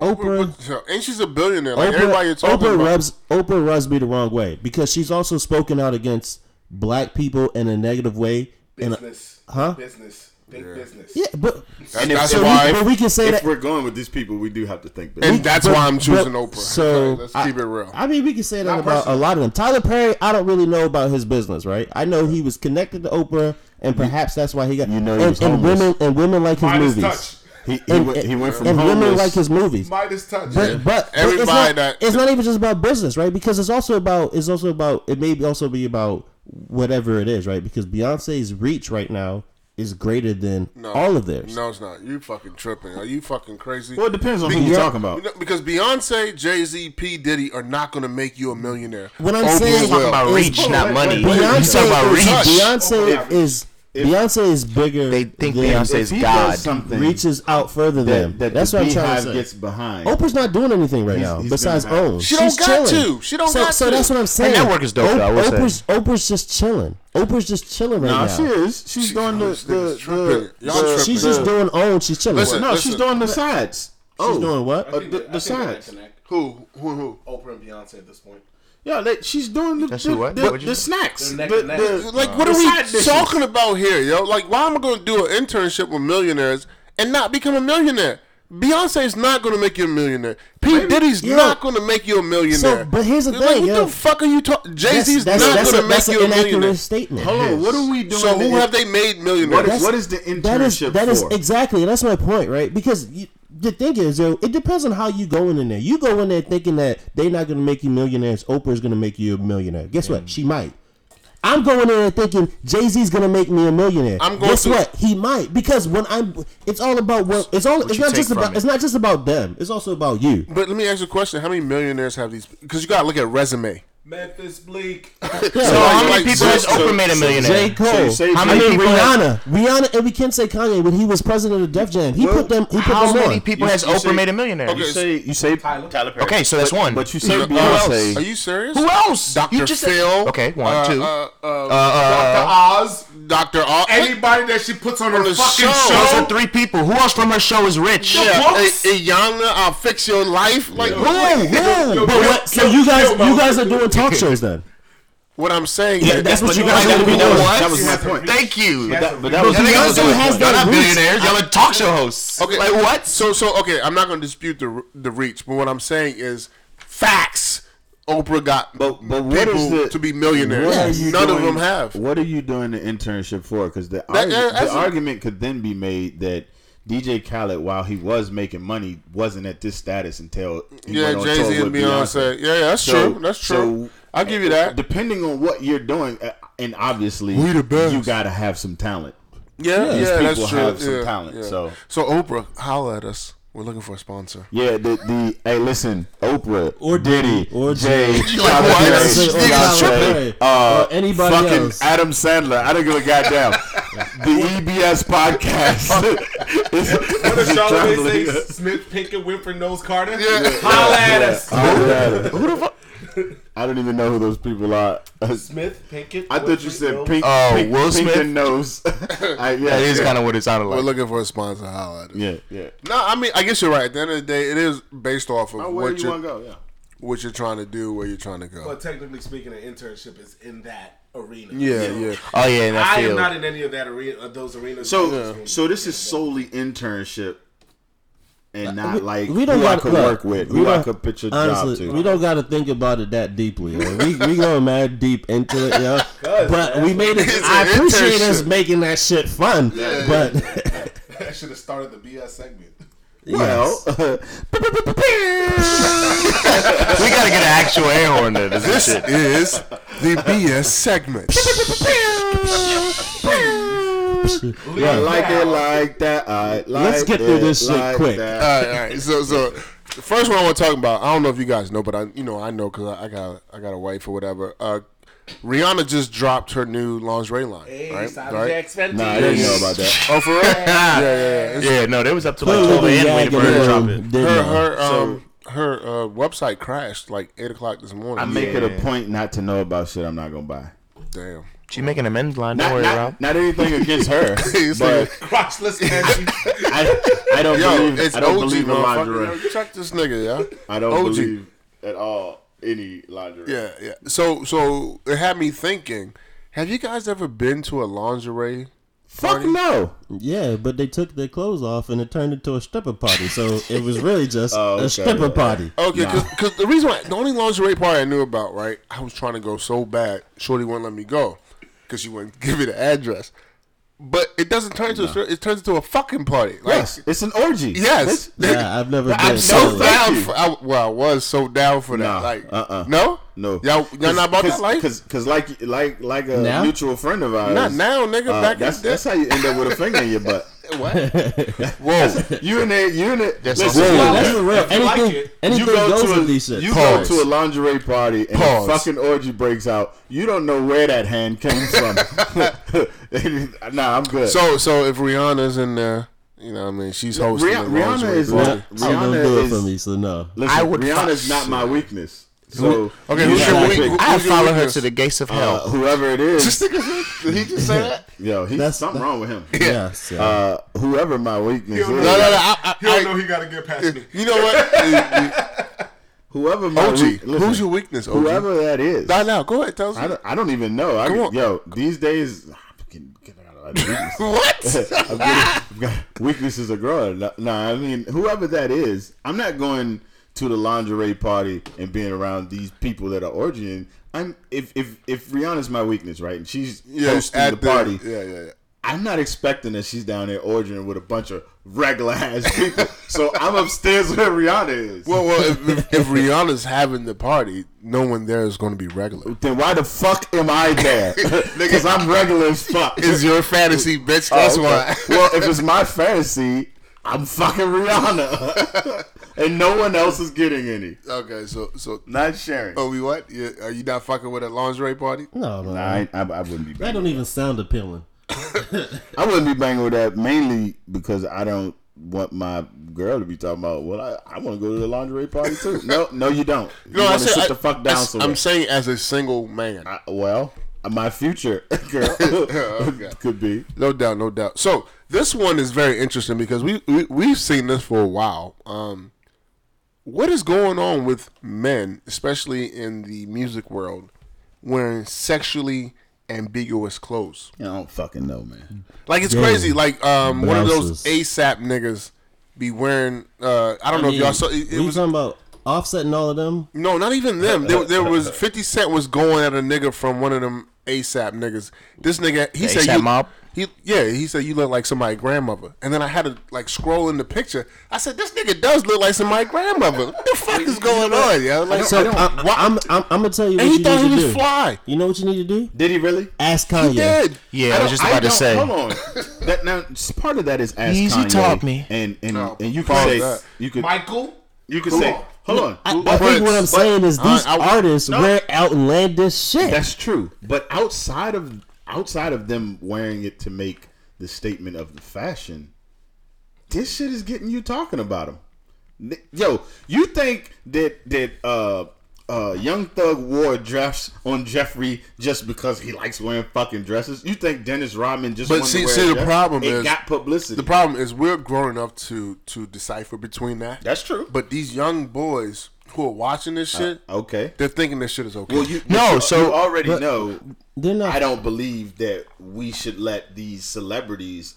Oprah.
Oprah, and she's a billionaire. Like everybody you're
Oprah,
talking
Oprah
about.
rubs Oprah rubs me the wrong way because she's also spoken out against black people in a negative way. In a,
Business.
huh?
Business. Big business.
yeah, but
That- that's
so
why.
we, but we can say
If
that.
we're going with these people, we do have to think.
business.
and
that's
but-
why I'm choosing
but-
Oprah.
So
let's
I-
keep it real.
I mean, we can say that
Not
about a lot of them. Tyler Perry, I don't really know about his business, right? I know he was connected to Oprah, and perhaps that's why he got.
You know he
and,
was
and women and women like his
Midas
movies.
touch.
He, he,
And,
went, he went from
and
homeless.
women like his movies.
Midas touch.
But but, but it's, not,
that-
it's not even just about business, right? Because it's also about it's also about it may also be about whatever it is, right? Because Beyonce's reach right now is greater than
No.
all of theirs.
No, it's not. You fucking tripping. Are you fucking crazy?
Well, it depends on who you're talking about.
Because Beyonce, Jay Z, P Diddy are not going to make you a millionaire.
What I'm
Oprah
saying-
will.
Talking about reach, not oh, money. You
Beyonce,
talking about
is,
reach.
Beyonce oh, is Beyonce is bigger.
They think
than
Beyonce is God.
something
reaches out further than
that, that
That's
the
what I'm trying to say.
gets behind.
Oprah's not doing anything right
He's-
now
he's
besides own.
She don't
She's
got
chilling.
to. She don't
so,
got
so
to.
that's what I'm saying.
network is dope, though, I will say.
Oprah's, Oprah's just chilling. Oprah's just chilling right
No,
now.
she is. She's
She-
doing the
this
the,
nigga's
the, the-
She's just doing own. She's chilling.
Listen,
no,
listen.
she's doing the sides. Oh,
She's doing what?
Uh, the, the sides.
Who? Who? Who?
Oprah and Beyonce at this point.
Yeah, they, she's doing the
That's
the,
what?
the,
What'd you
the
say?
snacks.
They're neck
The-
and neck.
the-
Like, what are we
side dishes.
talking about here, yo? Like, why am I going to do an internship with millionaires and not become a millionaire? Beyonce is not going to make you a millionaire. P Diddy's
Yo.
not going to make you a millionaire.
So, but here's the
Like,
thing,
what
yo.
the fuck are you talking? Jay
That's,
Z's not going to make
that's
you a millionaire.
inaccurate statement.
Hold on, what are we doing?
So who
to-
have they made millionaires?
is, what is the
That is
internship
that is
for?
exactly that's my point, right? Because you, the thing is, yo, it depends on how you go in there. You go in there thinking that they're not going to make you millionaires. Oprah's going to make you a millionaire. Guess what? Mm. She might. I'm going in there thinking Jay Z's gonna make me a millionaire.
I'm going
Guess
to-
what? He might because when I'm, it's all about what it's all. it's not just about.
it.
It's not just about them. It's also about you.
But let me ask you a question: How many millionaires have these? Because you got to look at resume.
Memphis Bleek.
So how many
like,
people
so-
has
so-
Oprah made a
J.
millionaire? J.
Cole.
So you say
How
I
many
mean
people have-
Rihanna, Rihanna, and we can't say Kanye when he was president of Def Jam. He put them. He put
How
them
many
on.
people
You-
has
you
Oprah
say-
made a millionaire?
You say you say
Tyler.
Perry.
Okay, so that's one.
But you say
Who else?
Are you serious?
Who else?
Dr.
You just said-
Phil.
Okay, one,
uh,
two.
Uh, uh,
Dr. Oz.
Dr. Oz.
Anybody that she puts on her
the
fucking
show.
show.
Those are three people. Who else from her show is rich?
Yeah,
books?
I- Iyanla, I'll uh, fix your life. Like who?
But what, so you guys, you guys are doing talk shows then?
What I'm saying
Yeah, that's what you guys got to be
was-
doing.
That was my point.
Thank you.
She has
That-
But that was
Y'all
Beyonce has
y'all not billionaires. Y'all are talk show hosts.
okay,
Like what?
So, so okay, I'm not going to dispute the the reach, but what I'm saying is facts. Oprah got
But but what
people
is the
to be millionaires.
what are you
None of them have.
What are you doing the internship for? Because the,
That-
argu-
yeah, that's
the
a-
argument could then be made that DJ Khaled, while he was making money, wasn't at this status until he
Yeah, Jay Z and
with
Beyonce. Yeah, yeah, that's
So-
true. That's
so-
true. I'll give you that.
Depending on what you're doing, uh, and obviously
We the best.
you got to have some talent.
Yeah, yeah,
These
that's
people
true.
have some
yeah,
talent,
yeah.
so-
so Oprah, holla at us. We're looking for a sponsor.
Yeah, the the hey, listen, Oprah
Or
Diddy
or
Jay,
Jay.
Tyler
Beyonce, or
Beyonce,
Tyler Perry,
uh,
or anybody
fucking
else.
Adam Sandler. I don't give a goddamn. the EBS podcast. is,
What does
is
Charlamagne
traveling-
say? Smith, Pinkett, Winfrey, Knowles Carter.
Yeah.
Holla at us.
Who the fuck? I don't even know who those people are.
Smith, Pinkett.
I thought you said
Knowles.
pink.
Oh,
pink,
Will
pink
Smith?
and nose. I, yeah,
That is
yeah.
kind of what it sounded like.
We're looking for a sponsor. Holla at us.
Yeah, yeah.
No, I mean, I guess you're right. At the end of the day, it is based off of
Oh, where
what
you
you're
want to go? Yeah.
what you're trying to do, where you're trying to go.
But technically speaking, an internship is in that arena.
yeah,
So,
yeah.
Oh yeah, in that
I am not in any of that arena, of those arenas.
So, so this is solely internship, and not like
we don't
who I
got
could
look,
work with,
we
who I
don't-
could pitch a job to.
we don't got to think about it that deeply. Yo. We we going mad deep into it, yo. But we made it. I
an
appreciate us making that shit fun. But
I should have started the BS segment.
well,
we gotta get an actual air horn there. This
This
shit.
is the BS segment.
I like it like that. I like
Let's get through this shit
like
quick.
that.
all right, all right. So, so the first one I want to talk about. I don't know if you guys know, but I, you know, I know because I, I got, I got a wife or whatever. Uh, Rihanna just dropped her new lingerie line.
Hey,
right?
Sally
right?
Nah, I didn't know about that.
Oh, for real? yeah, yeah, yeah. It's-
Yeah, no, they was up to like
clearly
twelve
the
a.m. Waiting for her to drop it.
her, her, um, her uh, website crashed like eight o'clock this morning.
I make it a point not to know about shit I'm not gonna buy.
Damn.
She making a men's line. Don't
Not,
worry,
not,
Rob.
not anything against her,
He's
but
like,
Crotchless
I, I don't
Yo,
believe
it's
I don't
OG,
believe in
motherfucker.
lingerie.
Yo, check this nigga, yeah.
I don't
OG.
believe at all any lingerie.
Yeah, yeah. So, so it had me thinking. Have you guys ever been to a lingerie?
Fuck no.
yeah, but they took their clothes off and it turned into a stripper party. So it was really just
Oh, okay,
a stripper
yeah.
party.
Okay,
Nah.
because the reason why the only lingerie party I knew about, right? I was trying to go so bad, Shorty wouldn't let me go because she wouldn't give me the address. But it doesn't turn into a stri- it turns into a fucking party. Like,
Yes, it's an orgy.
yes.
Yeah, I've never
I'm
been.
so
so
down
you.
for. I, well, I was so down for that.
Nah,
like,
uh-uh.
no,
No,
y'all, y'all not about that life.
Because, because, like, like, like a
Now?
mutual friend of ours.
Not now, nigga.
uh,
back
that's
in
that's how you end up with a finger in your butt.
what? Whoa.
You in there, you in there.
That's
listen,
a
Whoa, that's real.
you like
Anything,
it,
anything
you go
goes
to a
with these shit.
you
Pause.
go to a lingerie party and
Pause.
a fucking orgy breaks out. You don't know where that hand came from. nah, I'm good.
So, so if Rihanna's in there, you know, what I mean, she's hosting.
Rihanna-
the
Rihanna is
party.
not-
She don't
Rihanna
do it
is-
for me, so no.
listen,
I would
Rihanna's not my weakness. So
Okay, who's your
gotta
weak-
pick,
who-
I
Who's your
follow her to the gates of
uh,
hell.
whoever it is.
Did he just say that?
yo, he's
That's-
something wrong with him.
Yes. yeah.
Uh, whoever my weakness is,
No, no, no. I, I,
He don't
I-
know he got to get past me.
you know what?
whoever my
OG,
weak, listen,
who's your weakness? OG?
whoever that is.
Nah, nah, go ahead. Tell us.
I don't, I don't even know. I,
Come.
Yo, these days, I'm getting, getting out of weakness.
what?
I'm getting, I've got weaknesses are growing. No, nah, I mean, whoever that is, I'm not going to the lingerie party and being around these people that are orgying. I'm if if if Rihanna's my weakness, right, and she's
Yeah,
hosting
at
the party.
Yeah, yeah, yeah.
I'm not expecting that she's down there orgying with a bunch of regular ass people. so I'm upstairs where Rihanna is.
Well, well, if, if, if Rihanna's having the party, no one there is going to be regular.
then why the fuck am I there? Because I'm regular as fuck.
It's your fantasy, bitch.
Oh,
That's
okay.
why.
well, if it's my fantasy, I'm fucking Rihanna, and no one else is getting any.
Okay, so so.
Not sharing.
Oh, we what? You, are you not fucking with a lingerie party?
no, no,
Nah, I, I, I wouldn't be.
that don't even sound appealing.
I wouldn't be banging with that mainly because I don't want my girl to be talking about. Well, I, I want to go to the lingerie party too. No, no, you don't. You
No, I
want to
said
sit
I-
the fuck down
I-
somewhere.
I'm saying as a single man.
I- well, my future girl
Okay.
could be.
No doubt, no doubt. So this one is very interesting because we, we we've seen this for a while. Um, what is going on with men, especially in the music world, wearing sexually ambiguous clothes?
I don't fucking know, man.
Like it's
Yeah.
crazy. Like um, one of those ASAP niggas be wearing. Uh, I don't know if y'all saw. It, it was
talking about Offset and all of them.
no, not even them. There, there was Fifty Cent was going at a nigga from one of them ASAP niggas. This nigga, he
The
said
A$AP
you,
mob?
He yeah, he said you look like somebody's grandmother. And then I had to like scroll in the picture. I said this nigga does look like somebody's grandmother. What the fuck is going on, yo? Like,
So I, I, I'm, I'm, I'm gonna tell you what
and he
you
thought
need
he
to
was
do.
fly.
You know what you need to do?
Did he really?
Ask Kanye.
He did.
Yeah, I was just
I
about to say.
Hold on. That now part of that is ask
Easy
Kanye,
taught me.
and and
No,
and you could say
that.
you could
Michael,
you could say hold on.
I, I
But-
think what I'm
but-
saying is these
I- I-
artists
No.
wear outlandish shit.
That's true, but outside of outside of them wearing it to make the statement of the fashion, this shit is getting you talking about them. Yo, you think that that uh uh Young Thug wore dress on Jeffery just because he likes wearing fucking dresses? You think Dennis Rodman just
But see-
to wear
see, the
dress?
problem
it
is-
got publicity.
The problem is we're grown enough to to decipher between that.
That's true.
But these young boys who are watching this uh, shit,
okay.
they're thinking this shit is okay.
Well, you
No,
you,
so-
you already
but-
know.
They're not.
I don't believe that we should let these celebrities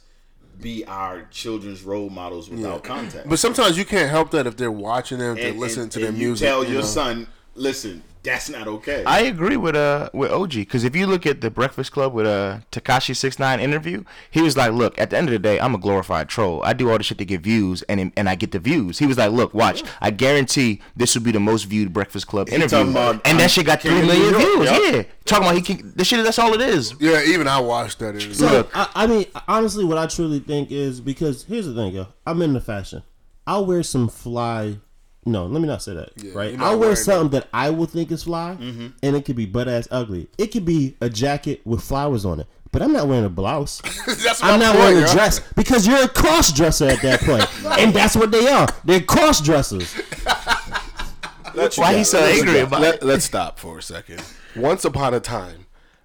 be our children's role models without context.
but sometimes you can't help that if they're watching them, if they're listening
and-
to their
and
music.
You tell
you
your
know.
son, listen, that's not okay.
I agree with uh with OG because if you look at the Breakfast Club with uh Tekashi Six Nine interview, he was like, "Look, at the end of the day, I'm a glorified troll. I do all the shit to get views, and and I get the views." He was like, "Look, watch, I guarantee this will be the most viewed Breakfast Club interview,
about,
and
um,
that shit got
King
three
of
million
New York,
views.
yup.
Yeah, talking about he can this shit. That's all it is.
Yeah, even I watched that. It was
So I, I mean, honestly, what I truly think is because here's the thing, yo. I'm in the fashion. I'll wear some fly. No, let me not say that. right? I'll wear something that I would think is fly,
Mm-hmm.
and it could be butt ass ugly. It could be a jacket with flowers on it, but I'm not wearing a blouse.
That's
I'm not
point,
wearing a dress because you're a cross dresser at that point, and that's what they are. They're cross dressers.
Why he so angry about it?
Let's stop for a second. Once upon a time,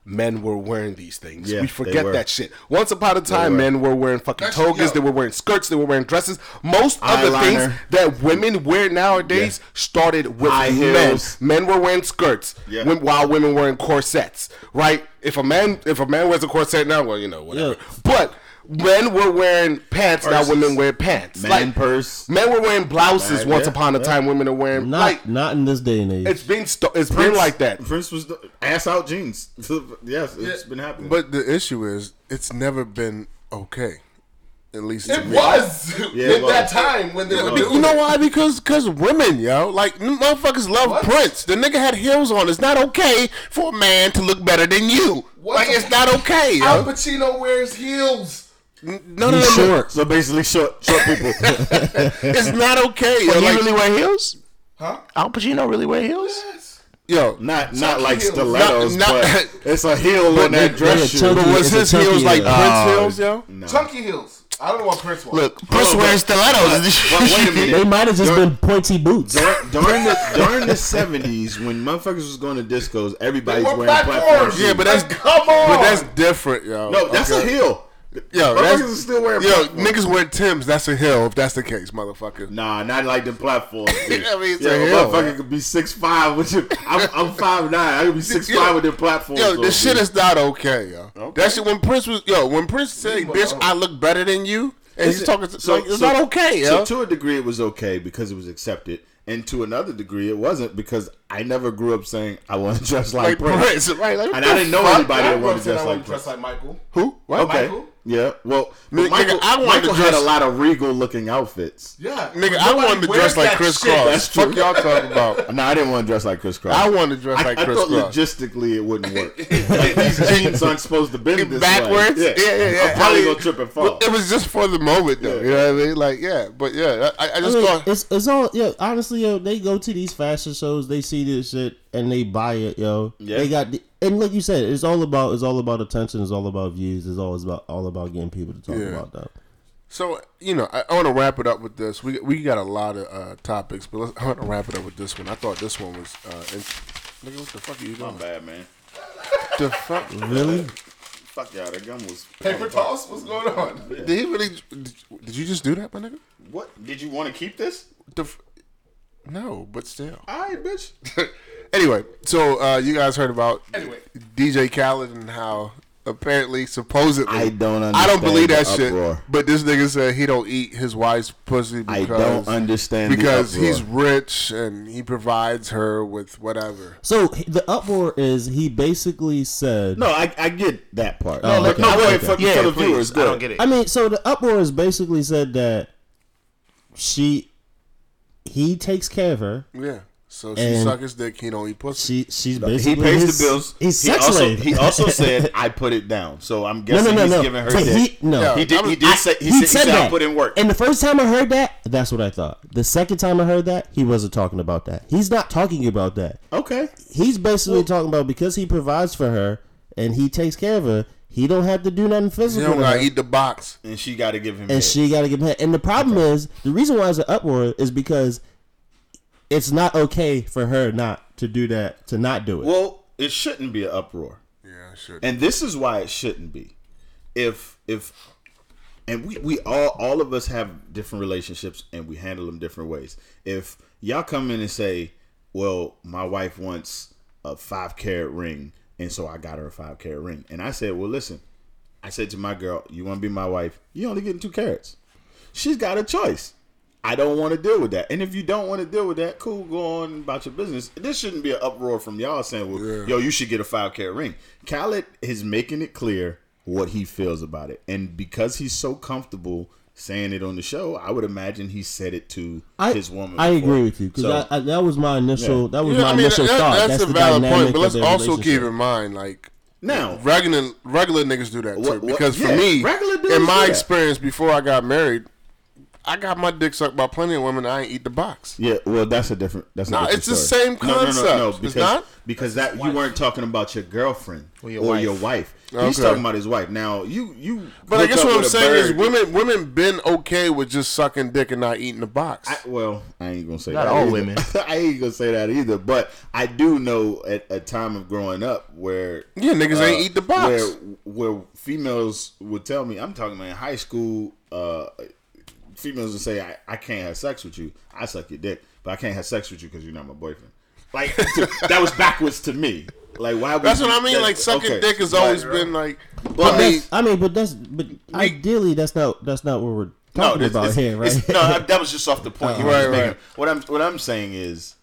men were wearing these things.
Yeah,
we forget that shit. Once upon a time,
were.
men were wearing fucking
That's-
togas.
yo.
They were wearing skirts. They were wearing dresses. Most of the things that women wear nowadays
Yeah.
started with
High
men.
heels.
Men were wearing skirts,
Yeah.
when- while women were in corsets. Right? If a man if a man wears a corset now, well, you know whatever.
Yeah.
But men were wearing pants. Now
Purses.
women wear pants.
Man
Like,
purse.
Men were wearing blouses.
Man,
once
yeah,
upon a
yeah.
time, women are wearing
Not
like
not in this day and age.
it's been st- it's been like that.
Prince was the ass out jeans. yes, it's been happening.
But the issue is, it's never been okay. At least
It was
Yeah,
in that time when they were
You know why? Because because women, yo, like motherfuckers love
What?
Prince. The nigga had heels on. It's not okay for a man to look better than you.
What
like it's not okay,
Al
yo.
Pacino wears heels.
None of
He's
them.
short.
so basically, short short people.
It's not okay, yo.
But he
Like,
really wear heels?
Huh?
Al Pacino really wear heels?
yo,
not not like
heels.
stilettos,
Not- not-
but it's a heel on that
they-
dress
they're
shoe.
but was his heels
chunky
like
heel.
Prince
uh,
heels, yo?
No.
Chunky heels. I don't know what Prince was.
Look, Prince
on,
wearing
but-
stilettos.
But wait a minute.
They might have just
During-
been pointy boots.
During, during the during the seventies, when motherfuckers was going to discos, everybody's wearing
platforms.
platforms.
Yeah, but that's
Like, come on.
But that's different, yo.
no, that's
Okay.
a heel.
Yo,
Motherfuckers
that's,
still wearing
yo,
platforms.
niggas wear Tim's. That's a hill. If that's the case, motherfucker.
Nah, not like the platforms. dude.
I mean, it's
yeah,
a
a
hill,
motherfucker could be six five with you. I'm, I'm five nine. I could be six
Yo,
five with them platform.
Yo,
on,
this shit
dude.
is not okay, yo.
Okay.
That shit when Prince was yo, when Prince said, "Bitch, I look better than you," and he's
Listen,
talking, to, like, it's not okay,
So
yo.
to a degree, it was okay because it was accepted, and to another degree, it wasn't because I never grew up saying I want to dress like,
like
Prince.
Prince, right? Like,
And I didn't know anybody that
grew up
wanted to dress like Prince.
dress like Michael.
Who? What?
Okay.
Michael?
Yeah. Well,
Nigga,
Michael,
I wanted
Michael
to
had a lot of regal looking outfits.
Yeah,
Nigga, I wanted to dress like Kris
shit.
Kross.
That's true.
Fuck y'all talking about.
No, I didn't want to dress like Kris Kross.
I wanted to dress
I,
like
I
Kris
thought
Kross.
logistically it wouldn't work. like these jeans aren't supposed to bend this
Backwards,
way.
yeah, yeah, yeah.
I'm probably
I mean,
gonna trip and fall.
it was just for the moment, though. You know what I mean? Like, yeah, but yeah, I, I
I
just
mean,
thought.
it's it's all yeah. Honestly, yo, they go to these fashion shows, they see this shit, and they buy it, yo.
Yeah.
They got the, and like you said, it's all about it's all about attention, it's all about views, it's always about all about getting people to talk
Yeah.
about that.
So you know, I, I want to wrap it up with this. We we got a lot of uh, topics, but let's, I want to wrap it up with this one. I thought this one was. Uh, in, nigga, what the fuck are you
My
doing?
bad, man.
The fuck?
Really?
Fuck y'all. That gun was
Paper toss. What's going on?
Did he really? Did, did you just do that, my nigga?
What? Did you want to keep this?
The f- no, but still.
All right, bitch.
anyway, so uh, you guys heard about
Anyway.
DJ Khaled and how apparently, supposedly,
I don't
I don't believe that
understand
shit. But this nigga said he don't eat his wife's pussy Because, I
don't understand
because
uproar.
he's rich and he provides her with whatever.
So the uproar is he basically said
No, I, I get that part.
Oh,
no,
okay.
no, wait
Okay.
for,
yeah,
for the
please.
viewers.
I don't get it.
I mean, so the uproar is basically said that she he takes care of her.
Yeah. So she
And-
suck his dick. He don't eat pussy.
She she's
He pays
his-
the bills.
He's
he
sex
also,
slave.
He also said, "I put it down." So I'm
no,
guessing
no, no,
he's
no.
giving her
So
dick.
he, no,
Yeah.
He did. He did
I-
say. He, said, he said, "I put in work."
And the first time I heard that, that's what I thought. The second time I heard that, he wasn't talking about that. He's not talking about that.
okay.
He's basically talking about because he provides for her and he takes care of her, he don't have to do nothing physical.
He don't
to
gotta eat the box.
and she got to give him.
and
head.
she got to give him. And the problem is the reason why it's an uproar is because it's not okay for her not to do that to not do it.
Well, it shouldn't be an uproar.
Yeah, sure.
And this is why it shouldn't be. If if and we, we all all of us have different relationships and we handle them different ways. If y'all come in and say, Well, my wife wants a five carat ring and so I got her a five carat ring. And I said, Well listen, I said to my girl, You wanna be my wife, you only getting two carats. She's got a choice. I don't want to deal with that. And if you don't want to deal with that, cool, go on about your business. This shouldn't be an uproar from y'all saying, well,
Yeah.
yo, you should get a five carat ring. Khaled is making it clear what he feels about it. And because he's so comfortable saying it on the show, I would imagine he said it to
I,
his woman.
I
before.
agree with you because
So-
I, I, that was my initial.
Yeah.
That was
Yeah,
my
I mean,
initial
that-
thought.
that's,
That's,
a valid point. But let's also keep in mind, like
Now,
regular regular niggas do that too.
What- what-
because for me,
regular
in my experience before I got married, I got my dick sucked by plenty of women. I ain't eat the box.
Yeah, well, that's a different. That's a
Nah,
different
it's the
story.
same
No, no, no,
concept.
no,
It's
because
not?
because that you weren't talking about your girlfriend or
your
your
wife.
wife. He's talking about his wife. Now you you.
But I guess what I'm
with a
saying is women women been okay with just sucking dick and not eating the box.
I, well, I ain't gonna say
Not
that
all
either.
women.
I ain't gonna say that either. But I do know at a time of growing up where
Yeah, niggas ain't eat the box.
Where where females would tell me, I'm talking about in high school. Uh, females would say, I, I can't have sex with you. I suck your dick, but I can't have sex with you because you're not my boyfriend. Like to- that was backwards to me. Like why? Would
That's
you-
what I mean. Like sucking
okay.
dick has
But-
always been like.
But
I mean,
I mean, but that's but ideally that's not that's not what we're
no,
talking
this,
about
this-
here, right?
it's- no, that- that was just off the point. Uh-huh. you were
Right,
making.
right.
What I'm what I'm saying is,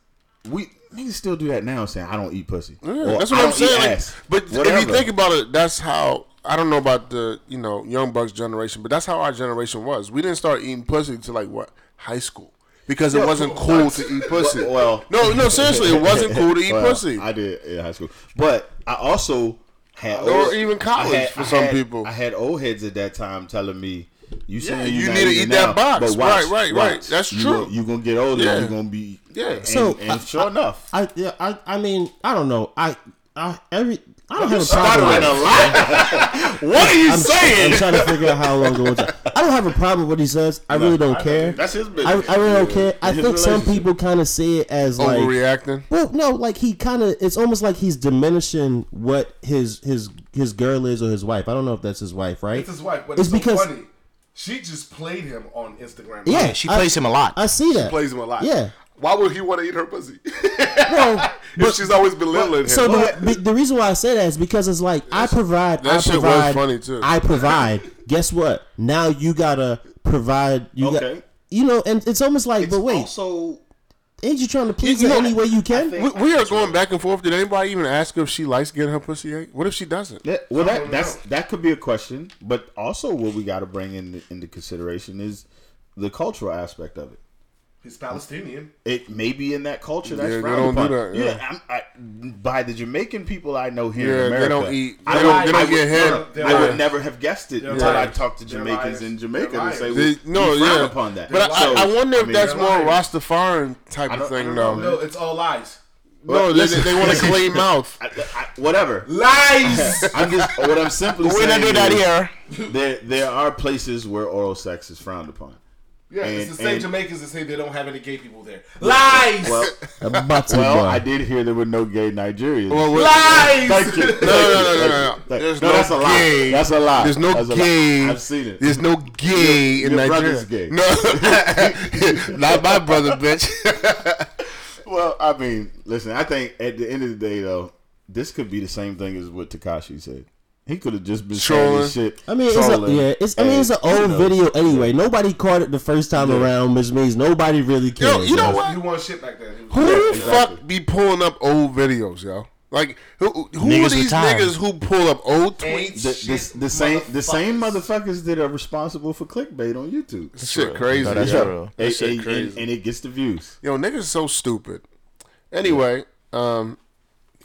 we niggas still do that now, saying I don't eat pussy.
Yeah,
Or,
that's what I'm saying. Like,
ass."
but if you think about it, that's how I don't know about the you know young bucks generation, but that's how our generation was. We didn't start eating pussy until like what high school because it
Yeah,
wasn't
but-
cool to eat pussy.
Well,
no, no, seriously, it wasn't cool to eat
Well,
pussy.
I did in high school, but I also had
Or even college
had-
for
I
some
had-
people.
I had old heads at that time telling me, "You
Yeah,
saying
you
you
need to eat that box. but Right, right, right. That's
you
true.
Gonna, you gonna get older.
Yeah.
You're gonna be
Yeah.
And,
So,
and sure enough,
I yeah, I I mean I don't know I I every I don't have a
stuttering
problem.
a
with-
lot. what are you
I'm,
saying?
I'm trying to figure out how long ago. it's- I don't have a problem with what he says. I really don't care.
That's his
I,
business.
I really don't care. I
His
think some people kind of see it as like
Overreacting.
Well, no, like he kind of. It's almost like he's diminishing what his his his girl is or his wife. I don't know if that's his wife, right?
It's his wife, but
It's
it's, so
because-
funny. She just played him on Instagram.
Yeah,
she
I-
plays him a lot.
I see that.
plays him a lot.
Yeah.
Why would he want to eat her pussy?
Well,
if she's always belittling him.
so the, the, the reason why I say that is because it's like I provide.
that
I
shit was
provide.
funny, too.
I provide. Guess what? Now you gotta provide. You
Okay.
got. You know, and it's almost like,
It's
but wait,
also
ain't you trying to please
You
her
know,
any way you can?
think-
We, we are going back and forth. Did anybody even ask if she likes getting her pussy ate? What if she doesn't?
Yeah, well, that that's that could be a question, but also what we got to bring in into consideration is the cultural aspect of it.
He's Palestinian.
It may be in that culture that's
Yeah, they
frowned
don't do
upon.
that, yeah.
I'm, I, by the Jamaican people I know here
Yeah,
in
they don't eat-
I
they
would-
don't- they don't
I
get
would-
head.
I would
liars.
never have guessed it
They're
until I talked to Jamaicans in Jamaica
They're
and say
liars.
we,
They- no,
we frown
yeah.
upon that.
But I,
So,
I, I wonder if
mean,
that's more
liars.
Rastafarian type of thing,
don't
though.
No, it's all lies.
No, they,
listen,
they want a clean mouth.
I, I, whatever.
Lies.
I'm just what I'm simply
We
saying.
don't do that here.
There, there are places where oral sex is frowned upon.
Yeah, it's the same
and-
Jamaicans that say they don't have any gay people there. Lies.
Well,
I'm about to
well. I did hear there were no gay Nigerians.
Well, what-
Lies.
Thank you.
no, no, no, no, no.
Thank-
There's
no,
no,
that's a lie. That's a lie.
There's no
That's
gay.
I've seen it.
There's no gay in
your
Nigeria.
gay.
No, not my brother, bitch.
Well, I mean, listen. I think at the end of the day, though, this could be the same thing as what Tekashi said. He could have just been saying
Trolling.
shit.
I mean, it's a, yeah, it's. I mean, it's an
and, you
old
know,
video anyway. Nobody caught it the first time around, which means nobody really cares.
Yo, you know what?
You want shit back then.
Who the
exactly.
fuck be pulling up old videos, yo? Like, who, who are these
retired.
niggas who pull up old tweets?
The, the, the same the same motherfuckers that are responsible for clickbait on YouTube.
This shit crazy.
No, that's
yo.
real.
That
And,
shit
and-
crazy.
and- and it gets the views.
Yo, niggas so stupid. Anyway, um,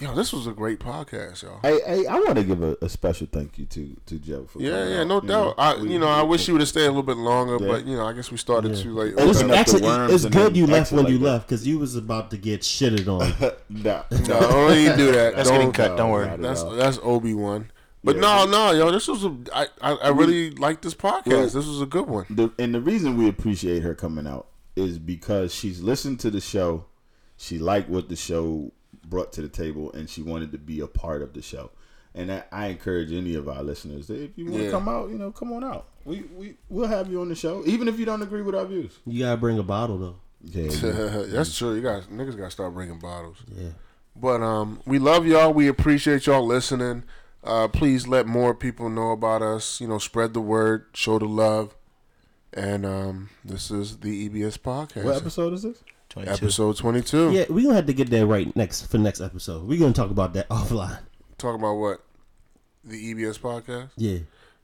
yo, this was a great podcast, yo.
Hey, hey, I want to give a, a special thank you to to Joe. For
Yeah, yeah,
out.
no
You
doubt.
know,
I,
we-
you know, I wish you would have stayed a little bit longer,
Yeah.
but you know, I guess we started too late.
It's
Open up the
actually
worms
it's good you left when
like
you
that.
left because you was about to get shitted on.
Nah,
No, don't even do that.
That's
Don't-
getting cut. Don't worry.
That's that's Obi Wan. But
Yeah.
no, no, yo, this was a. I, I, I really like this podcast.
Well-
this was a good one.
the and the reason we appreciate her coming out is because she's listened to the show, she liked what the show brought to the table, and she wanted to be a part of the show. And I, I encourage any of our listeners that if you want to
Yeah.
come out, you know, come on out. We we we'll have you on the show, even if you don't agree with our views.
You gotta bring a bottle though.
Yeah,
That's true. You guys, niggas got to start bringing bottles.
Yeah.
But um, we love y'all. We appreciate y'all listening. Uh, please let more people know about us. You know, spread the word, show the love. And um, this is the EBS podcast,
what episode is this?
22.
episode twenty-two.
Yeah, we're gonna have to get that right next for next episode. We're gonna talk about that offline.
Talk about what? The EBS podcast.
Yeah,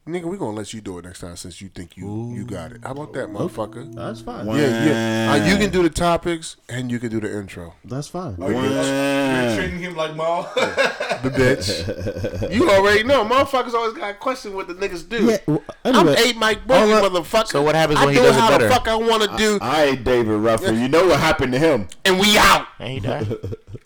Nigga, we gonna let you do it next time since you think you you got it. How about that, motherfucker?
that's fine.
Yeah, yeah. Uh, you can do the topics and you can do the intro.
That's fine.
One.
treating him like Maul.
The bitch. you already know. Motherfuckers always got a question what the niggas do.
Yeah. well,
I'm
anyway,
eight Mike Boogie,
all I-
motherfucker.
So what happens
I
when he
do
does it
how
better?
the fuck I want to do,
I ain't David Ruffin. You know what happened to him?
and we out.
And he died.